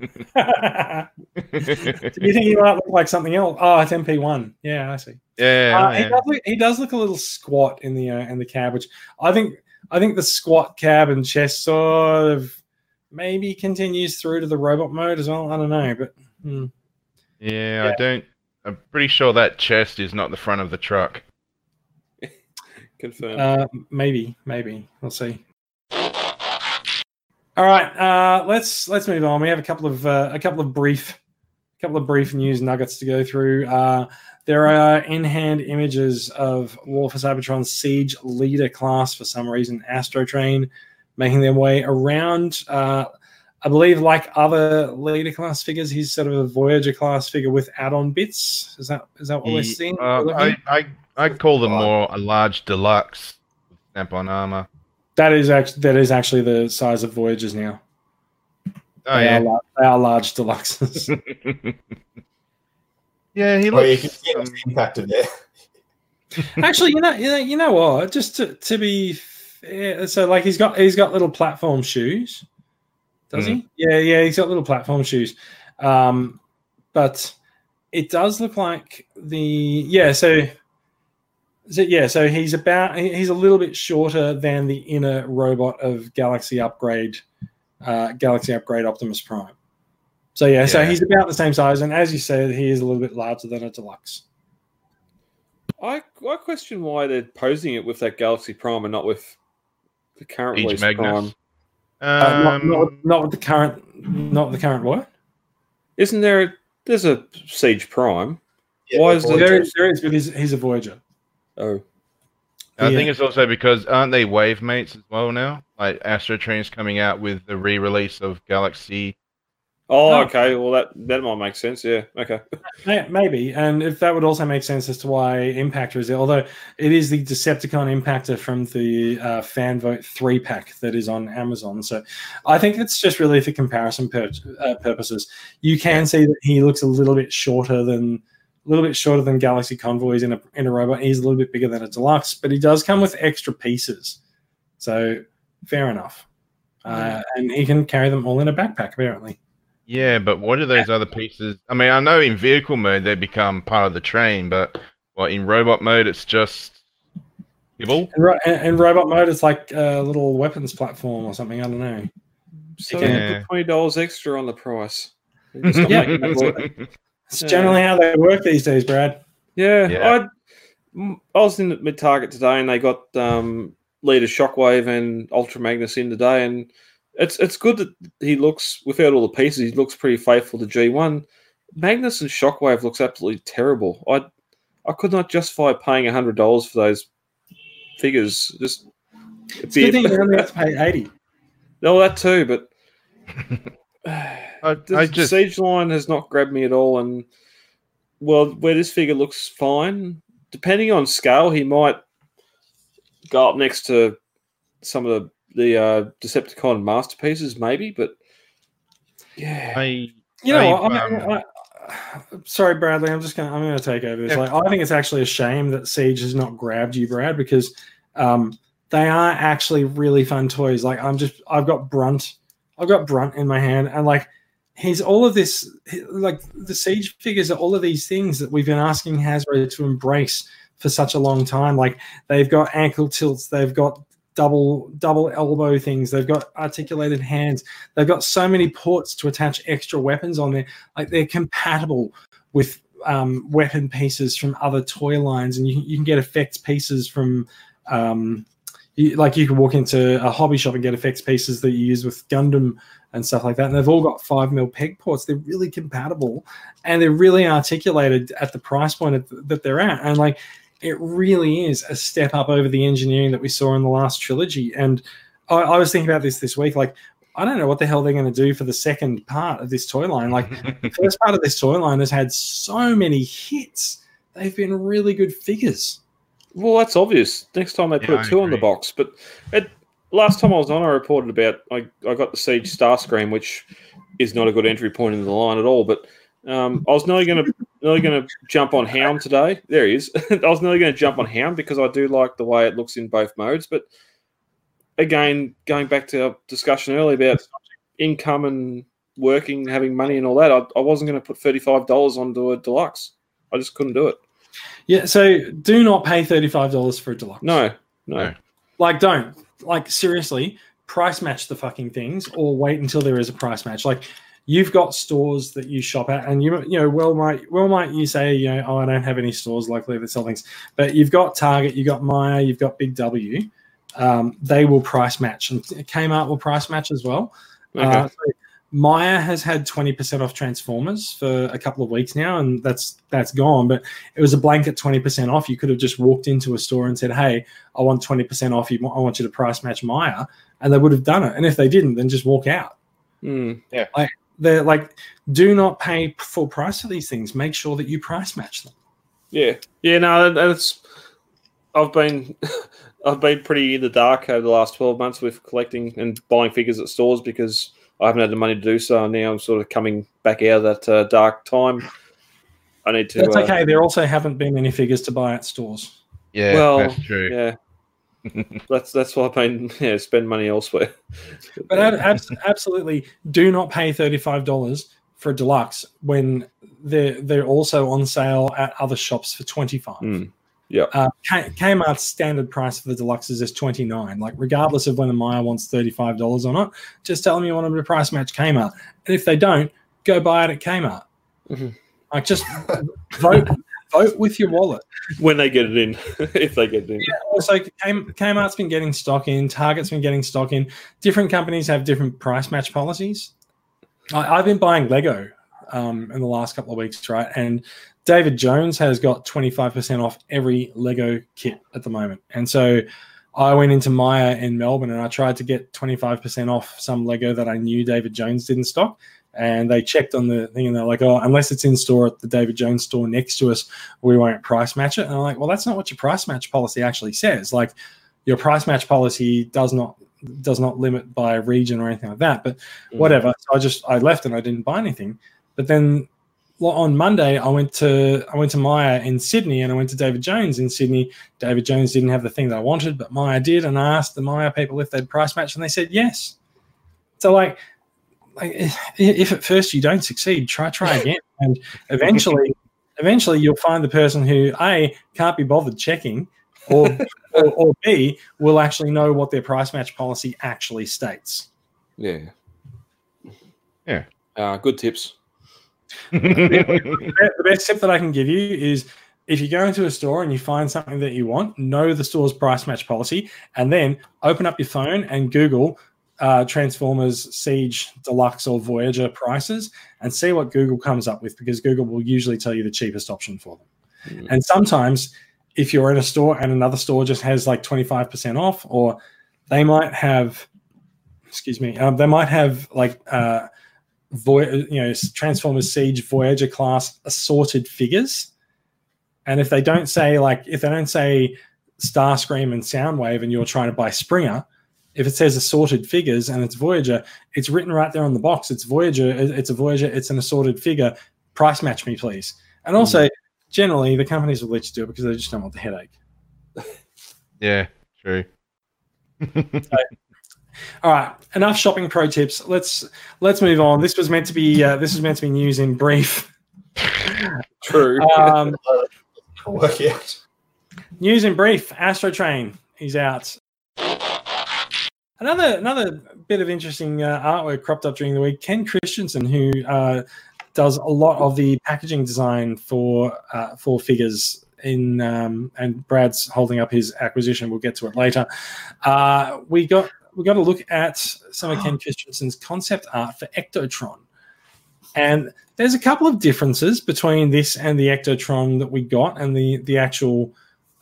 you think he might look like something else? Oh, it's MP1. Yeah, I see. yeah, Uh, he, does look, he does look a little squat in the uh, in the cab, which I think I think the squat cab and chest sort of maybe continues through to the robot mode as well. I don't know, but hmm. Yeah, Yeah. I don't. I'm pretty sure that chest is not the front of the truck. Confirmed. uh, maybe maybe we'll see. All right, uh, let's let's move on. We have a couple of uh, a couple of brief a couple of brief news nuggets to go through. Uh, there are in-hand images of War for Cybertron's Siege Leader class for some reason, Astro Train, making their way around. I believe, like other Leader class figures, he's sort of a Voyager class figure with add-on bits. Is that is that what we're seeing? uh, I, I I call them more a large deluxe snap on armor. that is actually that is actually the size of Voyagers now. Oh they, yeah, are, lar- they are large deluxes. yeah. He Well, you looks. can see um, the impact of it. Actually, you know, you know, you know what? Just to, to be fair, so like he's got he's got little platform shoes, does he? Yeah, yeah, he's got little platform shoes. Um, but it does look like the yeah. So, so yeah, so he's about he's a little bit shorter than the inner robot of Galaxy Upgrade, uh, Galaxy Upgrade Optimus Prime. So yeah, so he's about the same size, and as you said, he is a little bit larger than a deluxe. I I question why they're posing it with that Galaxy Prime and not with the current Siege release Magnus. Prime. Uh, not, Um, not, with- not with the current, not the current what? Isn't there? A, there's a Siege Prime. Yeah, Why is the- Voyager. There is, there is, but he's, he's a Voyager. Oh, I Yeah. think it's also because aren't they wave mates as well now? Like Astro Train's coming out with the re-release of Galaxy. Oh, No. okay. Well, that that might make sense. Yeah. Okay. Maybe, and if that would also make sense as to why Impactor is there, although it is the Decepticon Impactor from the uh, Fan Vote three pack that is on Amazon. So I think it's just really for comparison pur- uh, purposes. You can see that he looks a little bit shorter than a little bit shorter than Galaxy Convoys in a in a robot. He's a little bit bigger than a deluxe, but he does come with extra pieces. So fair enough, uh, and he can carry them all in a backpack apparently. Yeah, but what are those other pieces? I mean, I know in vehicle mode they become part of the train, but what in robot mode it's just kibble. And, ro- and, and robot mode it's like a little weapons platform or something. I don't know. So Yeah. they put twenty dollars extra on the price. They're just not Yeah. making that. It's Yeah. generally how they work these days, Brad. Yeah, Yeah. I I was in mid target today, and they got um, leader Shockwave and Ultra Magnus in today, and it's it's good that he looks without all the pieces. He looks pretty faithful to G one. Magnus and Shockwave looks absolutely terrible. I I could not justify paying hundred dollars for those figures. Just It's a good thing you only have to pay eighty. no, that too, but I, the I just siege line has not grabbed me at all, and well, where this figure looks fine, depending on scale, he might go up next to some of the the uh, Decepticon masterpieces, maybe. But yeah, I You know, I've, I um, I, sorry, Bradley. I'm just gonna I'm gonna take over this. Yeah. Like, I think it's actually a shame that Siege has not grabbed you, Brad, because um, they are actually really fun toys. Like, I'm just I've got Brunt, I've got Brunt in my hand, and like he's all of this. Like the Siege figures are all of these things that we've been asking Hasbro to embrace for such a long time. Like they've got ankle tilts, they've got double double elbow things, they've got articulated hands, they've got so many ports to attach extra weapons on there. Like they're compatible with um, weapon pieces from other toy lines, and you, you can get effects pieces from. Um, you, like you can walk into a hobby shop and get effects pieces that you use with Gundam and stuff like that. And they've all got five mil peg ports. They're really compatible and they're really articulated at the price point at- that they're at. And like it really is a step up over the engineering that we saw in the last trilogy. And I, I was thinking about this this week. Like I don't know what the hell they're going to do for the second part of this toy line. Like the first part of this toy line has had so many hits. They've been really good figures. well, that's obvious. Next time they put Yeah, a I two on the box, but it, last time I was on, I reported about I, I got the Siege Starscream, which is not a good entry point into the line at all. But um, I was nearly going to nearly going to jump on Hound today. There he is. I was nearly going to jump on Hound because I do like the way it looks in both modes. But again, going back to our discussion earlier about income and working, having money and all that, I, I wasn't going to put thirty five dollars onto a deluxe. I just couldn't do it. Yeah, so do not pay thirty-five dollars for a deluxe. No, no. No. like don't like seriously price match the fucking things or wait until there is a price match. Like you've got stores that you shop at, and you you know well might well might you say you know oh I don't have any stores locally that sell things, but you've got Target, you've got Myer, you've got Big W. Um, they will price match, and Kmart will price match as well. Okay. Uh, so Myer has had 20% off Transformers for a couple of weeks now, and that's that's gone. But it was a blanket 20% off. You could have just walked into a store and said, "Hey, I want 20% off. You, I want you to price match Myer," and they would have done it. And if they didn't, then just walk out. Mm. They're like, do not pay full price for these things. Make sure that you price match them. Yeah, yeah. No, that- that's. I've been, I've been pretty in the dark over the last twelve months with collecting and buying figures at stores because I haven't had the money to do so. And now I'm sort of coming back out of that uh, dark time. I need to. That's uh, okay. There also haven't been any figures to buy at stores. Yeah, Well, that's true. Yeah. That's that's why I've been yeah spend money elsewhere. But ab- abs- absolutely, do not pay thirty-five dollars for a deluxe when they're they're also on sale at other shops for twenty-five. Mm. Yep. Uh, K- Kmart's standard price for the deluxes is twenty-nine. Like regardless of when the Myer wants thirty-five dollars or not, just tell them you want them to price match Kmart, and if they don't, go buy it at Kmart. Mhm. Like just vote vote with your wallet. when they get it in, if they get it in. Also, K- Kmart's been getting stock in, Target's been getting stock in. Different companies have different price match policies. I, I've been buying Lego um, in the last couple of weeks, right? And David Jones has got 25% off every Lego kit at the moment. And so I went into Myer in Melbourne and I tried to get 25% off some Lego that I knew David Jones didn't stock. And they checked on the thing and they're like, oh, unless it's in store at the David Jones store next to us, we won't price match it. And I'm like, well, that's not what your price match policy actually says. Like your price match policy does not does not limit by region or anything like that. But Mm. whatever. So I just I left and I didn't buy anything. But then on Monday I went to I went to Myer in Sydney and I went to David Jones in Sydney. David Jones didn't have the thing that I wanted, but Myer did, and I asked the Myer people if they'd price match, and they said yes. So like, like if, if at first you don't succeed, try try again, and eventually, eventually you'll find the person who a can't be bothered checking, or or, or b will actually know what their price match policy actually states. Yeah. Yeah. Uh, good tips. the the best tip that I can give you is if you go into a store and you find something that you want, know the store's price match policy, and then open up your phone and Google uh, Transformers Siege Deluxe or Voyager prices and see what Google comes up with because Google will usually tell you the cheapest option for them. Mm. And sometimes, if you're in a store and another store just has like 25% off, or they might have, excuse me, um, they might have like, uh, Voy- you know, Transformers Siege Voyager class assorted figures. And if they don't say like if they don't say Starscream and Soundwave and you're trying to buy Springer, if it says assorted figures and it's Voyager, it's written right there on the box. It's Voyager, it's a Voyager, it's an assorted figure. Price match me, please. And also, generally, the companies will let you do it because they just don't want the headache. yeah, true. All right, enough shopping pro tips. Let's let's move on. This was meant to be uh, this was meant to be news in brief. True. Um, Work out. News in brief: Astro Train is out. Another another bit of interesting uh, artwork cropped up during the week. Ken Christiansen, who uh, does a lot of the packaging design for uh, for figures in, um, and Brad's holding up his acquisition. We'll get to it later. Uh, we got we got to look at some of Ken Christiansen's concept art for Ectotron, and there's a couple of differences between this and the Ectotron that we got and the the actual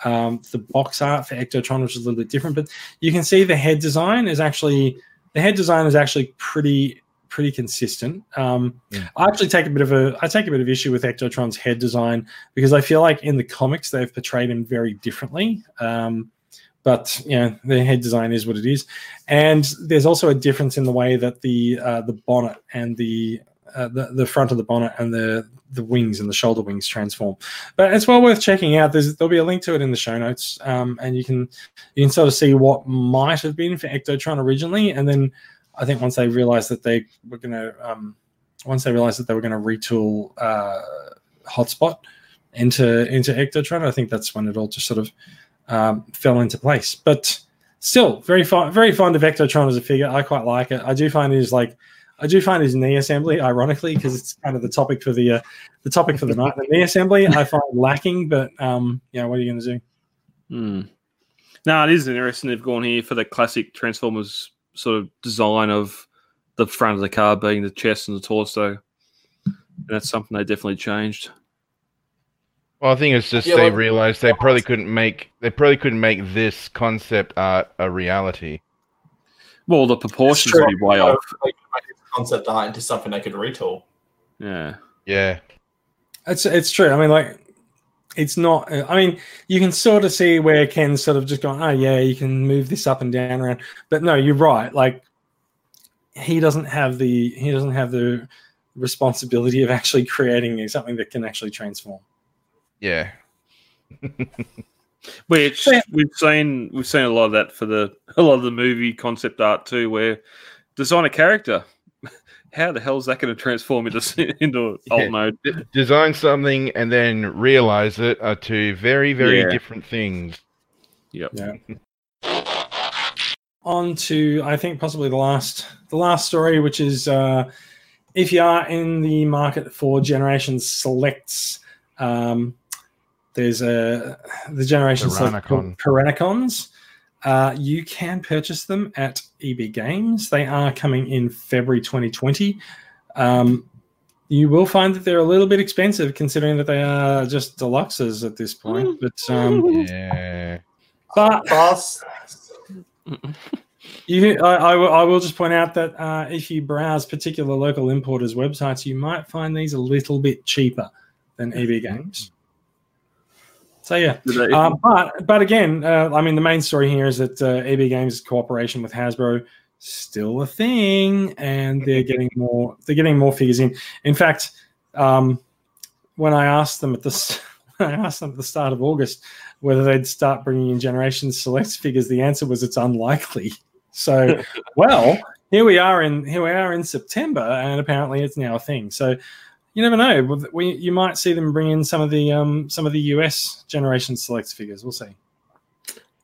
um, the box art for Ectotron, which is a little bit different. But you can see the head design is actually the head design is actually pretty pretty consistent. Um, Yeah. I actually take a bit of a I take a bit of issue with Ectotron's head design because I feel like in the comics they've portrayed him very differently. Um, but you know, the head design is what it is, and there's also a difference in the way that the uh, the bonnet and the uh, the the front of the bonnet and the the wings and the shoulder wings transform. But it's well worth checking out. There's there'll be a link to it in the show notes, um, and you can you can sort of see what might have been for Ectotron originally, and then I think once they realized that they were going to um, once they realized that they were going to retool uh, Hotspot into into Ectotron, I think that's when it all just sort of um, fell into place. But still, very fond, very fond of Ectotron as a figure. I quite like it. I do find it is like, I do find his knee assembly, ironically, because it's kind of the topic for the uh, the topic for the night. The knee assembly I find lacking, but um, yeah, what are you going to do? Hmm. No, it is interesting. They've gone here for the classic Transformers sort of design of the front of the car being the chest and the torso. And that's something they definitely changed. Well, I think it's just Yeah, they well- realized they probably couldn't make they probably couldn't make this concept art a reality. Well, the proportions It's would be way off. They could make this concept art into something they could retool. Yeah. Yeah, It's it's true. I mean, like, it's not. I mean, you can sort of see where Ken's sort of just going, oh yeah, you can move this up and down around. But no, you're right. Like, he doesn't have the he doesn't have the responsibility of actually creating something that can actually transform. yeah. Which Yeah. we've seen we've seen a lot of that for the a lot of the movie concept art too, where design a character. How the hell is that going to transform into into alt Yeah. mode? D- design something and then realize it are two very very Yeah. different things. Yep. Yeah. On to I think possibly the last the last story, which is uh, if you are in the market for Generation Selects, um, there's a the Generation Select Tyrannicon. Tyrannicons. Uh, you can purchase them at EB Games. They are coming in February 2020. Um, you will find that they're a little bit expensive considering that they are just deluxes at this point. But um, Yeah. but Fast. You, I, I, will, I will just point out that uh, if you browse particular local importers' websites, you might find these a little bit cheaper than EB Games. So yeah, um, but but again, uh, I mean, the main story here is that uh, EB Games' cooperation with Hasbro still a thing, and they're getting more. They're getting more figures in. In fact, um, when I asked them at the s- I asked them at the start of August whether they'd start bringing in Generation Select figures, the answer was it's unlikely. So, well, here we are in here we are in September, and apparently it's now a thing. So, you never know. We you might see them bring in some of the um some of the US Generation Select figures. We'll see.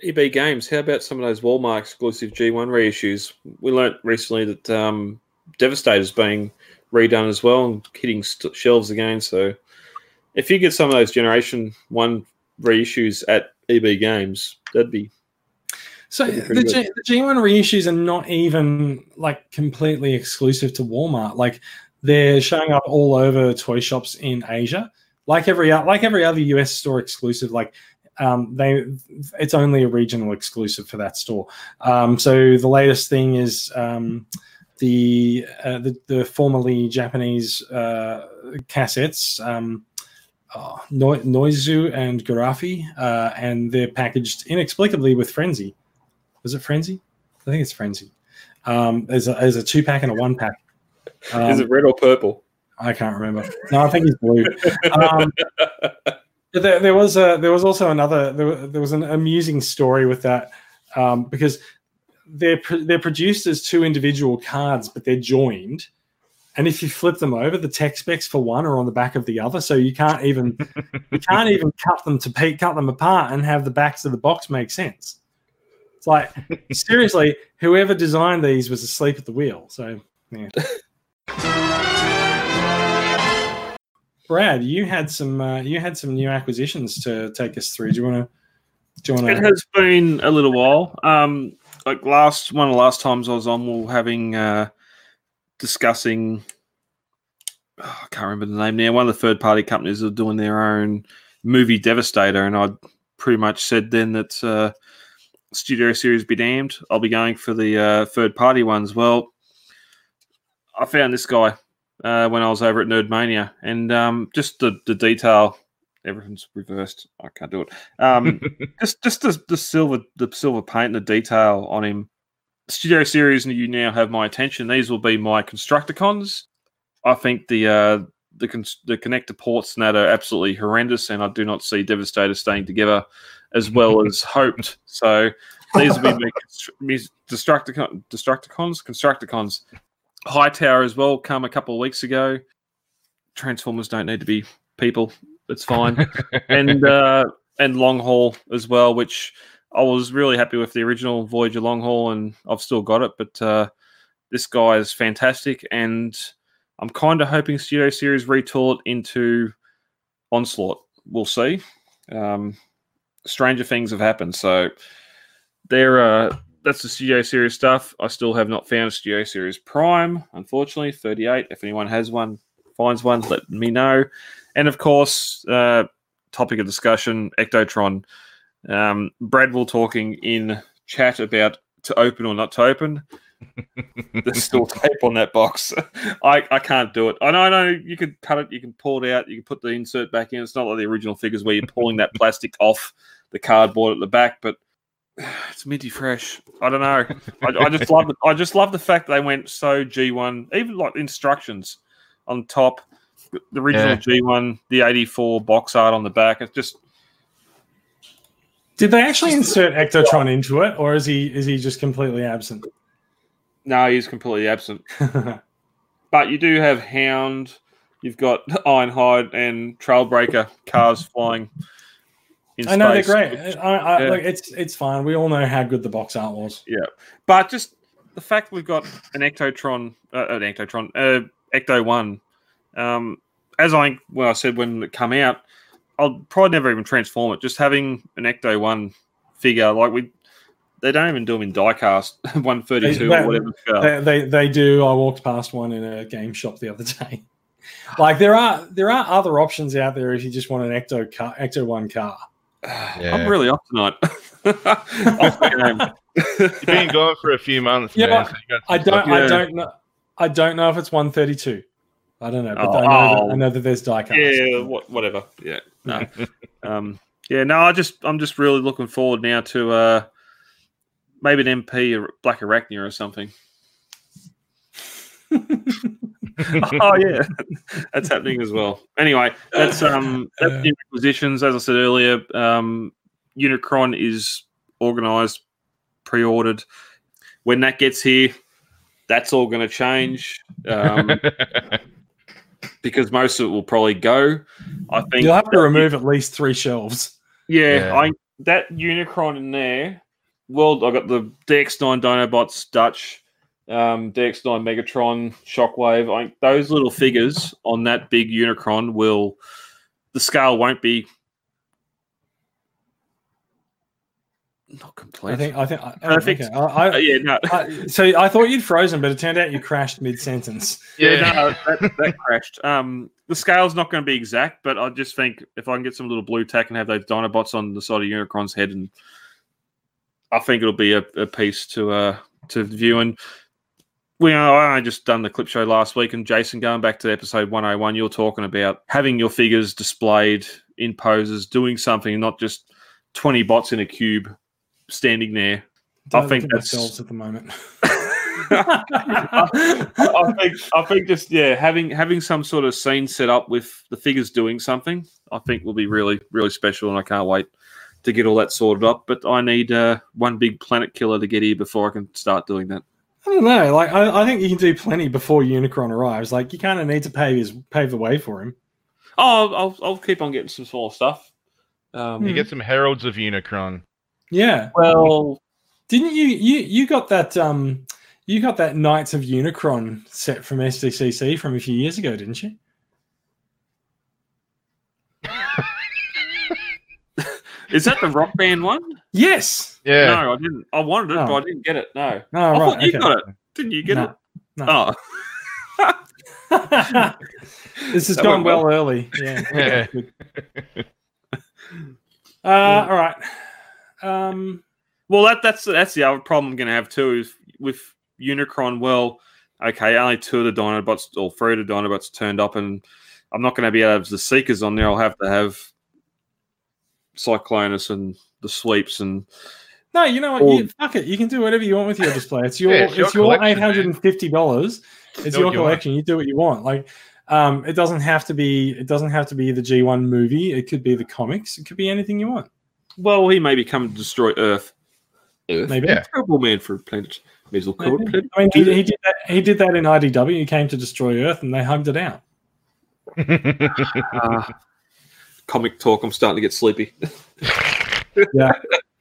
EB Games, how about some of those Walmart exclusive G1 reissues? We learnt recently that um, Devastator's being redone as well and hitting st- shelves again. So if you get some of those Generation 1 reissues at EB Games, that'd be So That'd be the, G, the G1 reissues are not even like completely exclusive to Walmart. Like they're showing up all over toy shops in Asia. Like every like every other US store exclusive, like um, they it's only a regional exclusive for that store. Um, so the latest thing is um, the, uh, the the formerly Japanese uh, cassettes. Um, oh, no- Noizu and Garafi, uh, and they're packaged inexplicably with Frenzy. Was it Frenzy? I think it's Frenzy. Um, there's a there's a two pack and a one pack. Is Um, it red or purple? I can't remember. No, I think it's blue. Um, there, there was a there was also another there, there was an amusing story with that um, because they're they're produced as two individual cards, but they're joined. And if you flip them over, the tech specs for one are on the back of the other, so you can't even you can't even cut them to cut them apart and have the backs of the box make sense. It's like seriously, whoever designed these was asleep at the wheel. So yeah. Brad, you had some uh, you had some new acquisitions to take us through. Do you want to? Do you It want to? It has been a little while. Um, like last one of the last times I was on, we were having uh, discussing. oh, I can't remember the name now. One of the third party companies are doing their own movie Devastator, and I pretty much said then that uh, Studio Series be damned. I'll be going for the uh, third party ones. Well, I found this guy uh, when I was over at Nerdmania, and um, just the the detail. Everything's reversed. I can't do it. Um, just just the, the silver the silver paint and the detail on him. Studio series, and you now have my attention. These will be my Constructicons. I think the uh, the cons- the connector ports and that are absolutely horrendous, and I do not see Devastator staying together as well as hoped. So these will be my constr- me Destructicon, Destructicons, Constructicons. Hightower as well come a couple of weeks ago. Transformers don't need to be people. It's fine and uh, and long haul as well, which I was really happy with the original Voyager long haul, and I've still got it. But uh, this guy is fantastic, and I'm kind of hoping Studio Series retool it into Onslaught. We'll see. Um, stranger things have happened, so they're uh, that's the Studio Series stuff. I still have not found a Studio Series Prime, unfortunately. 38. If anyone has one, finds one, let me know. And of course, uh, topic of discussion Ectotron. Um, Brad will talking in chat about to open or not to open. There's still tape on that box. I, I can't do it. I know, I know you can cut it, you can pull it out, you can put the insert back in. It's not like the original figures where you're pulling that plastic off the cardboard at the back, but it's minty fresh. I don't know. I, I just love the, I just love the fact they went so G1, even like instructions on top, the original Yeah. G1, the 84 box art on the back. It's just Did they actually insert Ectotron into it, or is he is he just completely absent? no, he's completely absent. But you do have Hound, you've got Ironhide and Trailbreaker cars flying. I know they're space. great. I, I, Yeah. like, it's it's fine. We all know how good the box art was. Yeah, but just the fact we've got an Ectotron, uh, an Ectotron, uh, Ecto One. Um, as I well, I said when it come out, I'll probably never even transform it. Just having an Ecto One figure, like we, they don't even do them in diecast one thirty two or whatever. They, they they do. I walked past one in a game shop the other day. Like there are there are other options out there if you just want an Ecto car, Ecto One car. Yeah. I'm really off tonight. Off the game. You've been gone for a few months, Yeah, man. so I don't stuff- I don't know I don't know if it's 132. I don't know, but Oh, I, know that, oh. I know that there's diecast. yeah, what, whatever. Yeah, no, um, yeah, no. I just, I'm just really looking forward now to uh, maybe an MP or Blackarachnia or something. oh yeah, that's happening as well. Anyway, that's um, that's new acquisitions. As I said earlier, um, Unicron is organised, pre-ordered. When that gets here, that's all going to change. Um, because most of it will probably go. I think You'll have to remove at least three shelves. Yeah, Yeah. I that Unicron in there. Well, I got the DX9 Dinobots Dutch, um, DX9 Megatron Shockwave. I, those little figures on that big Unicron will. The scale won't be. Not complete. I think I think I, Perfect. okay. I, I, Uh, yeah, no, I, so I thought you'd frozen, but it turned out you crashed mid sentence. yeah, no, that, that crashed. Um, the scale's not going to be exact, but I just think if I can get some little blue tack and have those Dinobots on the side of Unicron's head, and I think it'll be a, a piece to uh to view. And we I just done the clip show last week, and Jason, going back to episode one hundred one, you're talking about having your figures displayed in poses, doing something, not just twenty bots in a cube standing there. Don't think look at that's- at the moment. I think I think just yeah, having having some sort of scene set up with the figures doing something, I think will be really really special, and I can't wait to get all that sorted up. But I need uh, one big planet killer to get here before I can start doing that. I don't know. Like I, I think you can do plenty before Unicron arrives. Like you kind of need to pave his pave the way for him. Oh, I'll, I'll, I'll keep on getting some small stuff. Um, You get some heralds of Unicron. Yeah. well, Didn't you you you got that um you got that Knights of Unicron set from SDCC from a few years ago, didn't you? is that the rock band one? Yes. Yeah. No, I didn't. I wanted it, Oh. but I didn't get it. No, Oh, I right. thought you okay. got it. Didn't you get No, it? no. Oh, this has That gone well. well early. Yeah. Yeah. Good. Uh, all right. Um, Well, that that's that's the other problem I'm going to have too is with Unicron. Well, okay, only two of the Dinobots or three of the Dinobots turned up, and I'm not going to be able to have the Seekers on there. I'll have to have Cyclonus and the Sweeps and no, you know what? Or- You, fuck it. You can do whatever you want with your display. It's your Yeah, it's your it's your collection, eight man. hundred and fifty dollars. It's your what you collection. You do what you want. Like, um, it doesn't have to be. It doesn't have to be the G one movie. It could be the comics. It could be anything you want. well, he may be coming to destroy Earth. Earth, Maybe. Yeah. terrible man for a planet. May as well call it Maybe. planet. I mean, he, he did that. He did that in IDW. He came to destroy Earth, and they hugged it out. Ah, comic talk. I'm starting to get sleepy. It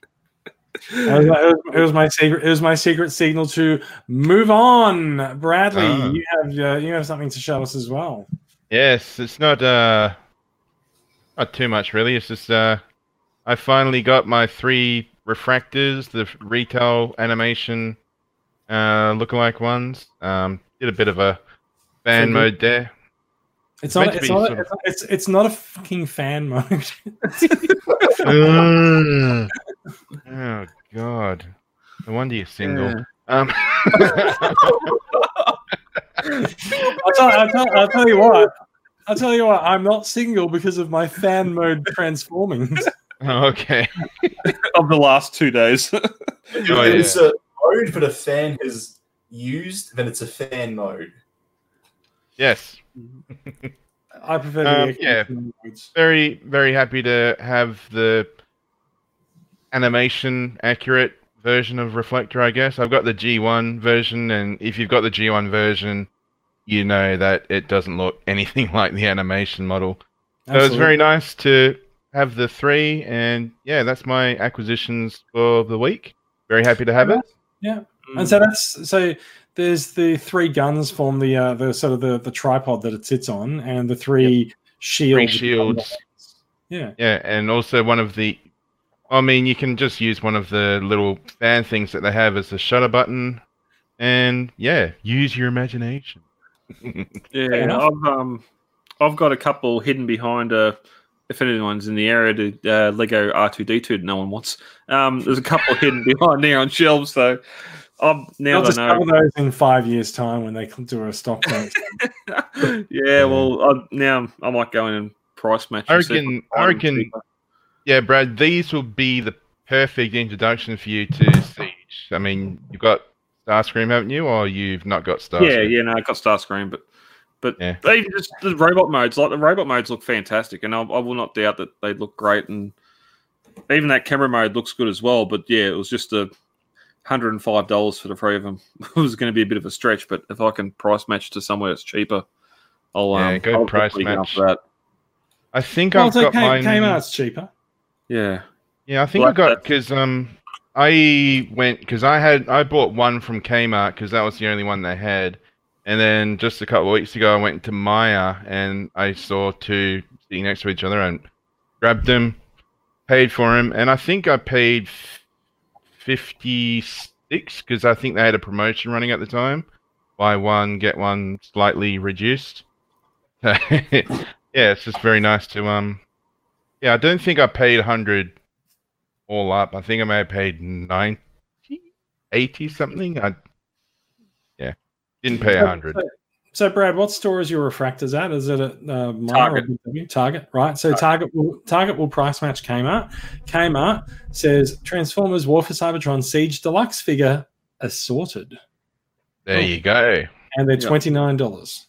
was, my, it was- it was my secret. It was my secret signal to move on. Bradley, Ah. you have uh, you have something to show us as well. yes, it's not uh not too much really. It's just uh I finally got my three reflectors, the retail animation uh, lookalike ones. Um, did a bit of a fan mode there. It's not. It's not. of- It's, it's not a fucking fan mode. Oh God! No wonder you're single. Um, I'll, tell, I'll, tell, I'll tell you what. I'll tell you what. I'm not single because of my fan mode transforming. oh, okay. of the last two days. If Oh, it's a mode that a fan has used, then it's a fan mode. Yes. I prefer the Um, yeah. conditioning very very happy to have the animation accurate version of reflector i guess. I've got the g1 version and if you've got the g1 version you know that it doesn't look anything like the animation model. So it's very nice to have the three and yeah that's my acquisitions for the week. Very happy to have it. Yeah, And so that's so. There's the three guns form the uh, the sort of the, the tripod that it sits on, and the three shields. Three shields. Yeah. yeah and also one of the i mean you can just use one of the little fan things that they have as the shutter button and yeah use your imagination Yeah, enough. I've um, I've got a couple hidden behind uh If anyone's in the area to uh, Lego R two D two, no one wants. Um, there's a couple hidden behind there on shelves, so I'm now They'll just I discover know. those in five years' time when they do a stock take. yeah, well, I, now I might go in and price match. I and see if reckon- I reckon- Yeah, Brad, these will be the perfect introduction for you to Siege. I mean, you've got Starscream, haven't you? Or you've not got Starscream? Yeah, yeah, no, I got Starscream, but but Yeah. even just the robot modes, like the robot modes look fantastic, and I, I will not doubt that they look great, and even that camera mode looks good as well. But yeah, it was just a hundred and five dollars for the three of them. it was going to be a bit of a stretch, but if I can price match to somewhere that's cheaper, I'll Yeah, um, go I'll price match. that. I think well, I've so got K- mine. Kmart's cheaper. Yeah, Yeah, I think Well, I got because um, I went because I had I bought one from Kmart because that was the only one they had, and then just a couple of weeks ago I went to Myer and I saw two sitting next to each other and grabbed them, paid for them, and I think I paid fifty six because I think they had a promotion running at the time, buy one get one slightly reduced. yeah, it's just very nice to um yeah, I don't think I paid 100 all up. I think I may have paid 90, 80 something. I, yeah, didn't pay 100. So, so, Brad, what store is your reflectors at? Is it at uh, Target. Or Target, right? So Target will Target will price match Kmart. Kmart says Transformers War for Cybertron Siege Deluxe figure assorted, There you go. and they're twenty nine dollars.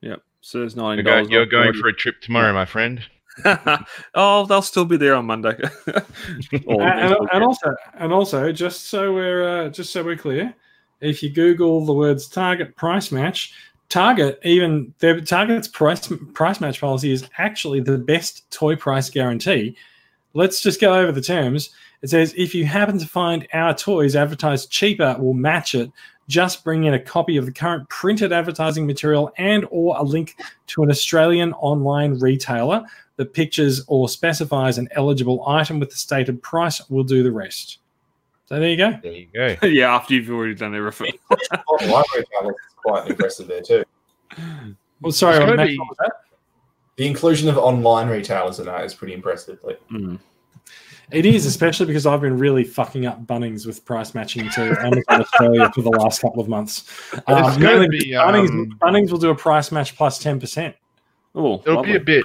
yep. So there's nine You're, go- dollars. you're going for a trip tomorrow, my friend. oh, they'll still be there on Monday. And, and, and also, and also, just so we're uh, just so we're clear, if you Google the words Target price match, Target even their Target's price price match policy is actually the best toy price guarantee. Let's just go over the terms. It says if you happen to find our toys advertised cheaper, we'll match it. Just bring in a copy of the current printed advertising material and or a link to an Australian online retailer that pictures or specifies an eligible item with the stated price will do the rest. So there you go. There you go. yeah, after you've already done everything. Online retailer is quite impressive there too. Well, sorry, It's be- that? The inclusion of online retailers in that is pretty impressive. Like, Mm. it is, especially because I've been really fucking up Bunnings with price matching to Amazon Australia for the last couple of months. Um, It's gonna mainly be, because Bunnings, um, Bunnings will do a price match plus ten percent. Oh, It'll lovely. be a bit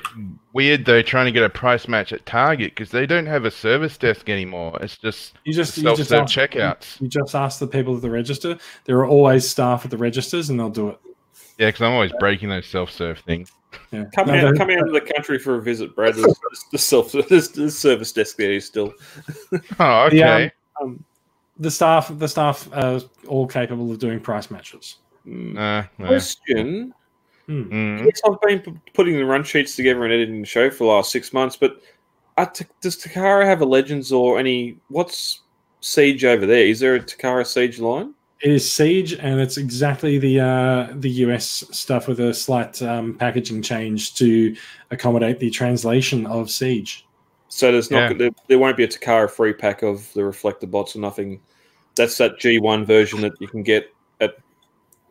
weird though trying to get a price match at Target because they don't have a service desk anymore. It's just You just you just self-serve ask, checkouts. you just ask the people at the register. There are always staff at the registers, and they'll do it. Yeah, because I'm always breaking those self-serve things. Yeah. Come No, out, they're- come out to the country for a visit, Brad. There's, the self, there's, there's service desk there still. Oh, The, um, okay. um, the staff, the staff are all capable of doing price matches. Uh, no. Question: Mm. Yes, I've been putting the run sheets together and editing the show for the last six months, but T- does Takara have a Legends or any? What's Siege over there? Is there a Takara Siege line? It is Siege, and it's exactly the uh, the US stuff with a slight um, packaging change to accommodate the translation of Siege. So there's not Yeah. there, there won't be a Takara free pack of the reflector bots or nothing. That's that G1 version that you can get at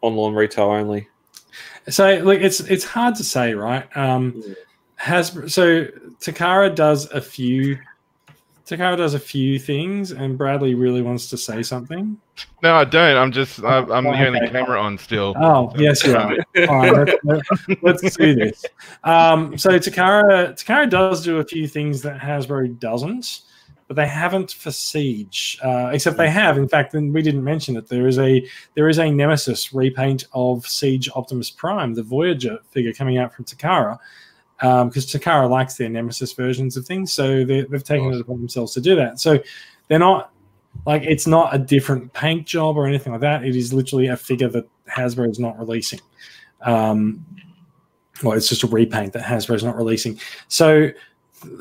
online retail only. So like it's it's hard to say, right? Um Yeah. Hasbro so Takara does a few Takara does a few things and Bradley really wants to say something. No, I don't. I'm just. I'm, I'm Oh, the only okay. camera on still. Oh, yes, you are. All right, let's, let's do this. Um, so Takara Takara does do a few things that Hasbro doesn't, but they haven't for Siege. Uh, except they have, in fact, and we didn't mention it. There is a there is a Nemesis repaint of Siege Optimus Prime, the Voyager figure coming out from Takara. Because Takara likes their Nemesis versions of things, so they, they've taken it upon themselves to do that. So they're not like it's not a different paint job or anything like that. It is literally a figure that Hasbro is not releasing. Um, well, it's just a repaint that Hasbro is not releasing. So,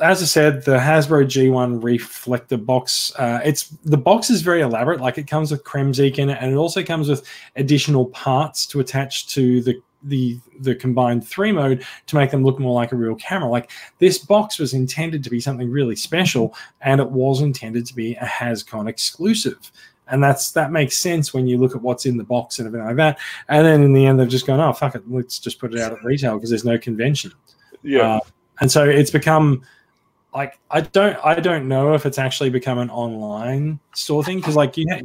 as I said, the Hasbro G1 reflector box. Uh, it's the box is very elaborate. Like it comes with Kremzeek in it, and it also comes with additional parts to attach to the the the combined three mode to make them look more like a real camera. Like this box was intended to be something really special, and it was intended to be a Hascon exclusive. And that's that makes sense when you look at what's in the box and everything like that. And then in the end, they've just gone, "Oh fuck it, let's just put it out at retail because there's no convention." Yeah. Uh, and so it's become like I don't I don't know if it's actually become an online store thing because like you ha-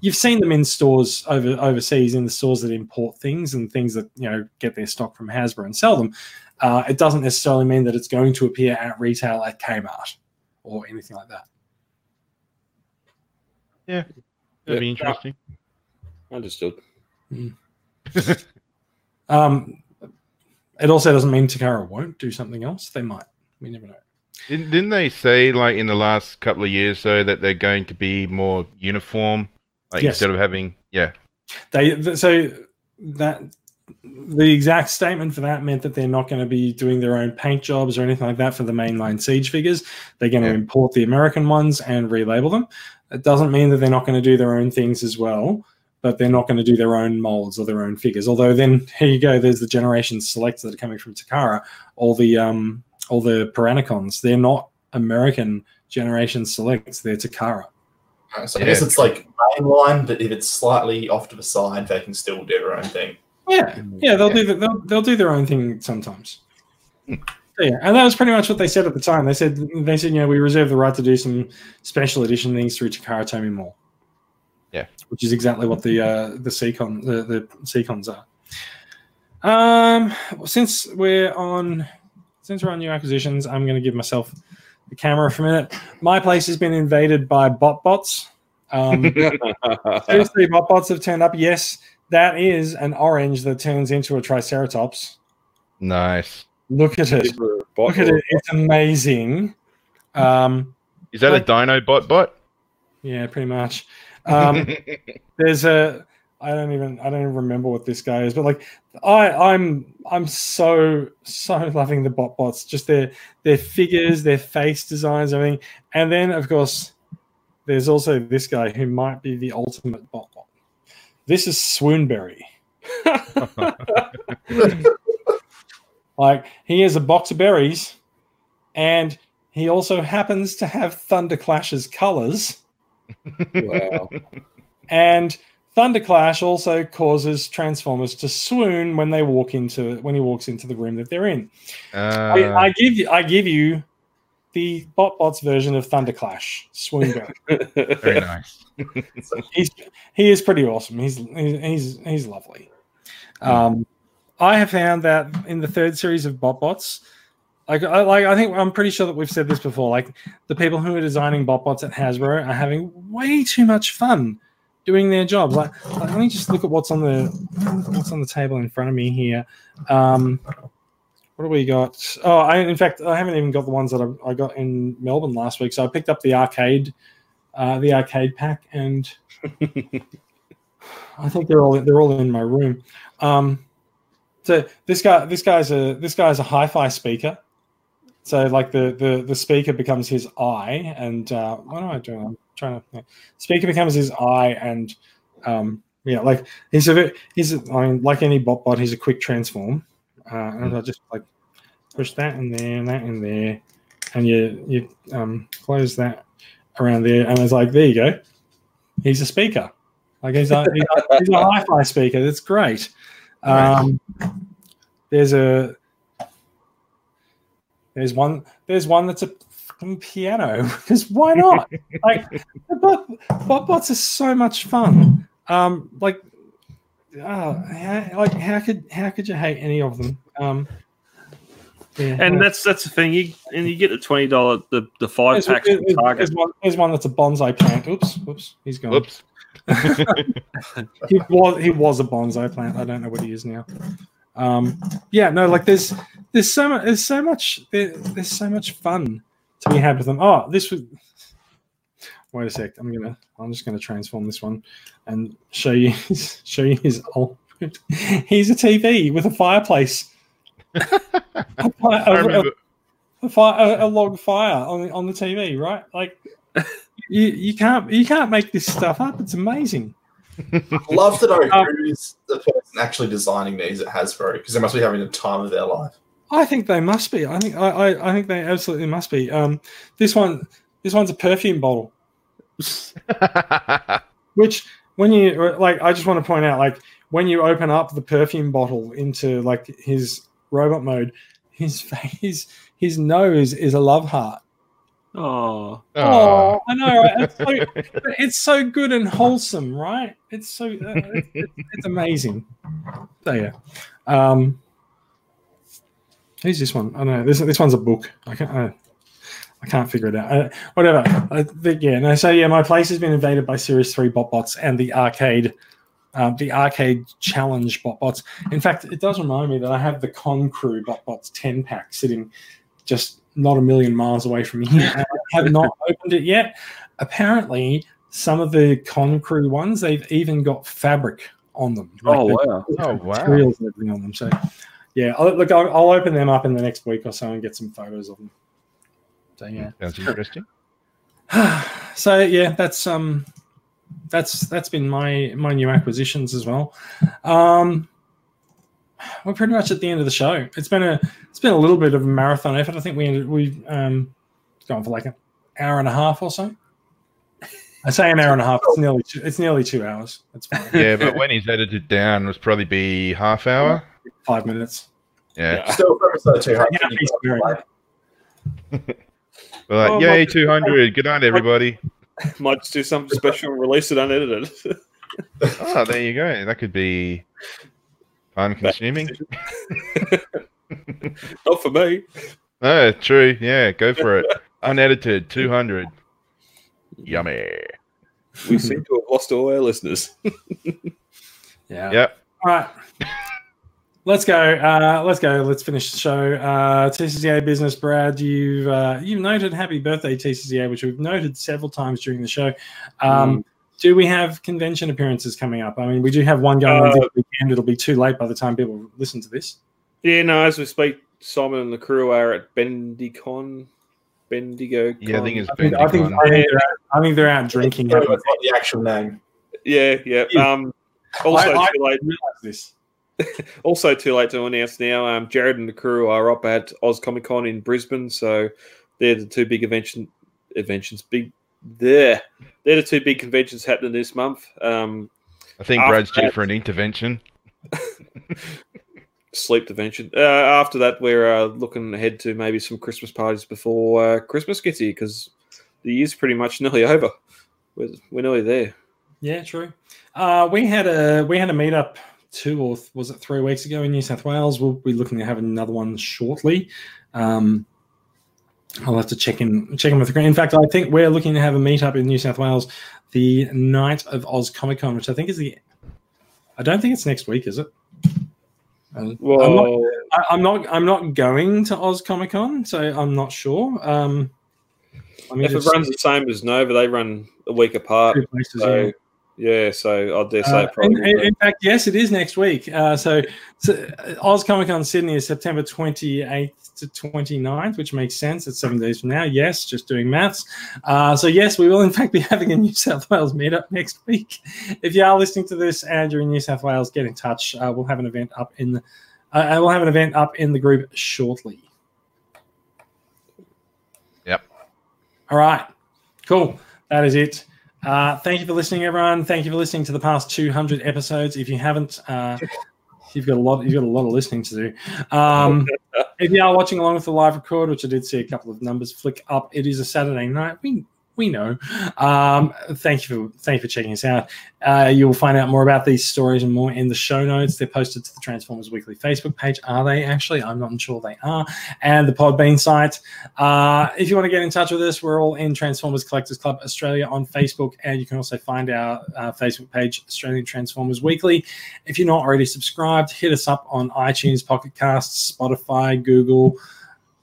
you've seen them in stores over overseas in the stores that import things and things that you know get their stock from Hasbro and sell them. Uh, it doesn't necessarily mean that it's going to appear at retail at Kmart or anything like that. Yeah, that'd Yeah. be interesting. Understood. Um, it also doesn't mean Takara won't do something else. They might. We never know. Didn't, didn't they say like in the last couple of years though that they're going to be more uniform, like Yes. instead of having yeah They th- so that the exact statement for that meant that they're not going to be doing their own paint jobs or anything like that for the mainline siege figures. They're going to import the American ones and relabel them. It doesn't mean that they're not going to do their own things as well, but they're not going to do their own molds or their own figures. Although then here you go, there's the generation selects that are coming from Takara, all the um all the Piranacons. They're not American generation selects, they're Takara. Uh, So I Yeah, guess it's like mainline, but if it's slightly off to the side, they can still do their own thing. Yeah, yeah, they'll do the, they'll they'll do their own thing sometimes. So, yeah, and that was pretty much what they said at the time. They said they said you know we reserve the right to do some special edition things through Takara Tomy Mall. Yeah. which is exactly what the uh, the Seacon the the Seacons are. Um, well, since we're on since we're on new acquisitions, I'm going to give myself the camera for a minute. My place has been invaded by bot bots. Um, Seriously, bot bots have turned up. Yes, that is an orange that turns into a Triceratops. nice. Look at it. Look at it. It's amazing. Um, Is that Like- a Dino bot bot? yeah, pretty much. Um, there's a. I don't even. I don't even remember what this guy is, but like, I, I'm. I'm so so loving the bot bots. Just their their figures, their face designs, everything, and then of course, there's also this guy who might be the ultimate bot bot. This is Swoonberry. Like he is a box of berries, and he also happens to have Thunderclash's colors. Wow. And Thunderclash also causes Transformers to swoon when they walk into when he walks into the room that they're in. I, Uh, I give you I give you the BotBots version of Thunderclash, swoon. very nice. he's he is pretty awesome. He's he's he's, he's lovely. Um, I have found that in the third series of BotBots, like I like I think I'm pretty sure that we've said this before. Like the people who are designing BotBots at Hasbro are having way too much fun doing their jobs. Like, like, let me just look at what's on the what's on the table in front of me here. Um, what do we got? Oh, I in fact I haven't even got the ones that I, I got in Melbourne last week. So I picked up the arcade, uh, the arcade pack, and I think they're all they're all in my room. Um, so this guy this guy's a this guy's a hi-fi speaker. So like the the the speaker becomes his eye, and uh, what am I doing? I'm trying to. yeah. Speaker becomes his eye, and um, yeah, like he's a bit he's a, I mean like any bot bot, he's a quick transform. Uh, and I'll just like push that in there and that in there, and you you um, close that around there, and it's like there you go. He's a speaker. Like he's a, he's a, he's a hi-fi speaker. That's great. Um, there's a there's one there's one that's a fucking piano because why not? like the bot, botbots are so much fun. Um, like oh, how, like how could how could you hate any of them? Um, yeah, And well, that's that's the thing. You and you get the twenty dollar the the five there's, packs there's- Target. there's one, there's one that's a bonsai plant. Oops, oops, he's gone. Oops. he was he was a bonsai plant. I don't know what he is now. Um, yeah, no, like there's there's so much there's so much there, there's so much fun to be had with them. Oh, this was. Wait a sec. I'm gonna. I'm just gonna transform this one and show you his, show you his old. He's a TV with a fireplace. a, fi- I a- a- fire, a log fire on the, on the TV, right? Like you, you can't you can't make this stuff up. It's amazing. I love to know Um, who's the person actually designing these at Hasbro because they must be having the time of their life. I think they must be. I think I, I, I think they absolutely must be. Um, this one this one's a perfume bottle, which when you like, I just want to point out like when you open up the perfume bottle into like his robot mode, his face his nose is a love heart. Oh, Oh, I know. Right? It's, so, it's so good and wholesome, right? It's so uh, it's, it's, it's amazing. So yeah, um, who's this one? I don't know. This this one's a book. I can't. I, I can't figure it out. Uh, whatever. I think, yeah. No. So yeah, my place has been invaded by Series Three bot bots and the arcade, um, the arcade challenge bot bots. In fact, it does remind me that I have the Con Crew bot bots ten pack sitting just not a million miles away from here. I have not opened it yet. Apparently, some of the Con Crew ones they've even got fabric on them. oh wow! Oh, wow. materials and everything on them. So yeah, I'll, look, I'll, I'll open them up in the next week or so and get some photos of them. So yeah. Sounds interesting. so yeah, that's um, that's that's been my my new acquisitions as well. Um, we're pretty much at the end of the show. It's been a it's been a little bit of a marathon effort. I think we ended we um gone for like an hour and a half or so. I say an hour and a half. It's nearly two, it's nearly two hours. That's fine. Yeah, but when he's edited down, it was probably be half hour. Five minutes. Yeah. Still for episode two Yeah, hundred. he's very- We're Oh, yay, 200. Good night, everybody. Might just do something special and release it unedited. Oh, there you go. That could be time consuming. Not for me. Oh, true. Yeah, go for it. Unedited, 200. Yummy. We seem to have lost all our listeners. Yeah. Yep. All right. Let's go. Uh, let's go. Let's finish the show. Uh, TCCA business, Brad. You've uh, you've noted happy birthday TCCA, which we've noted several times during the show. Um, Do we have convention appearances coming up? I mean, we do have one going on Uh, this weekend. It'll be too late by the time people listen to this. Yeah, no, as we speak, Simon and the crew are at Bendicon. Bendigo. Yeah, I think it's I think, I think, I think, they're, out, I think they're out drinking. That's not the actual name. Yeah, yeah. Yeah. Um, also, I- I- too late. realize this. Also, too late to announce now. Um, Jared and the crew are up at Oz Comic Con in Brisbane, so they're the two big invention inventions. Big there, they're the two big conventions happening this month. Um, I think Brad's due for an intervention. sleep convention. Uh, after that, we're uh, looking ahead to maybe some Christmas parties before uh, Christmas gets here because the year's pretty much nearly over. We're, we're nearly there. Yeah, true. Uh, we had a we had a meetup two or th- was it three weeks ago in New South Wales. We'll be looking to have another one shortly. Um, I'll have to check in check in with the green. In fact, I think we're looking to have a meetup in New South Wales the night of Oz Comic Con, which I think is the. I don't think it's next week, is it? Well, I'm not, I, I'm not. I'm not going to Oz Comic Con, so I'm not sure. Um, I mean, if it runs the same as Nova, they run a week apart. places, So, yeah. Yeah, so I dare say Uh, probably. in, in- in fact, yes, it is next week. Uh, so, so uh, Oz Comic Con Sydney is September 28th to 29th, which makes sense. It's seven days from now. Yes, just doing maths. Uh, so, yes, we will in fact be having a New South Wales meetup next week. If you are listening to this and you're in New South Wales, get in touch. Uh, we'll have an event up in the, uh, we'll have an event up in the group shortly. Yep. All right. Cool. That is it. Uh, thank you for listening, everyone. Thank you for listening to the past 200 episodes. If you haven't, uh, you've got a lot. You've got a lot of listening to do. Um, if you are watching along with the live record, which I did see a couple of numbers flick up, it is a Saturday night. We we know. Um, thank you for thank you for checking us out. Uh, you will find out more about these stories and more in the show notes. They're posted to the Transformers Weekly Facebook page. Are they actually? I'm not sure they are. And the Podbean site. Uh, if you want to get in touch with us, we're all in Transformers Collectors Club Australia on Facebook, and you can also find our uh, Facebook page, Australian Transformers Weekly. If you're not already subscribed, hit us up on iTunes, Pocket Casts, Spotify, Google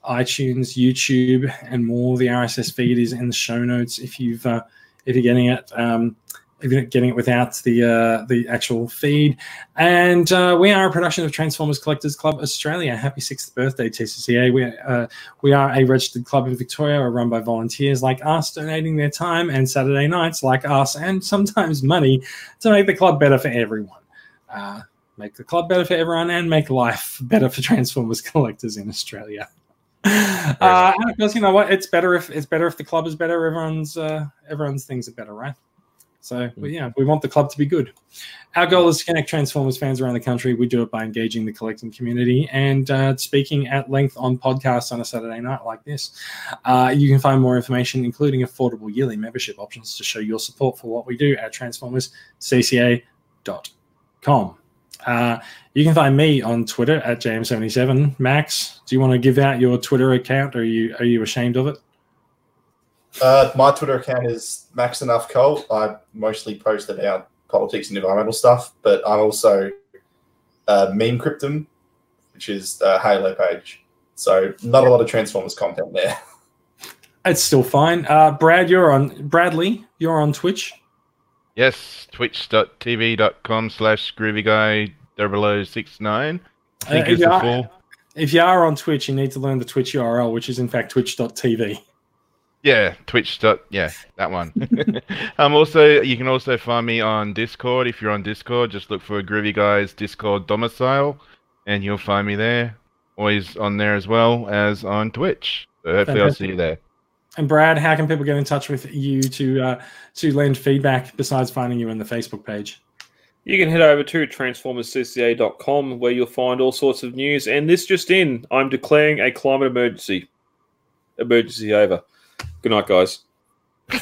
iTunes, YouTube, and more. The RSS feed is in the show notes if you've uh, if you're getting it. Um, if you're getting it without the uh, the actual feed, and uh, we are a production of Transformers Collectors Club Australia. Happy sixth birthday, TCCA! We uh, we are a registered club in Victoria, run by volunteers like us, donating their time and Saturday nights like us, and sometimes money to make the club better for everyone. Uh, make the club better for everyone, and make life better for Transformers collectors in Australia. Uh, and of course, you know what? It's better if it's better if the club is better. Everyone's uh, everyone's things are better, right? So, but yeah, we want the club to be good. Our goal is to connect Transformers fans around the country. We do it by engaging the collecting community and uh, speaking at length on podcasts on a Saturday night like this. Uh, you can find more information, including affordable yearly membership options, to show your support for what we do at transformerscca.com. Uh, you can find me on Twitter at jm77. Max, do you want to give out your Twitter account? Or are you are you ashamed of it? Uh, my Twitter account is Max Enough Cole. I mostly post about politics and environmental stuff, but I'm also uh, Meme Cryptum, which is the Halo page. So not a lot of Transformers content there. It's still fine. Uh, Brad, you're on Bradley. You're on Twitch. Yes, twitch.tv.com slash groovyguy 0069. I think Uh, if, is you the are, full. if you are on Twitch, you need to learn the Twitch URL, which is in fact twitch.tv. Yeah, Twitch. Yeah, that one. um, also, you can also find me on Discord. If you're on Discord, just look for Groovy Guys Discord domicile, and you'll find me there. Always on there as well as on Twitch. So hopefully, I'll see you there. And Brad, how can people get in touch with you to uh, to lend feedback besides finding you on the Facebook page? You can head over to transformerscca.com where you'll find all sorts of news. And this just in, I'm declaring a climate emergency. Emergency over. Good night, guys. God,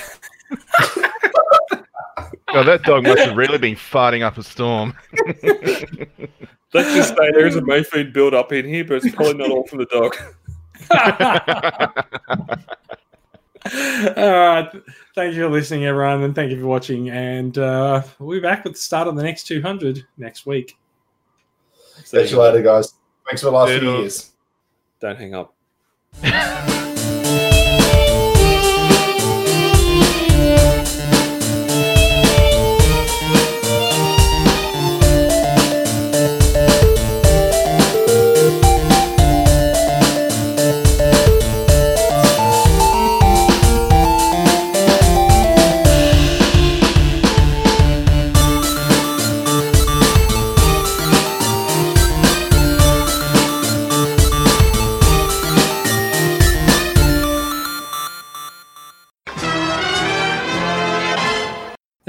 that dog must have really been farting up a storm. Let's just say there is a Mayfield build up in here, but it's probably not all from the dog. All right. Thank you for listening, everyone, and thank you for watching. And uh, we'll be back with the start of the next 200 next week. Catch you later, guys. Thanks for the last few years. Don't hang up.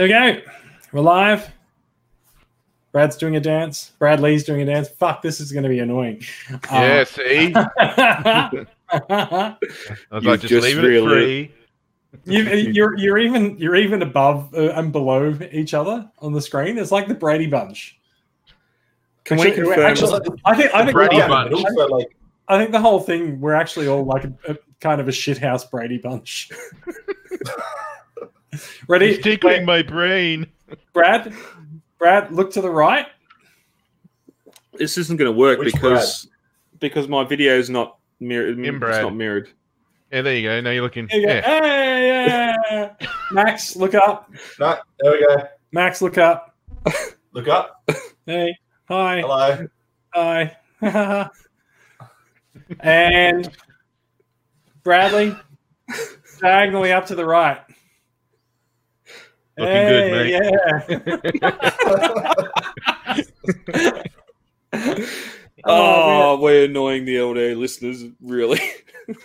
There we go. We're live. Brad's doing a dance. Brad Lee's doing a dance. Fuck, this is going to be annoying. yeah, see? Uh, I was You like, just, just leave it really- at three. you, you're you're even you're even above uh, and below each other on the screen. It's like the Brady Bunch. Can we Actually, confirm? actually, I think I think Brady we're- Bunch. Also, like, I think the whole thing we're actually all like a, a kind of a shithouse Brady Bunch. Ready? It's tickling Wait, my brain. Brad. Brad, look to the right. this isn't going to work Which because because my video is not mirrored. It's Inbred. not mirrored. Yeah, there you go. Now you're looking. There you go. Yeah. Hey, yeah. Max, look up. no, there we go. Max, look up. Look up. Hey, hi, Hello. hi. and Bradley, diagonally up to the right. Looking good, Yeah. Oh, Oh, we're annoying the LD listeners, really.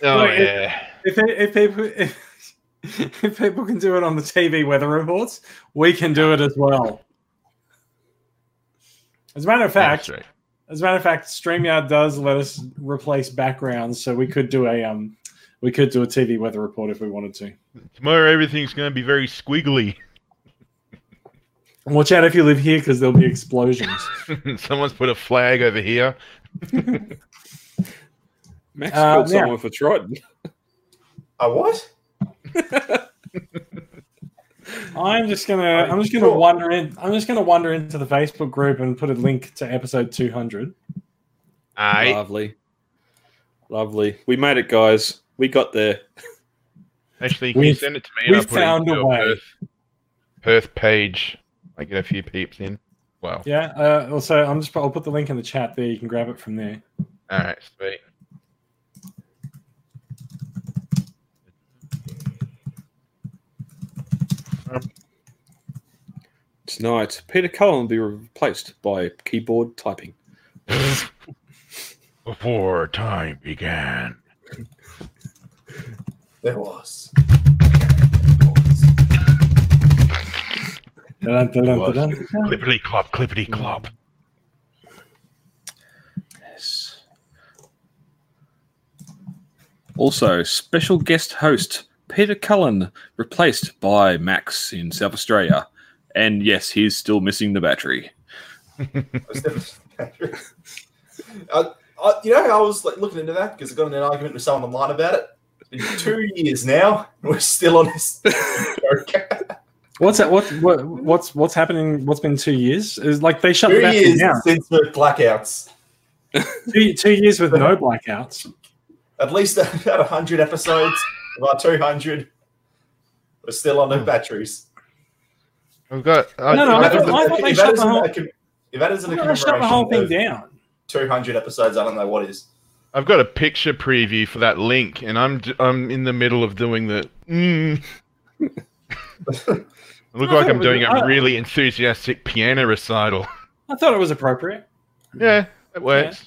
Oh, Wait, yeah. if, if people if, if people can do it on the TV weather reports, we can do it as well. As a matter of fact, right. as a matter of fact, StreamYard does let us replace backgrounds, so we could do a um, we could do a TV weather report if we wanted to. Tomorrow everything's going to be very squiggly. And watch out if you live here because there'll be explosions. Someone's put a flag over here. Max Uh, killed yeah. someone for Triton. A what? I'm just gonna I'm just gonna wander in. I'm just gonna wander into the Facebook group and put a link to episode 200. Aye. Lovely. Lovely. We made it, guys. We got there. Actually, can you We've- send it to me I'll we've put it found a way. Perth, Perth page. I get a few peeps in. Well, Yeah. Uh, also, I'm just I'll put the link in the chat there. You can grab it from there. all right, sweet. Tonight, Peter Cullen will be replaced by keyboard typing. Before time began. There was. Clippity clop, clippity clop. Yes. Also, special guest host Peter Cullen replaced by Max in South Australia. And yes, he's still missing the battery. I, I, you know, I was like looking into that because I got in an argument with someone online about it. It's been two years now, and we're still on this. joke. What's that? What, what what's what's happening? What's been two years? Is like they shut the two battery years down. since the blackouts. Two, two years with no blackouts. At least about hundred episodes, about two hundred. We're still on the batteries. I've got. uh, No, no, I If that I thought they shut the whole- a if that isn't a They shut the whole thing down. two hundred episodes, I don't know what is. I've got a picture preview for that link, and I'm d- I'm in the middle of doing the. Mm. I look I like I'm it was- doing a I- really enthusiastic piano recital. I thought it was appropriate. Yeah, it works.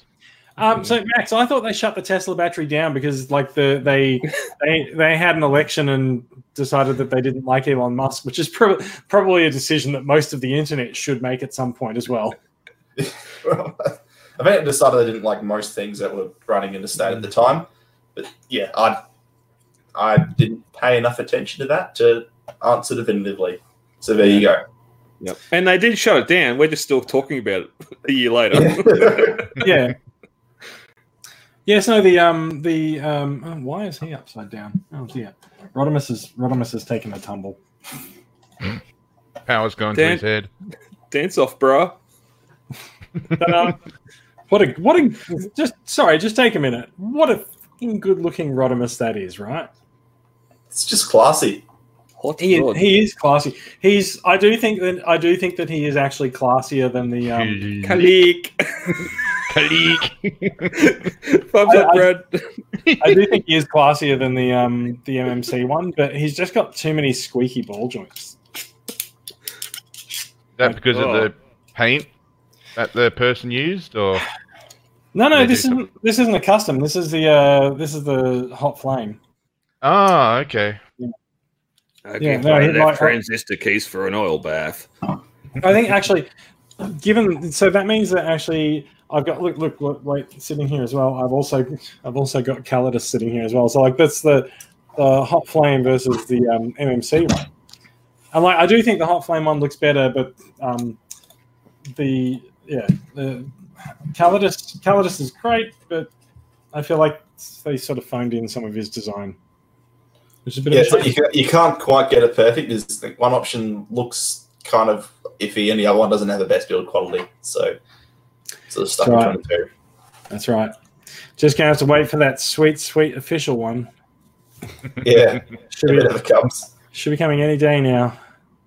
Um, so Max, I thought they shut the Tesla battery down because like the they they they had an election and decided that they didn't like Elon Musk, which is prob- probably a decision that most of the internet should make at some point as well. Well, I think I decided they didn't like most things that were running in the state at the time. But yeah, I I didn't pay enough attention to that to answer definitively. So there you go. Yep. And they did shut it down. We're just still talking about it a year later. yeah. Yes, no, the um the um oh, why is he upside down? Oh dear. Rodimus is Rodimus has taken a tumble. Power's gone to Dan- his head. Dance off, bro. But, um, what a what a just sorry, just take a minute. What a fucking good looking Rodimus that is, right? It's just classy. Hot He rod. is, he is classy. He's I do think that I do think that he is actually classier than the um Kalik. Kalik. Thumbs I- up, Brad. I do think he is classier than the um the MMC one, but he's just got too many squeaky ball joints. Is that because of the paint that the person used, or No, no, this isn't this isn't a custom. This is the uh this is the hot flame. ah, okay. I Yeah, no, enough might- transistor keys for an oil bath. I think actually, given so that means that actually I've got look look, look wait sitting here as well. I've also I've also got Calidus sitting here as well. So like that's the the hot flame versus the um, MMC one. And like I do think the hot flame one looks better, but um, the yeah the Calidus Calidus is great, but I feel like they sort of phoned in some of his design, which is a bit Yeah, of a so you, ca- you can't quite get it perfect. Is one option looks kind of iffy, and the other one doesn't have the best build quality. So sort of stuck Right. between the two. That's right. Just gonna have to wait for that sweet, sweet official one. Yeah, Should be comes. should be coming any day now.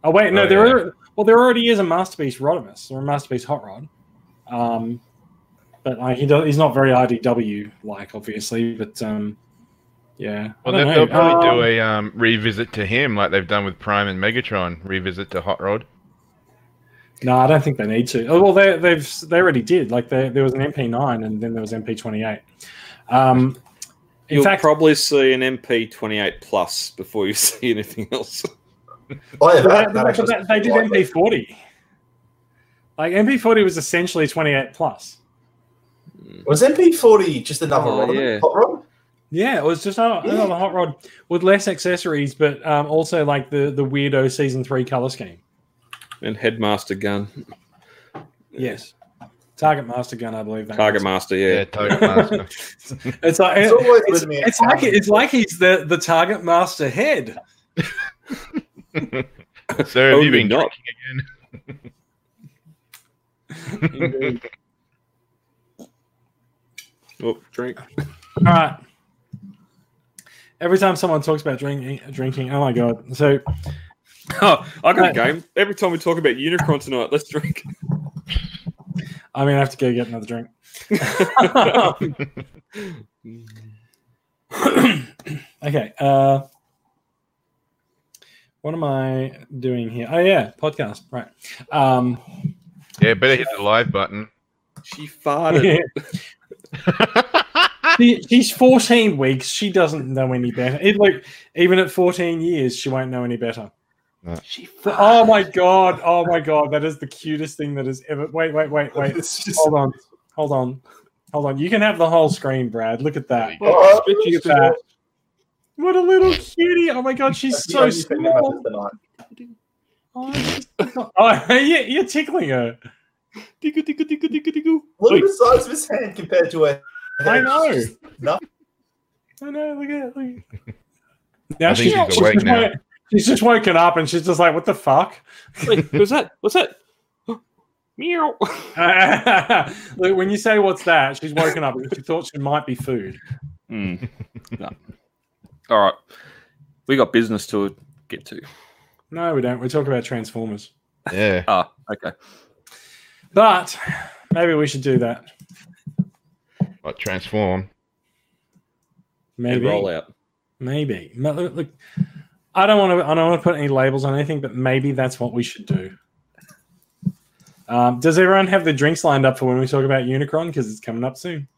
Oh wait, no, Oh, there yeah. are well, there already is a masterpiece Rodimus or a masterpiece Hot Rod, um, but like he does, he's not very IDW like, obviously. But um, yeah, Well, don't they, they'll know. probably do Um, a um, revisit to him, like they've done with Prime and Megatron. Revisit to Hot Rod. No, I don't think they need to. Oh, well, they they've they already did. Like they, there was an MP9 and then there was MP28. Um, In You'll fact, probably see an MP twenty eight plus before you see anything else. Oh yeah, But that, they, that they- they did likely. MP40. Like MP40 was essentially 28 plus. Was MP40 just another Oh, rod? yeah. Hot rod? Yeah, it was just another, Yeah. hot rod with less accessories, but um, also like the the weirdo season three color scheme. And headmaster gun. Yes, Target Master Gun, I believe. That Target was. master, Yeah, yeah. Target Master. It's like It's it's, me. it's like it's like he's the the Target Master head. Sir, have you Only been not. drinking again? Indeed. Oh, drink. All right. Every time someone talks about drinking, drinking, oh my god! So Oh, I got a game. Every time we talk about Unicron tonight, let's drink. I mean, gonna have to go get another drink. okay. Uh, what am I doing here? Oh yeah, podcast. Right. Um, Yeah, better hit the live button. she farted. she- she's 14 weeks. She doesn't know any better. It, like even at 14 years, she won't know any better. she Oh my god! Oh my god! That is the cutest thing that has ever. Wait, wait, wait, wait. Just, Hold on, hold on, hold on. You can have the whole screen, Brad. Look at that. Oh, Look at that. What a little cutie! Oh my god, she's so only thing that small. Oh, she's- oh, yeah, you're tickling her. Digga, digga, digga, digga, digga. Look Wait. at the size of his hand compared to her. I know. It's just nothing. I know. Look at it. Look. Now I think she's, she's she's awake just now. wo- she's just woken up and she's just like, "What the fuck?" Wait, what's that? What's that? Meow. Look, when you say "What's that?" she's woken up because she thought she might be food. Hmm. No. All right. We got business to get to. No, we don't. We're talking about Transformers. Yeah. Ah, okay. But maybe we should do that. What, transform? And Maybe. roll out. Maybe. Look, look, I don't want to. I don't want to put any labels on anything, but maybe that's what we should do. Um, does everyone have the drinks lined up for when we talk about Unicron? Because it's coming up soon.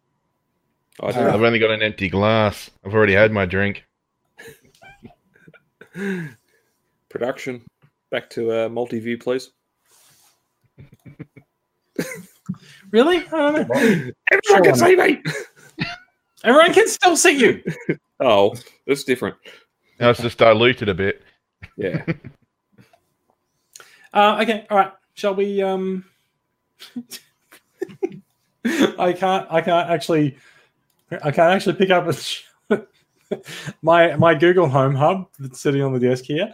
I do. I've only got an empty glass. I've already had my drink. Production. Back to uh, multi-view, please. Really? I don't know. Everyone can see me. Everyone can still see you. Oh, that's different. Now it's just diluted a bit. Yeah. Uh, okay. All right. Shall we? Um, I can't. I can't actually. I can't actually pick up a, my my Google Home Hub that's sitting on the desk here.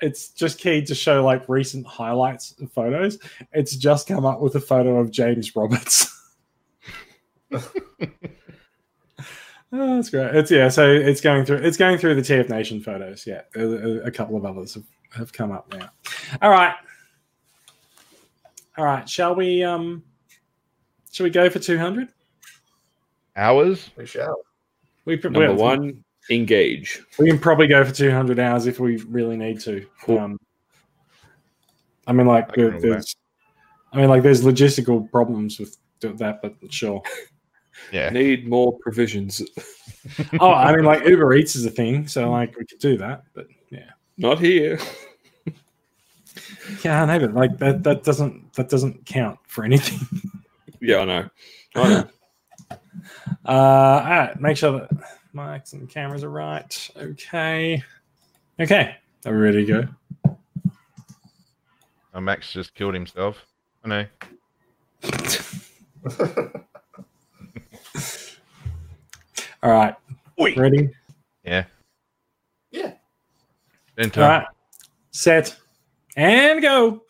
It's just keyed to show like recent highlights of photos. It's just come up with a photo of James Roberts. Oh, that's great. It's yeah. So it's going through. It's going through the TF Nation photos. Yeah, a, a- a couple of others have, have come up now. All right. All right. Shall we? Um. Shall we go for two hundred? Hours? We shall. We pr- Number we- one, engage. We can probably go for two hundred hours if we really need to. Cool. Um. I mean, like I can there- roll that. there's. I mean, like there's logistical problems with that, but sure. Yeah. Need more provisions. oh, I mean, like Uber Eats is a thing, so like we could do that, but yeah. Not here. Yeah, I know, but like that that doesn't that doesn't count for anything. Yeah, I know. I know. Uh, all right, make sure that mics and the cameras are right. Okay, okay, are we ready to go? Oh, Max just killed himself. I know. All right, Oi. ready? Yeah. Yeah. Then All right, set, and go.